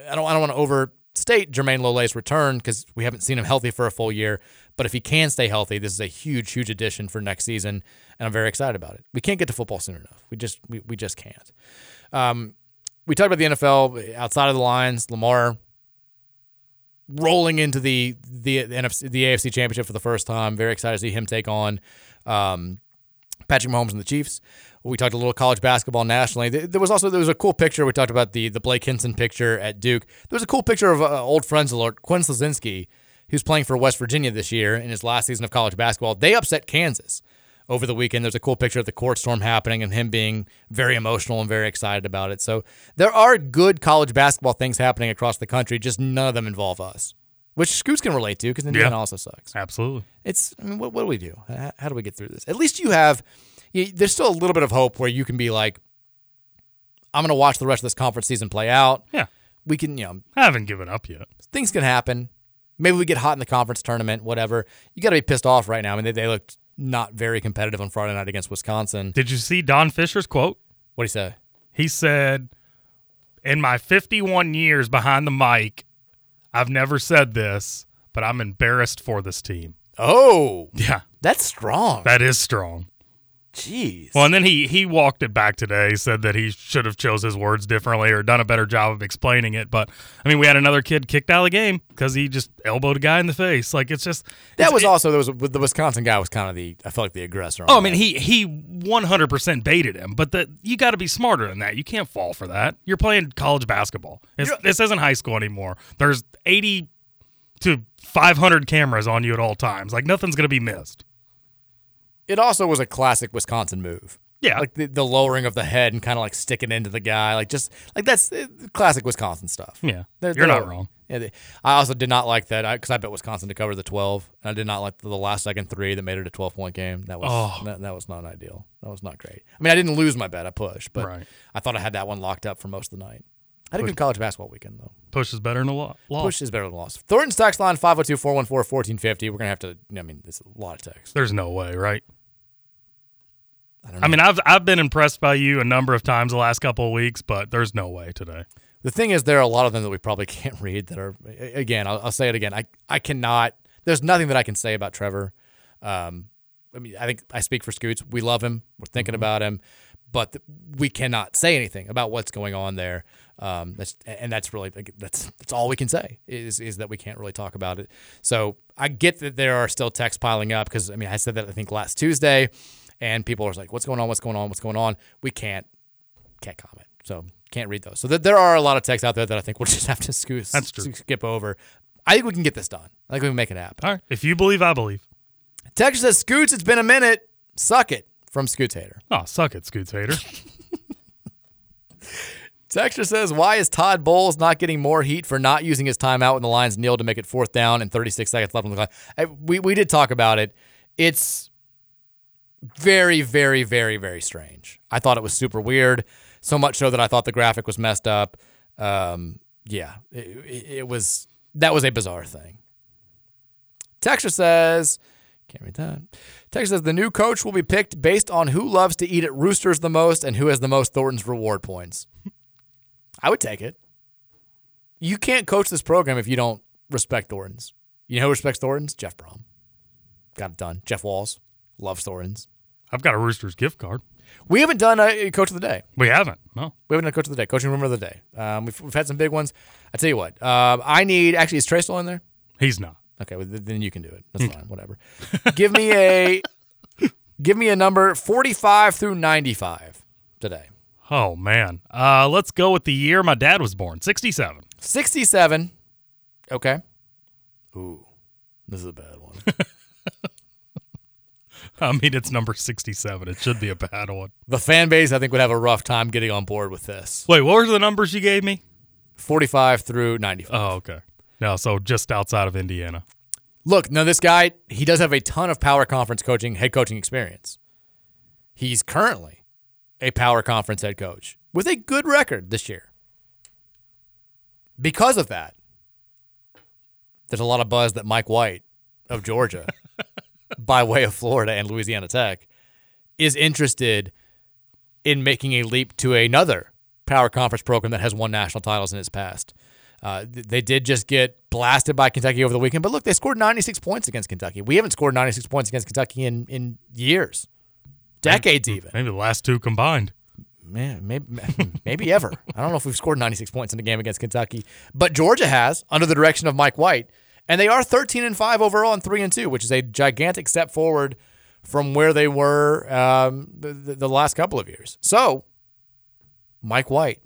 I don't, I don't want to overstate Jermayne Lole's return because we haven't seen him healthy for a full year. But if he can stay healthy, this is a huge, huge addition for next season, and I'm very excited about it. We can't get to football soon enough. We just, we, we just can't. Um, we talked about the NFL outside of the lines. Lamar rolling into the the the, NFC, the AFC Championship for the first time. Very excited to see him take on um, Patrick Mahomes and the Chiefs. We talked a little college basketball nationally. There was also there was a cool picture. We talked about the the Blake Hinson picture at Duke. There was a cool picture of uh, old friends alert Quinn Slazinski, who's playing for West Virginia this year in his last season of college basketball. They upset Kansas over the weekend. There's a cool picture of the court storm happening and him being very emotional and very excited about it. So there are good college basketball things happening across the country, just none of them involve us, which Scoots can relate to because Indiana Yeah. also sucks. Absolutely. It's, I mean, what, what do we do? How, how do we get through this? At least you have, you, there's still a little bit of hope where you can be like, I'm going to watch the rest of this conference season play out. Yeah. We can, you know, I haven't given up yet. things can happen. Maybe we get hot in the conference tournament, whatever. You got to be pissed off right now. I mean, they, they looked not very competitive on Friday night against Wisconsin. Did you see Don Fischer's quote? What did he say? He said, In my 51 years behind the mic, I've never said this, but I'm embarrassed for this team. Oh, Yeah. that's strong. That is strong. Jeez. Well, and then he he walked it back today. Said that he should have chose his words differently or done a better job of explaining it. But I mean, we had another kid kicked out of the game because he just elbowed a guy in the face. Like it's just that it's- was it- also there was the Wisconsin guy was kind of the I felt like the aggressor. Oh, on Oh, I that. mean, he he 100% baited him, but the, you got to be smarter than that. You can't fall for that. You're playing college basketball. This isn't high school anymore. There's 80 to 500 cameras on you at all times. Like nothing's gonna be missed. It also was a classic Wisconsin move. Yeah. like the, the lowering of the head and kind of like sticking into the guy, like just like that's uh, classic Wisconsin stuff. Yeah, They're- you're they're- not wrong. Yeah, they, I also did not like that because I, bet Wisconsin to cover the 12, and I did not like the, the last second three that made it a 12 point game. That was Oh. that, that was not an ideal. That was not great. I mean, I didn't lose my bet. I pushed, but Right. I thought I had that one locked up for most of the night. I had a good college basketball weekend though. Push is better than a loss. Push is better than loss. Thornton's tax line 502 414 1450. We're gonna have to. I mean, it's a lot of text. There's no way, right? I I mean, I've I've been impressed by you a number of times the last couple of weeks, but there's no way today. The thing is, there are a lot of them that we probably can't read. That are again, I'll, I'll say it again. I I cannot. There's nothing that I can say about Trevor. Um, I mean, I think I speak for Scoots. We love him. We're thinking about him, but th- we cannot say anything about what's going on there. Um, that's and that's really that's that's all we can say is is that we can't really talk about it. So I get that there are still texts piling up because I mean I said that I think last Tuesday, and people are like, "What's going on? What's going on? What's going on?" We can't can't comment. So can't read those. So th- there are a lot of texts out there that I think we'll just have to true. skip over. I think we can get this done. I think we can make it happen. All right, if you believe, I believe. Texas says, Scoots, it's been a minute. Suck it from Scoots Hater. Oh, suck it, Scoots hater. Texture says, why is Todd Bowles not getting more heat for not using his timeout when the Lions kneel to make it fourth down and 36 seconds left on the clock? I- We, we did talk about it. It's very, very, very, very strange. I thought it was super weird, so much so that I thought the graphic was messed up. Um, yeah, it, it, was, that was a bizarre thing. Texture says, can't read that. Texture says, the new coach will be picked based on who loves to eat at Roosters the most and who has the most Thornton's reward points. I would take it. You can't coach this program if you don't respect Thornton's. You know who respects Thornton's? Jeff Brohm. Got it done. Jeff Walz loves Thornton's. I've got a Roosters gift card. We haven't done a coach of the day. We haven't. No. We haven't done a coach of the day. Coaching rumor of the day. Um, we've, we've had some big ones. I tell you what. Um, I need actually is Trey still in there? He's not. Okay, well, then you can do it. That's fine. Whatever. give me a give me a number forty five through ninety five today. Oh man. Uh, let's go with the year my dad was born. 67. 67. Okay. Ooh, this is a bad one. I mean, it's number 67. It should be a bad one. the fan base, I think, would have a rough time getting on board with this. Wait, what were the numbers you gave me? 45 through 95. Oh, okay. No, so just outside of Indiana. Look, now this guy, he does have a ton of power conference coaching, head coaching experience. He's currently a power conference head coach with a good record this year. Because of that, there's a lot of buzz that Mike White of Georgia, by way of Florida and Louisiana Tech, is interested in making a leap to another power conference program that has won national titles in its past. Uh, they did just get blasted by Kentucky over the weekend, but look, they scored 96 points against Kentucky. We haven't scored 96 points against Kentucky in, in years, decades even. Maybe the last two combined. Man, maybe maybe ever. I don't know if we've scored 96 points in a game against Kentucky, but Georgia has under the direction of Mike White, and they are 13 and five overall and three and two, which is a gigantic step forward from where they were um, the, the, last couple of years. So, Mike White,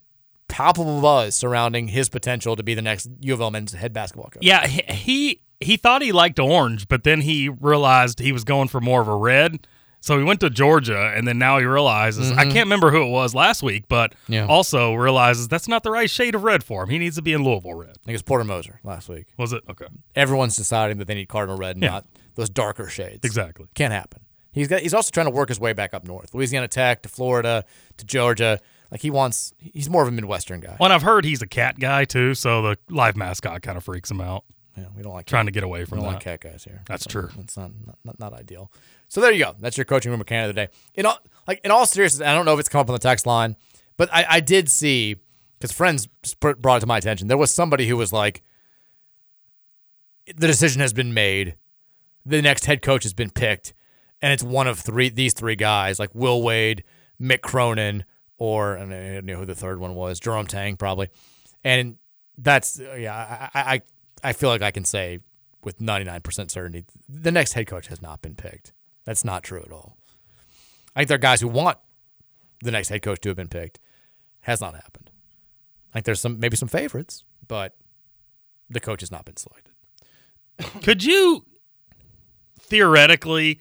palpable buzz surrounding his potential to be the next U of L men's head basketball coach. Yeah, he he thought he liked orange, but then he realized he was going for more of a red. So he went to Georgia, and then now he realizes I Mhm. can't remember who it was last week, but Yeah. also realizes that's not the right shade of red for him. He needs to be in Louisville red. I think it was Porter Moser last week. Was it okay? Everyone's deciding that they need cardinal red, and Yeah. not those darker shades. Exactly. Can't happen. He's got. He's also trying to work his way back up north, Louisiana Tech to Florida to Georgia. Like he wants. He's more of a Midwestern guy. Well, and I've heard he's a cat guy too, so the live mascot kind of freaks him out. Yeah, we don't like trying to get away from we don't that. like cat guys here. That's So true. That's not, not not ideal. So there you go. That's your coaching room mechanic of the day. In all like in all seriousness, I don't know if it's come up on the text line, but I, I did see because friends brought it to my attention. There was somebody who was like, the decision has been made, the next head coach has been picked, and it's one of three these three guys like Will Wade, Mick Cronin, or I don't know who the third one was, Jerome Tang probably, and that's yeah I I I- feel like I can say with 99% certainty the next head coach has not been picked. That's not true at all. I think there are guys who want the next head coach to have been picked. Has not happened. I think there's some maybe some favorites, but the coach has not been selected. Could you theoretically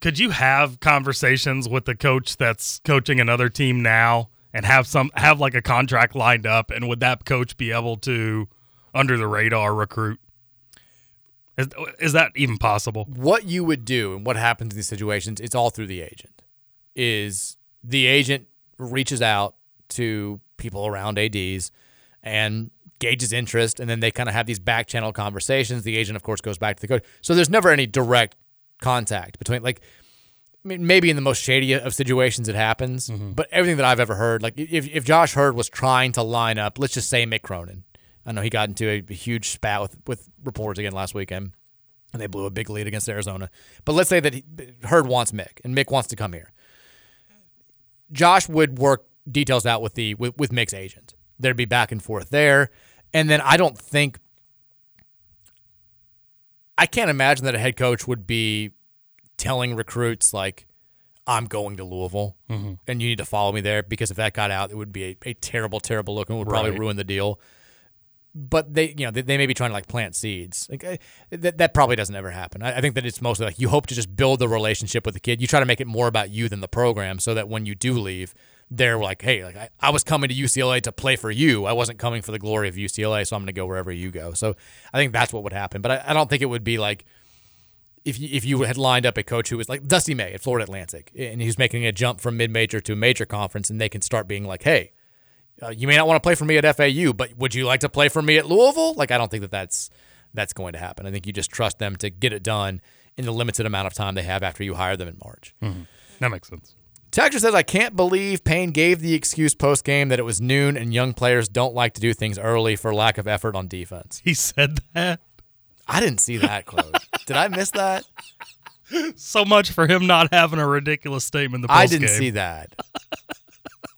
could you have conversations with the coach that's coaching another team now and have some have like a contract lined up and would that coach be able to under the radar recruit? Is, is that even possible? What you would do and what happens in these situations, it's all through the agent. Is the agent reaches out to people around ADs and gauges interest, and then they kind of have these back channel conversations. The agent, of course, goes back to the coach. So there's never any direct contact between like I mean, maybe in the most shady of situations it happens, mm-hmm. but everything that I've ever heard, like if, if Josh Heird was trying to line up, let's just say Mick Cronin. I know he got into a, a huge spat with, with reporters again last weekend, and they blew a big lead against Arizona. But let's say that he, Heird wants Mick, and Mick wants to come here. Josh would work details out with the with, with Mick's agent. There'd be back and forth there, and then I don't think I can't imagine that a head coach would be telling recruits like, "I'm going to Louisville, Mhm. and you need to follow me there," because if that got out, it would be a, a terrible, terrible look and would probably Right. ruin the deal. But they, you know, they, they may be trying to like plant seeds. Like eh, that, that probably doesn't ever happen. I, I think that it's mostly like you hope to just build the relationship with the kid. You try to make it more about you than the program, so that when you do leave, they're like, "Hey, like I, I was coming to UCLA to play for you. I wasn't coming for the glory of UCLA, so I'm going to go wherever you go." So I think that's what would happen. But I, I don't think it would be like if you, if you had lined up a coach who was like Dusty May at Florida Atlantic, and he's making a jump from mid major to a major conference, and they can start being like, "Hey, uh, you may not want to play for me at FAU, but would you like to play for me at Louisville?" Like, I don't think that that's that's going to happen. I think you just trust them to get it done in the limited amount of time they have after you hire them in March. That makes sense. Texture says, I can't believe Payne gave the excuse post game that it was noon and young players don't like to do things early for lack of effort on defense. He said that. I didn't see that close. Did I miss that? So much for him not having a ridiculous statement. in The I didn't see that.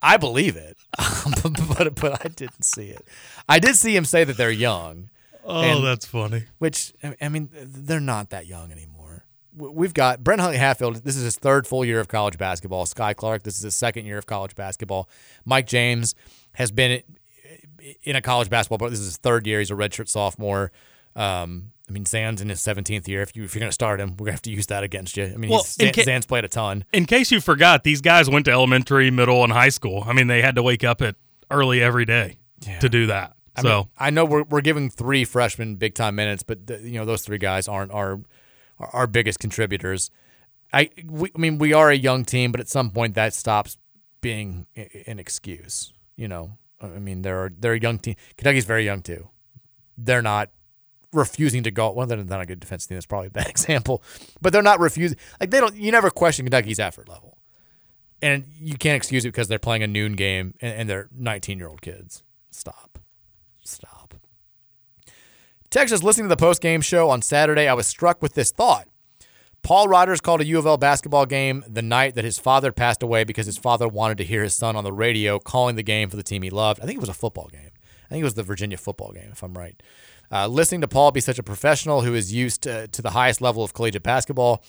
I believe it, but but I didn't see it. I did see him say that they're young. Oh, that's funny. Which I- I mean, they're not that young anymore. We've got Brent Huntley Hatfield. This is his third full year of college basketball. Skyy Clark. This is his second year of college basketball. Mike James has been in a college basketball, but this is his third year. He's a redshirt sophomore. Um, I mean, Zan's in his 17th year. If, you, if you're going to start him, we're going to have to use that against you. I mean, Well, Zan, ca- Zan's played a ton. In case you forgot, these guys went to elementary, middle, and high school. I mean, they had to wake up at early every day to do that. I so mean, I know we're, we're giving three freshmen big time minutes, but the, you know those three guys aren't our our, our biggest contributors. I we, I mean we are a young team, but at some point that stops being an excuse. You know, I mean they're they're a young team. Kentucky's very young too. They're not refusing to go. Well, they're not a good defense team. That's probably a bad example, but they're not refusing. Like they don't. You never question Kentucky's effort level, and you can't excuse it because they're playing a noon game and, and they're 19 year old kids. Stop. Stop. Texas, listening to the post game show on Saturday, I was struck with this thought. Paul Rodgers called a U of L basketball game the night that his father passed away because his father wanted to hear his son on the radio calling the game for the team he loved. I think it was a football game. I think it was the Virginia football game, if I'm right. Uh, listening to Paul be such a professional who is used to, to the highest level of collegiate basketball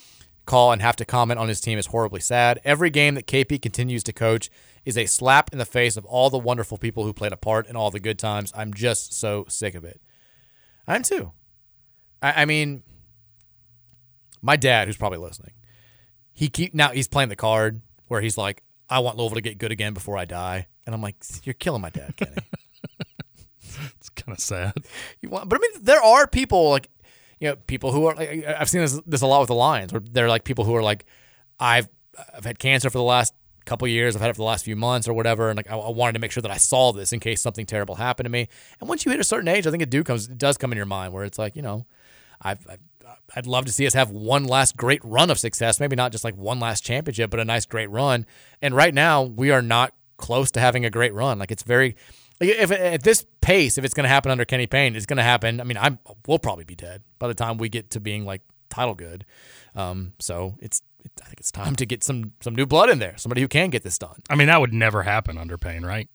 call and have to comment on his team is horribly sad. Every game that KP continues to coach is a slap in the face of all the wonderful people who played a part in all the good times. I'm just so sick of it. I'm too. I, I mean, my dad, who's probably listening, he keep now he's playing the card where he's like, I want Louisville to get good again before I die, and I'm like, you're killing my dad, Kenny. kind of sad. You want, but I mean, there are people like, you know, people who are. Like, I've seen this this a lot with the Lions, where they're like people who are like, I've I've had cancer for the last couple years, I've had it for the last few months or whatever, and like I, I wanted to make sure that I saw this in case something terrible happened to me. And once you hit a certain age, I think it do comes it does come in your mind where it's like, you know, I've, I've I'd love to see us have one last great run of success, maybe not just like one last championship, but a nice great run. And right now, we are not close to having a great run. Like it's very if at this pace, if it's going to happen under Kenny Payne, it's going to happen. I mean, I'm we'll probably be dead by the time we get to being like title good. Um, so it's it, I think it's time to get some some new blood in there, somebody who can get this done. I mean, that would never happen under Payne, right?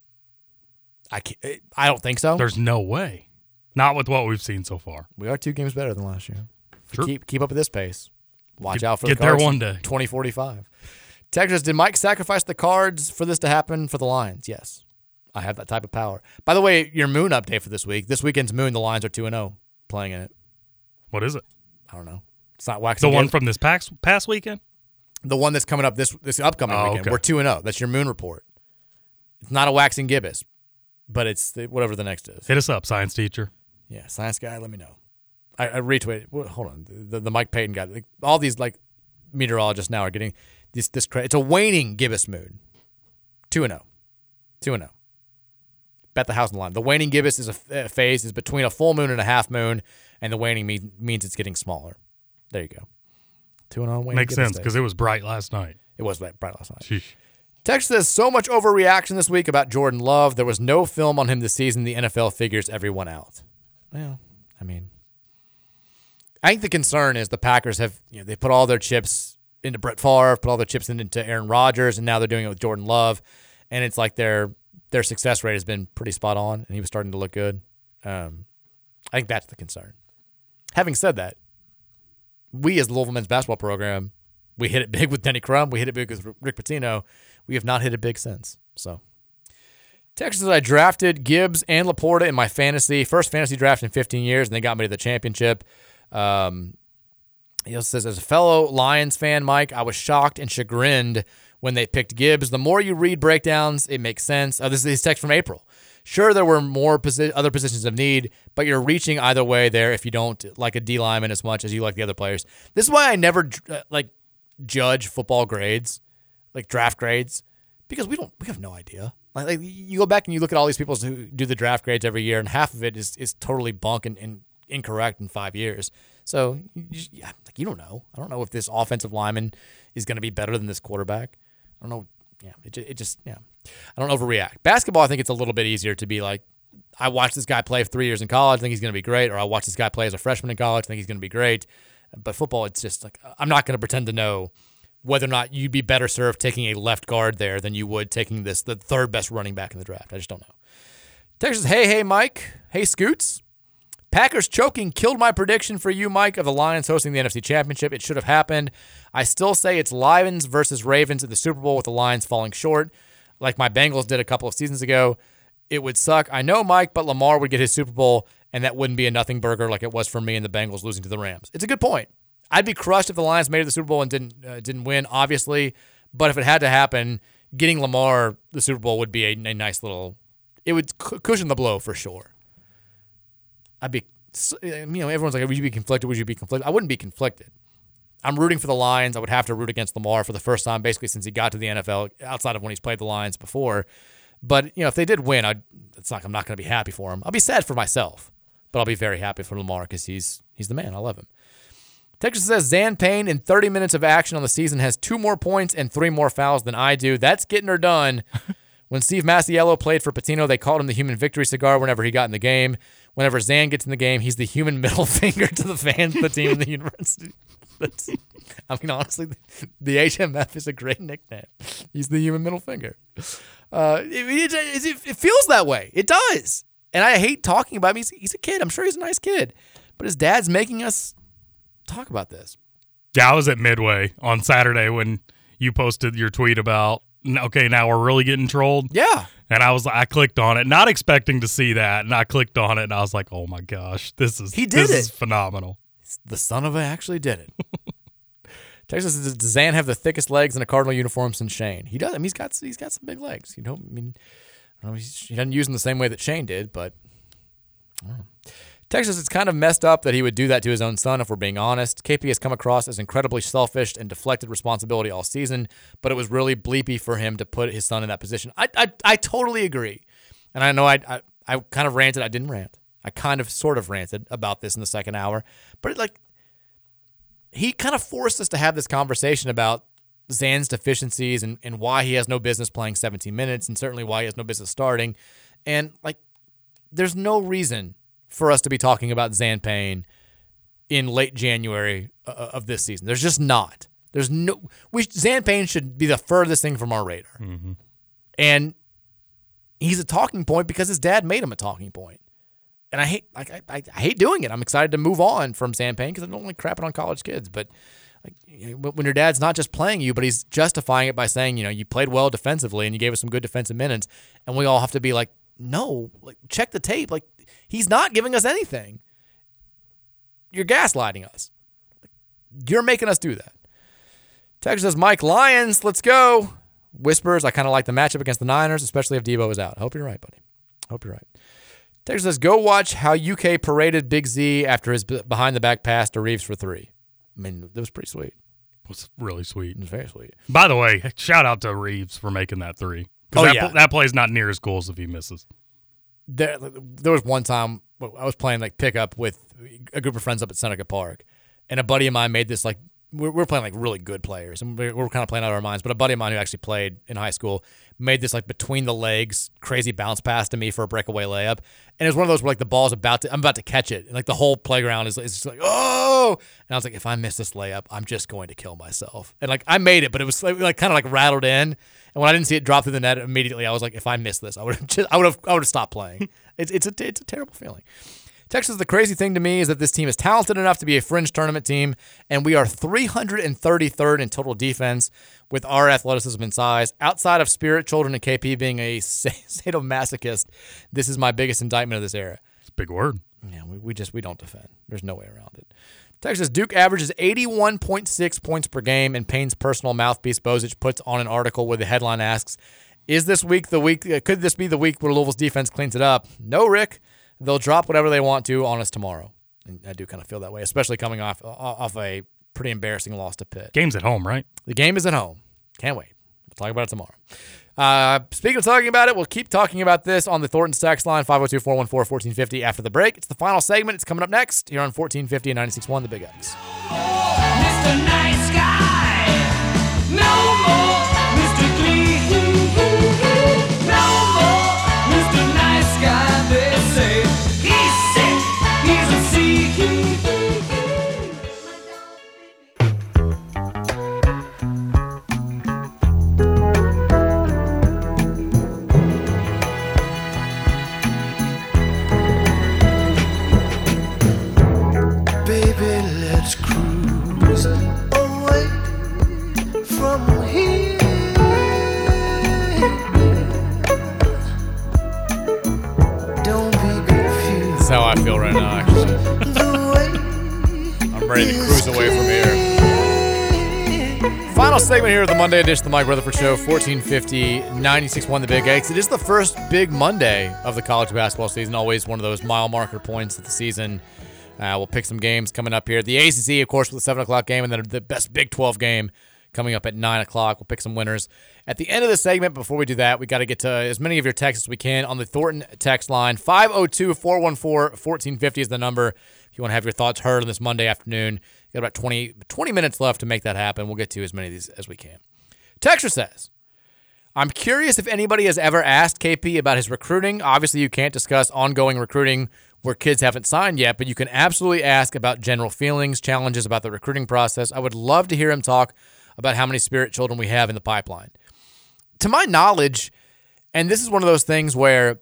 I can't, I don't think so. There's no way. Not with what we've seen so far. We are two games better than last year. Sure. Keep keep up at this pace. Watch Get- out for get the there one day. 2045. Texas, did Mike sacrifice the cards for this to happen for the Lions? Yes. I have that type of power. By the way, your moon update for this week. This weekend's moon, the Lions are 2 and 0 playing in it. What is it? I don't know. It's not waxing. The one from this past past weekend. the one that's coming up this this upcoming Oh, weekend. okay. We're 2 and 0. That's your moon report. It's not a waxing gibbous, but it's the, whatever the next is. Hit us up, science teacher. Yeah, science guy, let me know. I, I retweeted. wha- Hold on, the, the Mike Payton guy. Like, all these like meteorologists now are getting this this credit. It's a waning gibbous moon. Two and zero. Two and zero. Bet the house on the line. The waning gibbous is a phase is between a full moon and a half moon, and the waning mean, means it's getting smaller. There you go. Two and zero. waning Makes gibbous sense because it was bright last night. It was bright bright last night. Sheesh. Text says so much overreaction this week about Jordan Love. There was no film on him this season. The NFL figures everyone out. Well, I mean, I think the concern is the Packers have you know they put all their chips into Brett Favre, put all their chips into Aaron Rodgers, and now they're doing it with Jordan Love, and it's like their their success rate has been pretty spot on, and he was starting to look good. Um, I think that's the concern. Having said that, we as the Louisville men's basketball program, we hit it big with Denny Crum, we hit it big with Rick Pitino. We have not hit it big since. So, Texas, I drafted Gibbs and LaPorta in my fantasy first fantasy draft in 15 years, and they got me to the championship. Um, he also says, as a fellow Lions fan, Mike, I was shocked and chagrined when they picked Gibbs. The more you read breakdowns, it makes sense. Oh, this is text from April. Sure, there were more posi- other positions of need, but you're reaching either way there if you don't like a D lineman as much as you like the other players. This is why I never uh, like judge football grades, like draft grades, because we don't we have no idea. Like, like you go back and you look at all these people who do the draft grades every year, and half of it is is totally bunk and, and incorrect in five years. So you, just- yeah, like you don't know. I don't know if this offensive lineman is going to be better than this quarterback. I don't know. Yeah, it it just yeah. I don't overreact. Basketball, I think it's a little bit easier to be like, I watched this guy play for three years in college, I think he's going to be great, or I watched this guy play as a freshman in college, I think he's going to be great. But football, it's just like I'm not going to pretend to know whether or not you'd be better served taking a left guard there than you would taking this the third best running back in the draft. I just don't know. Texas, hey, hey, Mike. Hey, Scoots. Packers choking killed my prediction for you, Mike, of the Lions hosting the NFC Championship. It should have happened. I still say it's Lions versus Ravens at the Super Bowl with the Lions falling short, like my Bengals did a couple of seasons ago. It would suck. I know, Mike, but Lamar would get his Super Bowl, and that wouldn't be a nothing burger like it was for me and the Bengals losing to the Rams. It's a good point. I'd be crushed if the Lions made it to the Super Bowl and didn't uh, didn't win, obviously. But if it had to happen, getting Lamar the Super Bowl would be a, a nice little. It would cushion the blow for sure. I'd be, eh, you know, everyone's like, would you be conflicted? Would you be conflicted? I wouldn't be conflicted. I'm rooting for the Lions. I would have to root against Lamar for the first time, basically since he got to the NFL, outside of when he's played the Lions before. But you know, if they did win, I, it's not. I'm not going to be happy for him. I'll be sad for myself, but I'll be very happy for Lamar because he's he's the man. I love him. Texas says Zan Payne in 30 minutes of action on the season has two more points and three more fouls than I do. That's getting her done. when Steve Masiello played for Pitino, they called him the human victory cigar whenever he got in the game. Whenever Zan gets in the game, he's the human middle finger to the fans, the team, and the university. That's, I mean, honestly, the HMF is a great nickname. He's the human middle finger. Uh, it, it, it, feels that way. It does. And I hate talking about him. He's, he's a kid. I'm sure he's a nice kid. But his dad's making us talk about this. Yeah, I was at Midway on Saturday when you posted your tweet about okay, now we're really getting trolled. Yeah. And I was I clicked on it, not expecting to see that, and I clicked on it, and I was like, oh my gosh, this is He did this it. is phenomenal. the son of a actually did it. Texas does does Zan have the thickest legs in a Cardinal uniform since Shane? He does. I mean, he's got he's got some big legs. You know, I mean, I know, he doesn't use them the same way that Shane did, but I don't know. Texas, it's kind of messed up that he would do that to his own son, if we're being honest. KP has come across as incredibly selfish and deflected responsibility all season, but it was really bleepy for him to put his son in that position. I, I, I totally agree. And I know I, I, I kind of ranted. I didn't rant. I kind of sort of ranted about this in the second hour. But, like, he kind of forced us to have this conversation about Zan's deficiencies and, and why he has no business playing 17 minutes and certainly why he has no business starting. And, like, there's no reason for us to be talking about Zan Payne in late January uh, of this season. There's just not. There's no. We Zan Payne should be the furthest thing from our radar, Mm-hmm. and he's a talking point because his dad made him a talking point. And I hate, like, I, I, I hate doing it. I'm excited to move on from Zan Payne because I don't like crapping on college kids. But like, when your dad's not just playing you, but he's justifying it by saying, you know, you played well defensively and you gave us some good defensive minutes, and we all have to be like, no, like, check the tape. Like, he's not giving us anything. You're gaslighting us. You're making us do that. Texas says, Mike Lyons, let's go. Whispers, I kind of like the matchup against the Niners, especially if Deebo is out. I Hope you're right, buddy. Hope you're right. Texas says, go watch how UK paraded Big Z after his behind the back pass to Reeves for three. I mean, that was pretty sweet. It was really sweet. It was very sweet. By the way, shout out to Reeves for making that three. 'Cause Oh, that, yeah. that play's not near as cool as if he misses. There there was one time I was playing like pickup with a group of friends up at Seneca Park, and a buddy of mine made this like we're, we're playing like really good players, and we're, we're kind of playing out of our minds. But a buddy of mine who actually played in high school made this like between the legs crazy bounce pass to me for a breakaway layup, and it was one of those where like the ball's about to I'm about to catch it, and like the whole playground is, is just like oh, and I was like if I miss this layup, I'm just going to kill myself, and like I made it, but it was like, like kind of like rattled in. And when I didn't see it drop through the net immediately, I was like, if I missed this, I would have just, I would have, I would have stopped playing. it's, it's a, it's a terrible feeling. Texas, the crazy thing to me is that this team is talented enough to be a fringe tournament team, and we are 333rd in total defense with our athleticism and size. Outside of Spirit, Children, and KP being a sadomasochist, this is my biggest indictment of this era. It's a big word. Yeah, we, we just we don't defend. There's no way around it. Texas Duke averages 81.6 points per game, and Payne's personal mouthpiece Bozich puts on an article where the headline asks, "Is this week the week? uh, Could this be the week where Louisville's defense cleans it up?" No, Rick. They'll drop whatever they want to on us tomorrow. And I do kind of feel that way, especially coming off off a pretty embarrassing loss to Pitt. Game's at home, right? The game is at home. Can't wait. We'll talk about it tomorrow. Uh, speaking of talking about it, we'll keep talking about this on the Thornton Stacks line, 502 414 1450 after the break. It's the final segment. It's coming up next here on 1450 and 96.1 The Big X. Mr. how I feel right now. I'm ready to cruise away from here. Final segment here of the Monday edition of the Mike Rutherford Show, 1450, 96.1 The Big X. It is the first big Monday of the college basketball season, always one of those mile marker points of the season. Uh, we'll pick some games coming up here. The ACC, of course, with the 7 o'clock game, and then the best Big 12 game coming up at 9 o'clock. We'll pick some winners. At the end of the segment, before we do that, we got to get to as many of your texts as we can on the Thornton text line. 502 414 1450 is the number if you want to have your thoughts heard on this Monday afternoon. you Got about 20, 20 minutes left to make that happen. We'll get to as many of these as we can. Texture says, I'm curious if anybody has ever asked KP about his recruiting. Obviously, you can't discuss ongoing recruiting where kids haven't signed yet, but you can absolutely ask about general feelings, challenges about the recruiting process. I would love to hear him talk about how many spirit children we have in the pipeline. To my knowledge, and this is one of those things where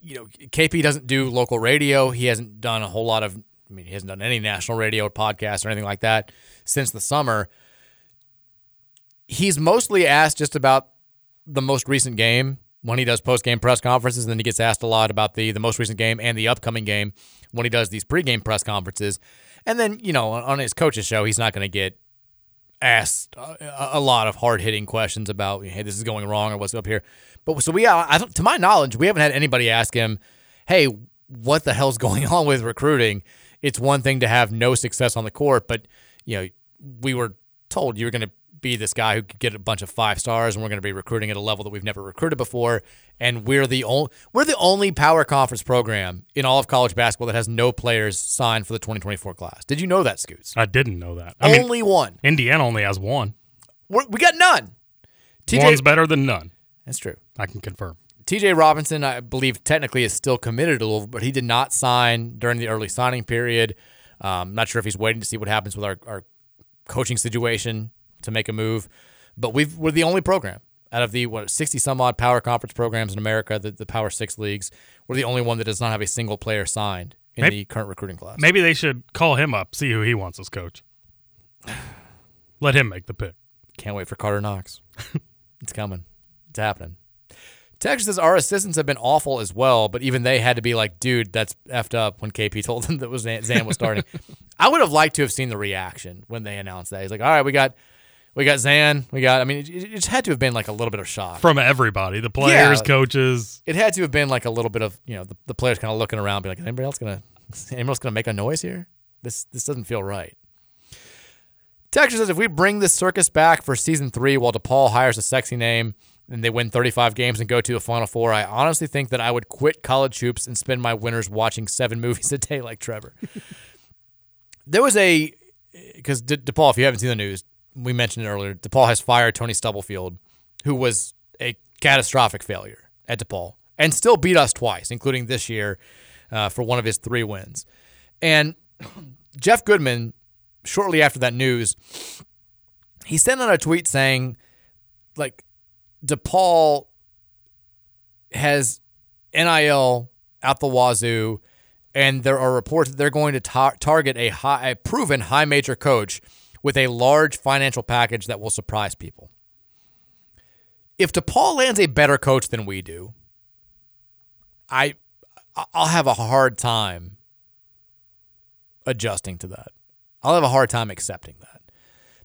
you know, KP doesn't do local radio. He hasn't done a whole lot of I mean, he hasn't done any national radio or podcast or anything like that since the summer he's mostly asked just about the most recent game when he does post game press conferences, and then he gets asked a lot about the the most recent game and the upcoming game when he does these pregame press conferences. And then, you know, on, on his coach's show, he's not going to get asked a, a lot of hard hitting questions about, hey, this is going wrong or what's up here. But so we, uh, I, to my knowledge, we haven't had anybody ask him, hey, what the hell's going on with recruiting? It's one thing to have no success on the court, but you know, we were told you were going to be this guy who could get a bunch of five stars, and we're going to be recruiting at a level that we've never recruited before. And we're the only we're the only power conference program in all of college basketball that has no players signed for the 2024 class. Did you know that, Scoots? I didn't know that. I only mean, one. Indiana only has one. We're, we got none. TJ, One's better than none. That's true. I can confirm. TJ Robinson, I believe, technically is still committed to Louisville, but he did not sign during the early signing period. Um, not sure if he's waiting to see what happens with our, our coaching situation to make a move. But we've we're the only program out of the what sixty some odd power conference programs in America, the, the Power Six leagues. We're the only one that does not have a single player signed in maybe, the current recruiting class. Maybe they should call him up, see who he wants as coach. Let him make the pick. Can't wait for Carter Knox. it's coming. It's happening. Texas says our assistants have been awful as well, but even they had to be like, dude, that's effed up when KP told them that was Zan was starting. I would have liked to have seen the reaction when they announced that. He's like, all right, we got we got Zan. We got. I mean, it, it, had to have been like a little bit of shock from everybody, the players, yeah, coaches. It had to have been like a little bit of you know the, the players kind of looking around, be like, is anybody else gonna anybody else gonna make a noise here? This this doesn't feel right. Texas says if we bring this circus back for season three while DePaul hires a sexy name and they win 35 games and go to a Final Four, I honestly think that I would quit college hoops and spend my winters watching seven movies a day like Trevor. there was a because De- DePaul, if you haven't seen the news, we mentioned it earlier. DePaul has fired Tony Stubblefield, who was a catastrophic failure at DePaul, and still beat us twice, including this year uh, for one of his three wins. And Jeff Goodman, shortly after that news, he sent out a tweet saying, like, DePaul has NIL out the wazoo, and there are reports that they're going to tar- target a, high, a proven high major coach with a large financial package that will surprise people. If DePaul lands a better coach than we do, I I'll have a hard time adjusting to that. I'll have a hard time accepting that.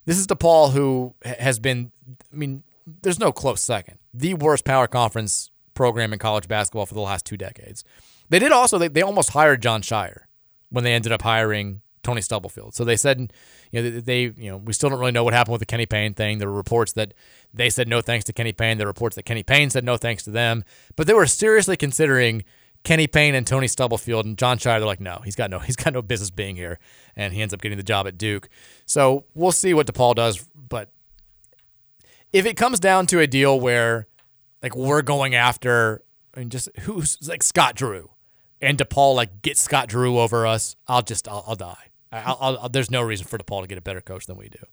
This is DePaul who has been I mean, there's no close second. The worst power conference program in college basketball for the last two decades. They did also they, they almost hired Jon Scheyer when they ended up hiring Tony Stubblefield. So they said, you know, they, you know, we still don't really know what happened with the Kenny Payne thing. There were reports that they said no thanks to Kenny Payne. There were reports that Kenny Payne said no thanks to them. But they were seriously considering Kenny Payne and Tony Stubblefield and Jon Scheyer. They're like, no, he's got no, he's got no business being here, and he ends up getting the job at Duke. So we'll see what DePaul does. But if it comes down to a deal where, like, we're going after, mean, just who's like Scott Drew, and DePaul like get Scott Drew over us, I'll just I'll, I'll die. I'll, I'll, there's no reason for DePaul to get a better coach than we do,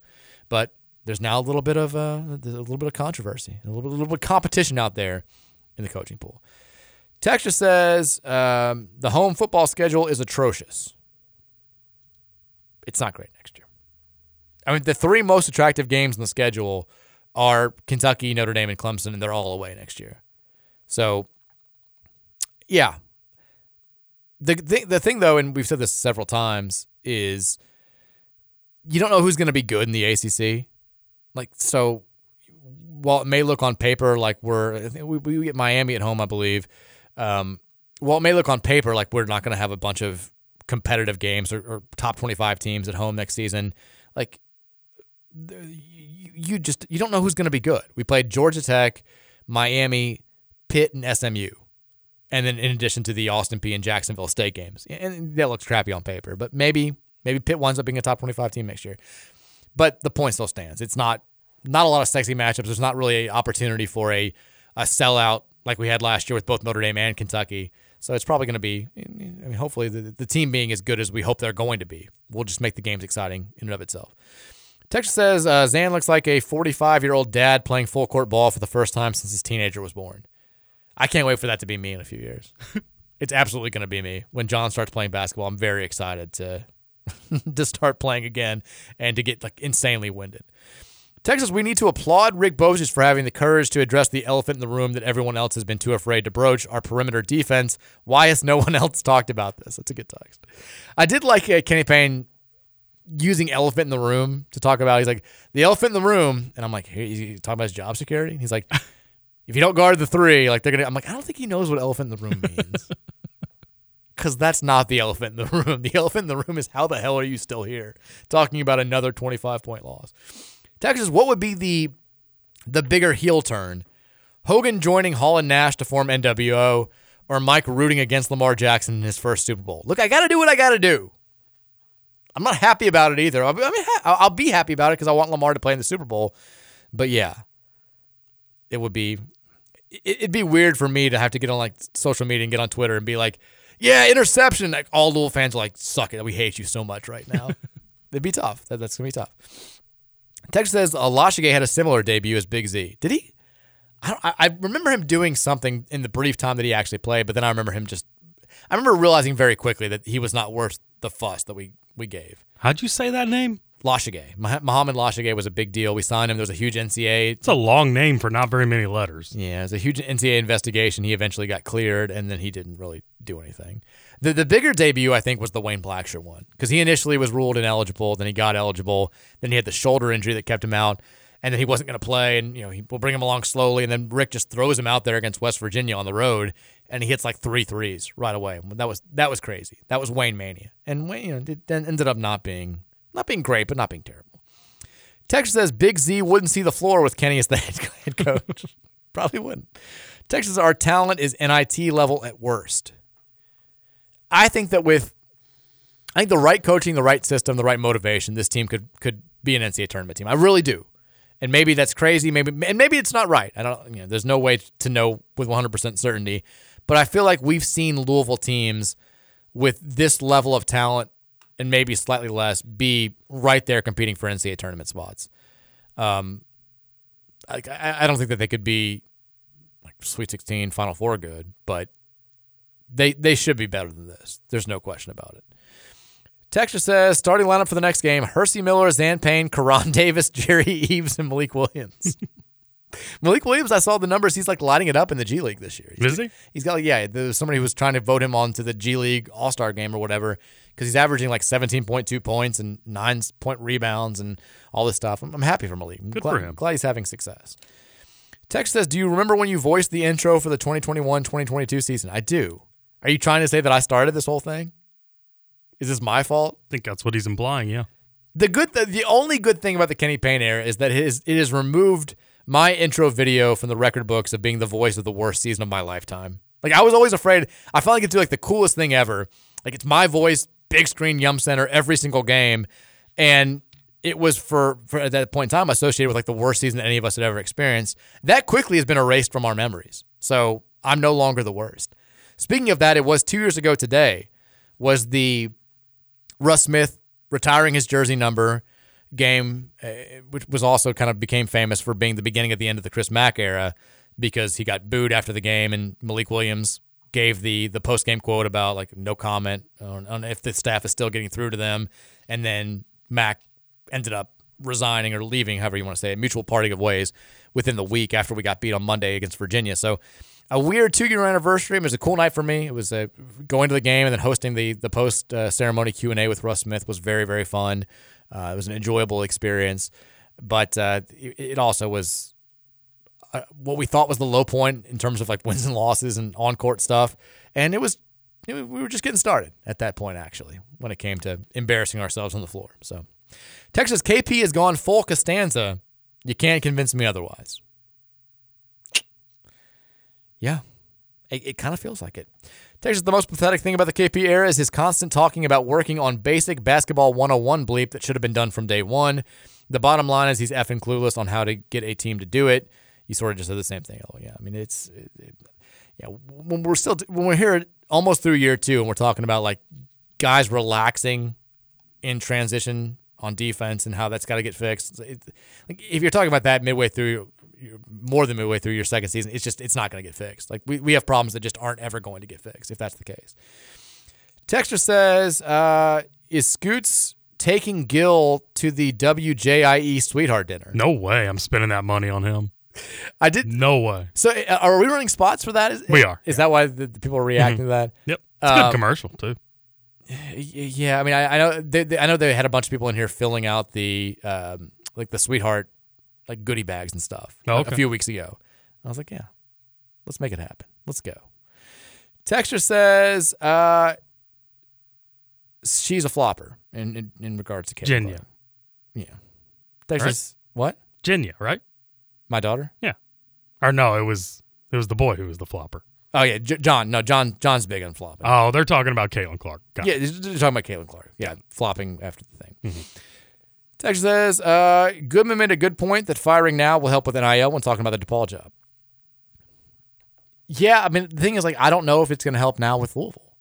but there's now a little bit of uh, a little bit of controversy, a little bit, a little bit of competition out there in the coaching pool. Texas says um, the home football schedule is atrocious. It's not great next year. I mean, the three most attractive games in the schedule are Kentucky, Notre Dame, and Clemson, and they're all away next year. So, yeah. The, the, the thing, though, and we've said this several times, is you don't know who's going to be good in the ACC. Like so, while it may look on paper like we're we, we get Miami at home, I believe. Um, while it may look on paper like we're not going to have a bunch of competitive games or, or, top twenty-five teams at home next season, like you just you don't know who's going to be good. We played Georgia Tech, Miami, Pitt, and SMU and then in addition to the Austin Peay and Jacksonville State games, and that looks crappy on paper, but maybe maybe Pitt winds up being a top 25 team next year. But the point still stands. It's not not a lot of sexy matchups. There's not really an opportunity for a a sellout like we had last year with both Notre Dame and Kentucky. So it's probably going to be, I mean, hopefully the, the team being as good as we hope they're going to be. We'll just make the games exciting in and of itself. Texas says uh, Zan looks like a 45 year old dad playing full court ball for the first time since his teenager was born. I can't wait for that to be me in a few years. it's absolutely going to be me when John starts playing basketball. I'm very excited to to start playing again and to get like insanely winded. Texas, we need to applaud Rick Bozich for having the courage to address the elephant in the room that everyone else has been too afraid to broach our perimeter defense. Why has no one else talked about this? That's a good text. I did like uh, Kenny Payne using elephant in the room to talk about. He's like the elephant in the room, and I'm like, hey, he's talking about his job security. And he's like, if you don't guard the three, like they're gonna. I'm like, I don't think he knows what elephant in the room means. Because that's not the elephant in the room. The elephant in the room is how the hell are you still here talking about another 25 point loss? Texas, what would be the the bigger heel turn? Hogan joining Hall and Nash to form NWO, or Mike rooting against Lamar Jackson in his first Super Bowl? Look, I got to do what I got to do. I'm not happy about it either. I'll be, mean, I'll be happy about it because I want Lamar to play in the Super Bowl. But yeah, it would be it'd be weird for me to have to get on like social media and get on Twitter and be like, "Yeah, interception." Like all Louisville fans are like, "Suck it, we hate you so much right now." It'd be tough. That, that's gonna be tough. Text says uh, Lashige had a similar debut as Big Z. Did he? I, don't, I I remember him doing something in the brief time that he actually played, but then I remember him just. I remember realizing very quickly that he was not worth the fuss that we we gave. How'd you say that name? Lashige. Mah- Muhammad Lashige was a big deal. We signed him. There was a huge NCA. It's a long name for not very many letters. Yeah, it was a huge NCA investigation. He eventually got cleared, and then he didn't really do anything. The the bigger debut, I think, was the Wayne Blackshear one because he initially was ruled ineligible, then he got eligible, then he had the shoulder injury that kept him out, and then he wasn't going to play, and you know he, we'll bring him along slowly, and then Rick just throws him out there against West Virginia on the road, and he hits like three threes right away. That was that was crazy. That was Wayne mania, and Wayne you know it then ended up not being not being great, but not being terrible. Texas says Big Z wouldn't see the floor with Kenny as the head coach. Probably wouldn't. Texas, our talent is NIT level at worst. I think that with I think the right coaching, the right system, the right motivation, this team could could be an NCAA tournament team. I really do. And maybe that's crazy. Maybe and maybe it's not right. I don't. You know, there's no way to know with 100 percent certainty. But I feel like we've seen Louisville teams with this level of talent and maybe slightly less be right there competing for NCAA tournament spots. Um, I, I don't think that they could be like Sweet 16, Final Four good, but they they should be better than this. There's no question about it. Texture says starting lineup for the next game: Hercy Miller, Zan Payne, Karan Davis, Jerry Eves, and Malik Williams. Malik Williams, I saw the numbers. He's like lighting it up in the G League this year. He's, Is he? He's got like, yeah. There's somebody who was trying to vote him onto the G League All Star game or whatever because he's averaging like 17.2 points and nine point rebounds and all this stuff. I'm, I'm happy for Malik. I'm Good glad, for him. Glad he's having success. Text says, "Do you remember when you voiced the intro for the 2021-2022 season?" I do. Are you trying to say that I started this whole thing? Is this my fault? I think that's what he's implying. Yeah. The good, the, the only good thing about the Kenny Payne era is that his it has removed my intro video from the record books of being the voice of the worst season of my lifetime. Like I was always afraid. I get to do like the coolest thing ever. Like it's my voice, big screen, Yum Center, every single game, and it was for for at that point in time associated with like the worst season any of us had ever experienced. That quickly has been erased from our memories. So I'm no longer the worst. Speaking of that, it was two years ago today. Was the Russ Smith retiring his jersey number game, uh, which was also kind of became famous for being the beginning of the end of the Chris Mack era because he got booed after the game and Malik Williams gave the the post game quote about like no comment on, on if the staff is still getting through to them, and then Mack ended up resigning or leaving, however you want to say it, mutual parting of ways within the week after we got beat on Monday against Virginia. So a weird two year anniversary. It was a cool night for me. It was going to the game and then hosting the the post uh, ceremony Q and A with Russ Smith was very very fun. Uh, it was an enjoyable experience, but uh, it, it also was uh, what we thought was the low point in terms of like wins and losses and on court stuff. And it was know, we were just getting started at that point actually when it came to embarrassing ourselves on the floor. So Texas KP has gone full Costanza. You can't convince me otherwise. Yeah, it, it kind of feels like it. Texas, the most pathetic thing about the KP era is his constant talking about working on basic basketball 101 bleep that should have been done from day one. The bottom line is he's effing clueless on how to get a team to do it. You sort of just said the same thing. Oh, yeah. I mean, it's, it, it, yeah, when we're still, when we're here almost through year two and we're talking about like guys relaxing in transition on defense and how that's got to get fixed. It, like if you're talking about that midway through, more than midway through your second season, it's just it's not going to get fixed. Like we, we have problems that just aren't ever going to get fixed if that's the case. Texture says, uh, is Scoots taking Gil to the WJIE sweetheart dinner? No way. I'm spending that money on him. I did. No way. So uh, are we running spots for that? Is, We are, Is that why the, the people are reacting Mhm. to that? Yep. It's a good Um, commercial too. Yeah, I mean, I, I know they, they- I know they had a bunch of people in here filling out the um, like the sweetheart like goodie bags and stuff Oh, a- okay. a few weeks ago. I was like, yeah, let's make it happen. Let's go. Texture says uh, she's a flopper in in, in regards to Kayla Jenya. Yeah. Texture Right? what? Jenya, right? My daughter? Yeah. Or no, it was it was the boy who was the flopper. Oh yeah, J- John. No, John. John's big on flopping. Oh, they're talking about Caitlin Clark. Got yeah, it. they're talking about Caitlin Clark. Yeah, flopping after the thing. Mm-hmm. Text says, uh, Goodman made a good point that firing now will help with NIL when talking about the DePaul job. Yeah, I mean, the thing is, like, I don't know if it's going to help now with Louisville.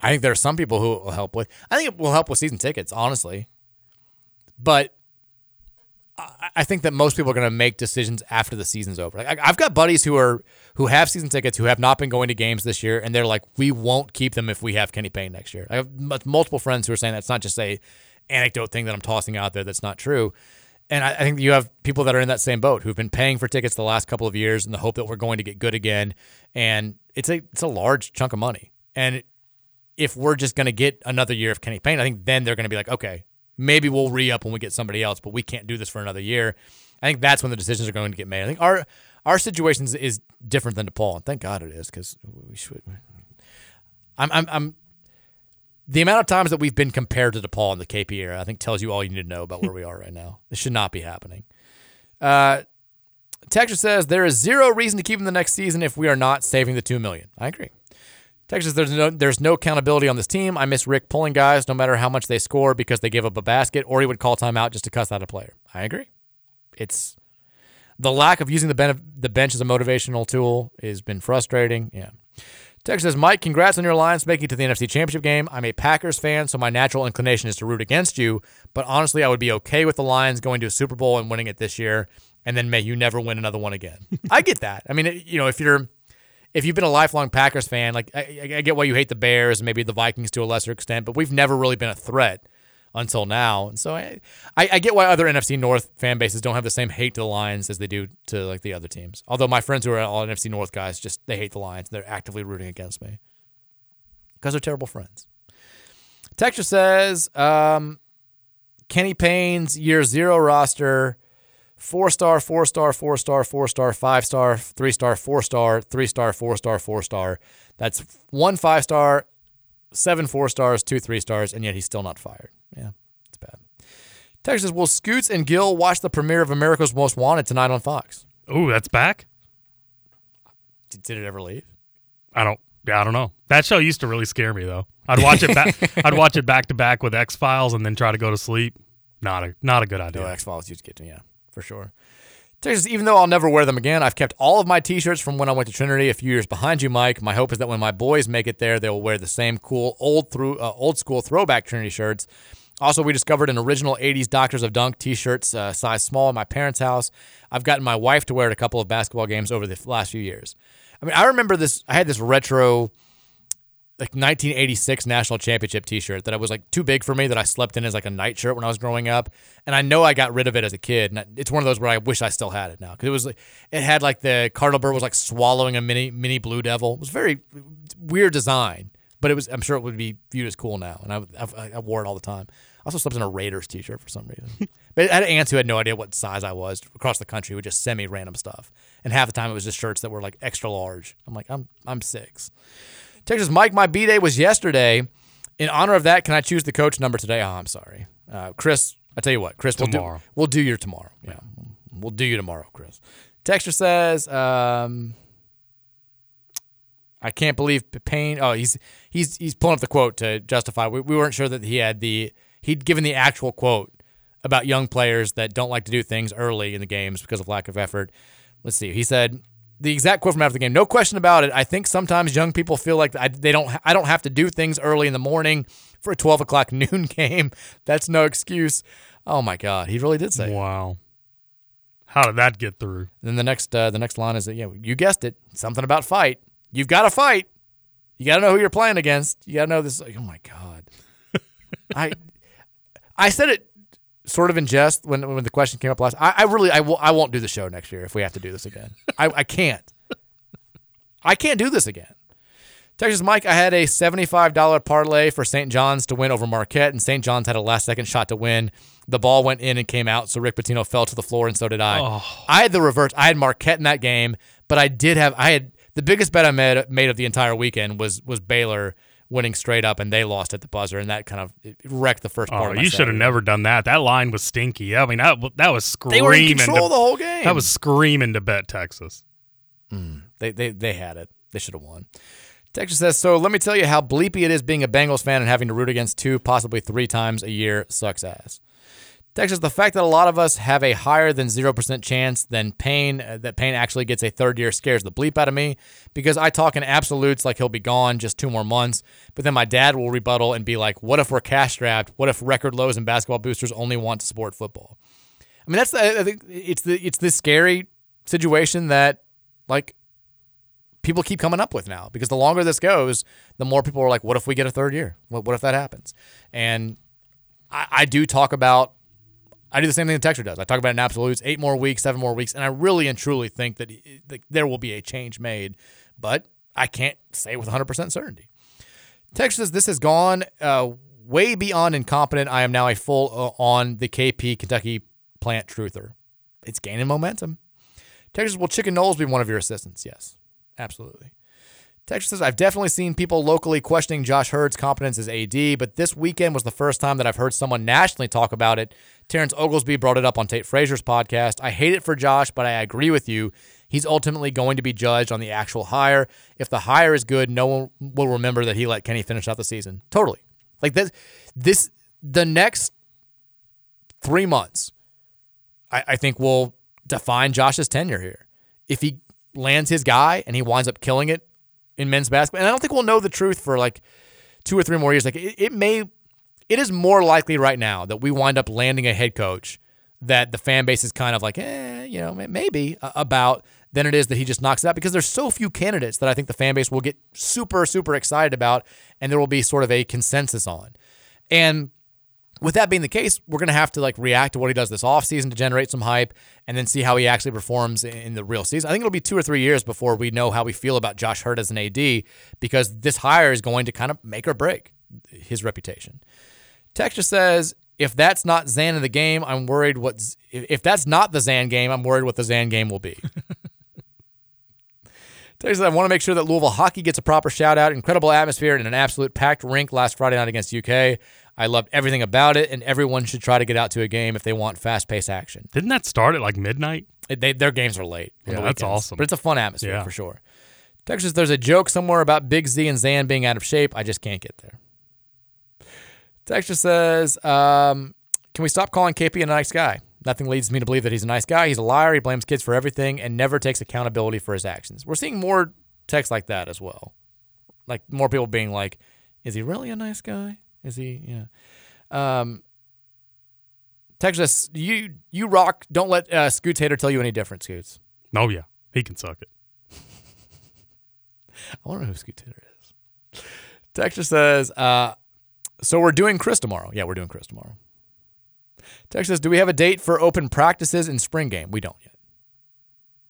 I think there are some people who will help with. I think it will help with season tickets, honestly. But I- think that most people are going to make decisions after the season's over. Like, I've got buddies who are who have season tickets who have not been going to games this year, and they're like, "We won't keep them if we have Kenny Payne next year." I have multiple friends who are saying that's not just a anecdote thing that I'm tossing out there that's not true. And I, I think you have people that are in that same boat who've been paying for tickets the last couple of years in the hope that we're going to get good again. And it's a it's a large chunk of money. And if we're just going to get another year of Kenny Payne, I think then they're going to be like, okay, maybe we'll re up when we get somebody else, but we can't do this for another year. I think that's when the decisions are going to get made. I think our our situation is different than DePaul, and thank God it is because we should. I'm I'm I'm the amount of times that we've been compared to DePaul in the KP era, I think tells you all you need to know about where we are right now. This should not be happening. Uh, Texas says there is zero reason to keep him the next season if we are not saving the two million. I agree. Texas, there's no there's no accountability on this team. I miss Rick pulling guys no matter how much they score because they give up a basket, or he would call timeout just to cuss out a player. I agree. It's the lack of using the ben- the bench as a motivational tool has been frustrating. Yeah. Texas says, Mike, congrats on your Lions making it to the NFC Championship game. I'm a Packers fan, so my natural inclination is to root against you. But honestly, I would be okay with the Lions going to a Super Bowl and winning it this year, and then may you never win another one again. I get that. I mean, you know, if you're if you've been a lifelong Packers fan, like I, I I get why you hate the Bears and maybe the Vikings to a lesser extent, but we've never really been a threat until now. And so I, I, I get why other NFC North fan bases don't have the same hate to the Lions as they do to like the other teams. Although my friends who are all NFC North guys just they hate the Lions. And they're actively rooting against me because they're terrible friends. Texture says um, Kenny Payne's year zero roster. Four star, four star, four star, four star, five star, three star, four star, three star, four star, four star. That's one five star, seven four stars, two three stars, and yet he's still not fired. Yeah, it's bad. Texas, will Scoots and Gil watch the premiere of America's Most Wanted tonight on Fox? Ooh, that's back. Did, did it ever leave? I don't. Yeah, I don't know. That show used to really scare me though. I'd watch it back. I'd watch it back to back with X Files and then try to go to sleep. Not a not a good idea. No, X Files used to get to me, yeah, for sure. Texas, even though I'll never wear them again, I've kept all of my T-shirts from when I went to Trinity a few years behind you, Mike. My hope is that when my boys make it there, they will wear the same cool old through uh, old school throwback Trinity shirts. Also, we discovered an original '80s Doctors of Dunk T-shirts, uh, size small, in my parents' house. I've gotten my wife to wear it a couple of basketball games over the last few years. I mean, I remember this. I had this retro like 1986 national championship t-shirt that I was like too big for me that I slept in as like a night shirt when I was growing up. And I know I got rid of it as a kid and it's one of those where I wish I still had it now because it was like it had like the cardinal bird was like swallowing a mini mini blue devil. It was very weird design but it was I'm sure it would be viewed as cool now and I, I, I wore it all the time. I also slept in a Raiders t-shirt for some reason. But I had aunts who had no idea what size I was across the country would just send me random stuff. And half the time it was just shirts that were like extra large. I'm like I'm I'm six Texas Mike, my B day was yesterday. In honor of that, can I choose the coach number today? Oh, I'm sorry, uh, Chris. I tell you what, Chris, we'll Tomorrow. do we'll do your tomorrow. Yeah, we'll do you tomorrow, Chris. Texture says, um, I can't believe Payne. Oh, he's he's he's pulling up the quote to justify. We, we weren't sure that he had the he'd given the actual quote about young players that don't like to do things early in the games because of lack of effort. Let's see. He said the exact quote from after the game. No question about it. I think sometimes young people feel like I, they don't. I don't have to do things early in the morning for a twelve o'clock noon game. That's no excuse. Oh my God, he really did say. Wow. How did that get through? Then the next uh, the next line is that yeah, you guessed it. Something about fight. You've got to fight. You got to know who you're playing against. You got to know this. Like, oh my God. I I said it sort of in jest when when the question came up last. I, I really I will I won't do the show next year if we have to do this again. I, I can't. I can't do this again. Texas Mike, I had a $75 parlay for St. John's to win over Marquette, and St. John's had a last second shot to win. The ball went in and came out, so Rick Pitino fell to the floor, and so did I. Oh. I had the reverse. I had Marquette in that game, but I did have I had the biggest bet I made made of the entire weekend was was Baylor winning straight up, and they lost at the buzzer, and that kind of wrecked the first oh, part. Oh, of my you should have never done that. That line was stinky. I mean, that that was screaming. They were in to- control the whole game. That was screaming to bet Texas. Mm. They they they had it. They should have won. Texas says, so let me tell you how bleepy it is being a Bengals fan and having to root against two, possibly three times a year sucks ass. Texas, the fact that a lot of us have a higher than 0% chance than Payne, uh, that Payne actually gets a third year scares the bleep out of me because I talk in absolutes like he'll be gone just two more months. But then my dad will rebuttal and be like, what if we're cash strapped? What if record lows and basketball boosters only want to support football? I mean, that's I think it's the, it's this scary situation that like people keep coming up with now because the longer this goes, the more people are like, what if we get a third year? What, what if that happens? And I, I do talk about, I do the same thing that Texter does. I talk about it in absolutes, eight more weeks, seven more weeks, and I really and truly think that, there will be a change made, but I can't say with 100% certainty. Texas says this has gone uh, way beyond incompetent. I am now a full uh, on the KP Kentucky plant truther. It's gaining momentum. Texas, will Chicken Knowles be one of your assistants? Yes, absolutely. Texas says, I've definitely seen people locally questioning Josh Heird's competence as AD, but this weekend was the first time that I've heard someone nationally talk about it. Terrence Oglesby brought it up on Tate Frazier's podcast. I hate it for Josh, but I agree with you. He's ultimately going to be judged on the actual hire. If the hire is good, no one will remember that he let Kenny finish out the season. Totally. Like this, this the next three months, I, I think will define Josh's tenure here. If he lands his guy and he winds up killing it in men's basketball, and I don't think we'll know the truth for like two or three more years. Like it, it may, it is more likely right now that we wind up landing a head coach that the fan base is kind of like, eh, you know, maybe about than it is that he just knocks it out because there's so few candidates that I think the fan base will get super, super excited about and there will be sort of a consensus on. And with that being the case, we're going to have to like react to what he does this offseason to generate some hype and then see how he actually performs in the real season. I think it'll be two or three years before we know how we feel about Josh Heird as an AD because this hire is going to kind of make or break his reputation. Texture says, if that's not Zan in the game, I'm worried what if that's not the Zan game, I'm worried what the Zan game will be. Texas, I want to make sure that Louisville hockey gets a proper shout out. Incredible atmosphere and an absolute packed rink last Friday night against UK. I loved everything about it, and everyone should try to get out to a game if they want fast paced action. Didn't that start at like midnight? It, they, their games are late. Yeah, that's awesome. But it's a fun atmosphere Yeah. for sure. Texas, there's a joke somewhere about Big Z and Zan being out of shape. I just can't get there. Texas says, um, can we stop calling KP a nice guy? Nothing leads me to believe that he's a nice guy. He's a liar. He blames kids for everything and never takes accountability for his actions. We're seeing more texts like that as well. Like more people being like, is he really a nice guy? Is he? Yeah. Um, Texas, you you rock. Don't let uh, Scoots hater tell you any different, Scoots. Oh yeah, he can suck it. I wonder who Scoots hater is. Texas says, uh, so we're doing Chris tomorrow. Yeah, we're doing Chris tomorrow. Texas, do we have a date for open practices in spring game? We don't yet.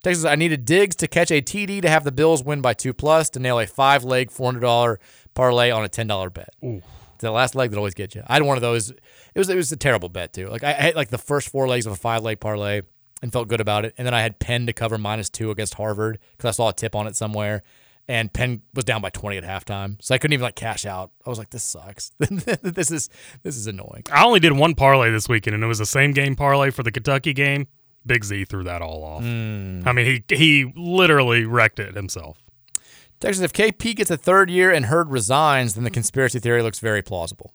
Texas, I needed Diggs to catch a TD to have the Bills win by two plus to nail a five leg, four hundred dollar parlay on a ten dollar bet. Ooh. It's the last leg that always gets you. I had one of those. It was it was a terrible bet too. Like I had like the first four legs of a five leg parlay and felt good about it, and then I had Penn to cover minus two against Harvard because I saw a tip on it somewhere, and Penn was down by twenty at halftime, so I couldn't even like cash out. I was like, this sucks. this is this is annoying. I only did one parlay this weekend, and it was the same game parlay for the Kentucky game. Big Z threw that all off. Mm. I mean, he he literally wrecked it himself. Texas, if KP gets a third year and Heird resigns, then the conspiracy theory looks very plausible.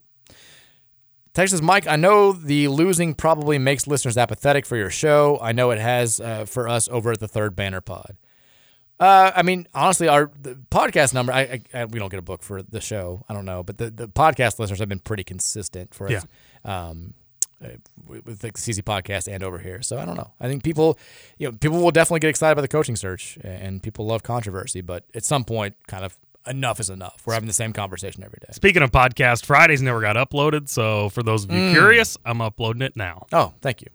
Texas, Mike, I know the losing probably makes listeners apathetic for your show. I know it has uh, for us over at the Third Banner Pod. Uh, I mean, honestly, our the podcast number, I, I, we don't get a book for the show. I don't know, but the, the podcast listeners have been pretty consistent for us. Um, with with the CZ podcast and over here. So I don't know. I think people, you know, people will definitely get excited by the coaching search, and people love controversy. But at some point, kind of enough is enough. We're having the same conversation every day. Speaking of podcast, Fridays never got uploaded. So for those of you Mm. curious, I'm uploading it now. Oh, thank you,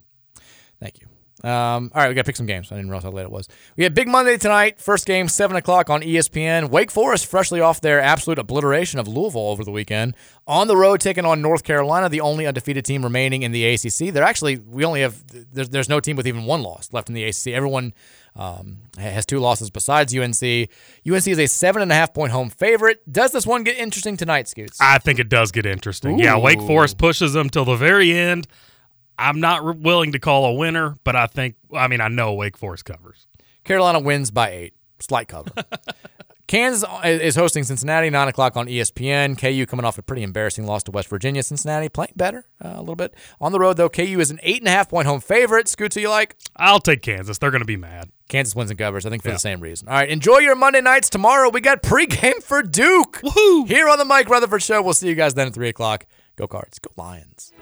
thank you. Um, all right, we got to pick some games. I didn't realize how late it was. We had Big Monday tonight. First game, 7 o'clock on ESPN. Wake Forest, freshly off their absolute obliteration of Louisville over the weekend. On the road, taking on North Carolina, the only undefeated team remaining in the ACC. They're actually, we only have, there's, there's no team with even one loss left in the ACC. Everyone um, has two losses besides UNC. UNC is a seven and a half point home favorite. Does this one get interesting tonight, Scoots? I think it does get interesting. Yeah, Wake Forest pushes them till the very end. I'm not re- willing to call a winner, but I think, I mean, I know Wake Forest covers. Carolina wins by eight. Slight cover. Kansas is hosting Cincinnati, 9 o'clock on ESPN. KU coming off a pretty embarrassing loss to West Virginia. Cincinnati playing better uh, a little bit. On the road, though, KU is an 8.5 point home favorite. Scoots, who you like? I'll take Kansas. They're going to be mad. Kansas wins and covers, I think, for the same reason. All right, enjoy your Monday nights. Tomorrow, we got pregame for Duke. Woohoo! Here on the Mike Rutherford Show. We'll see you guys then at 3 o'clock. Go Cards. Go Lions.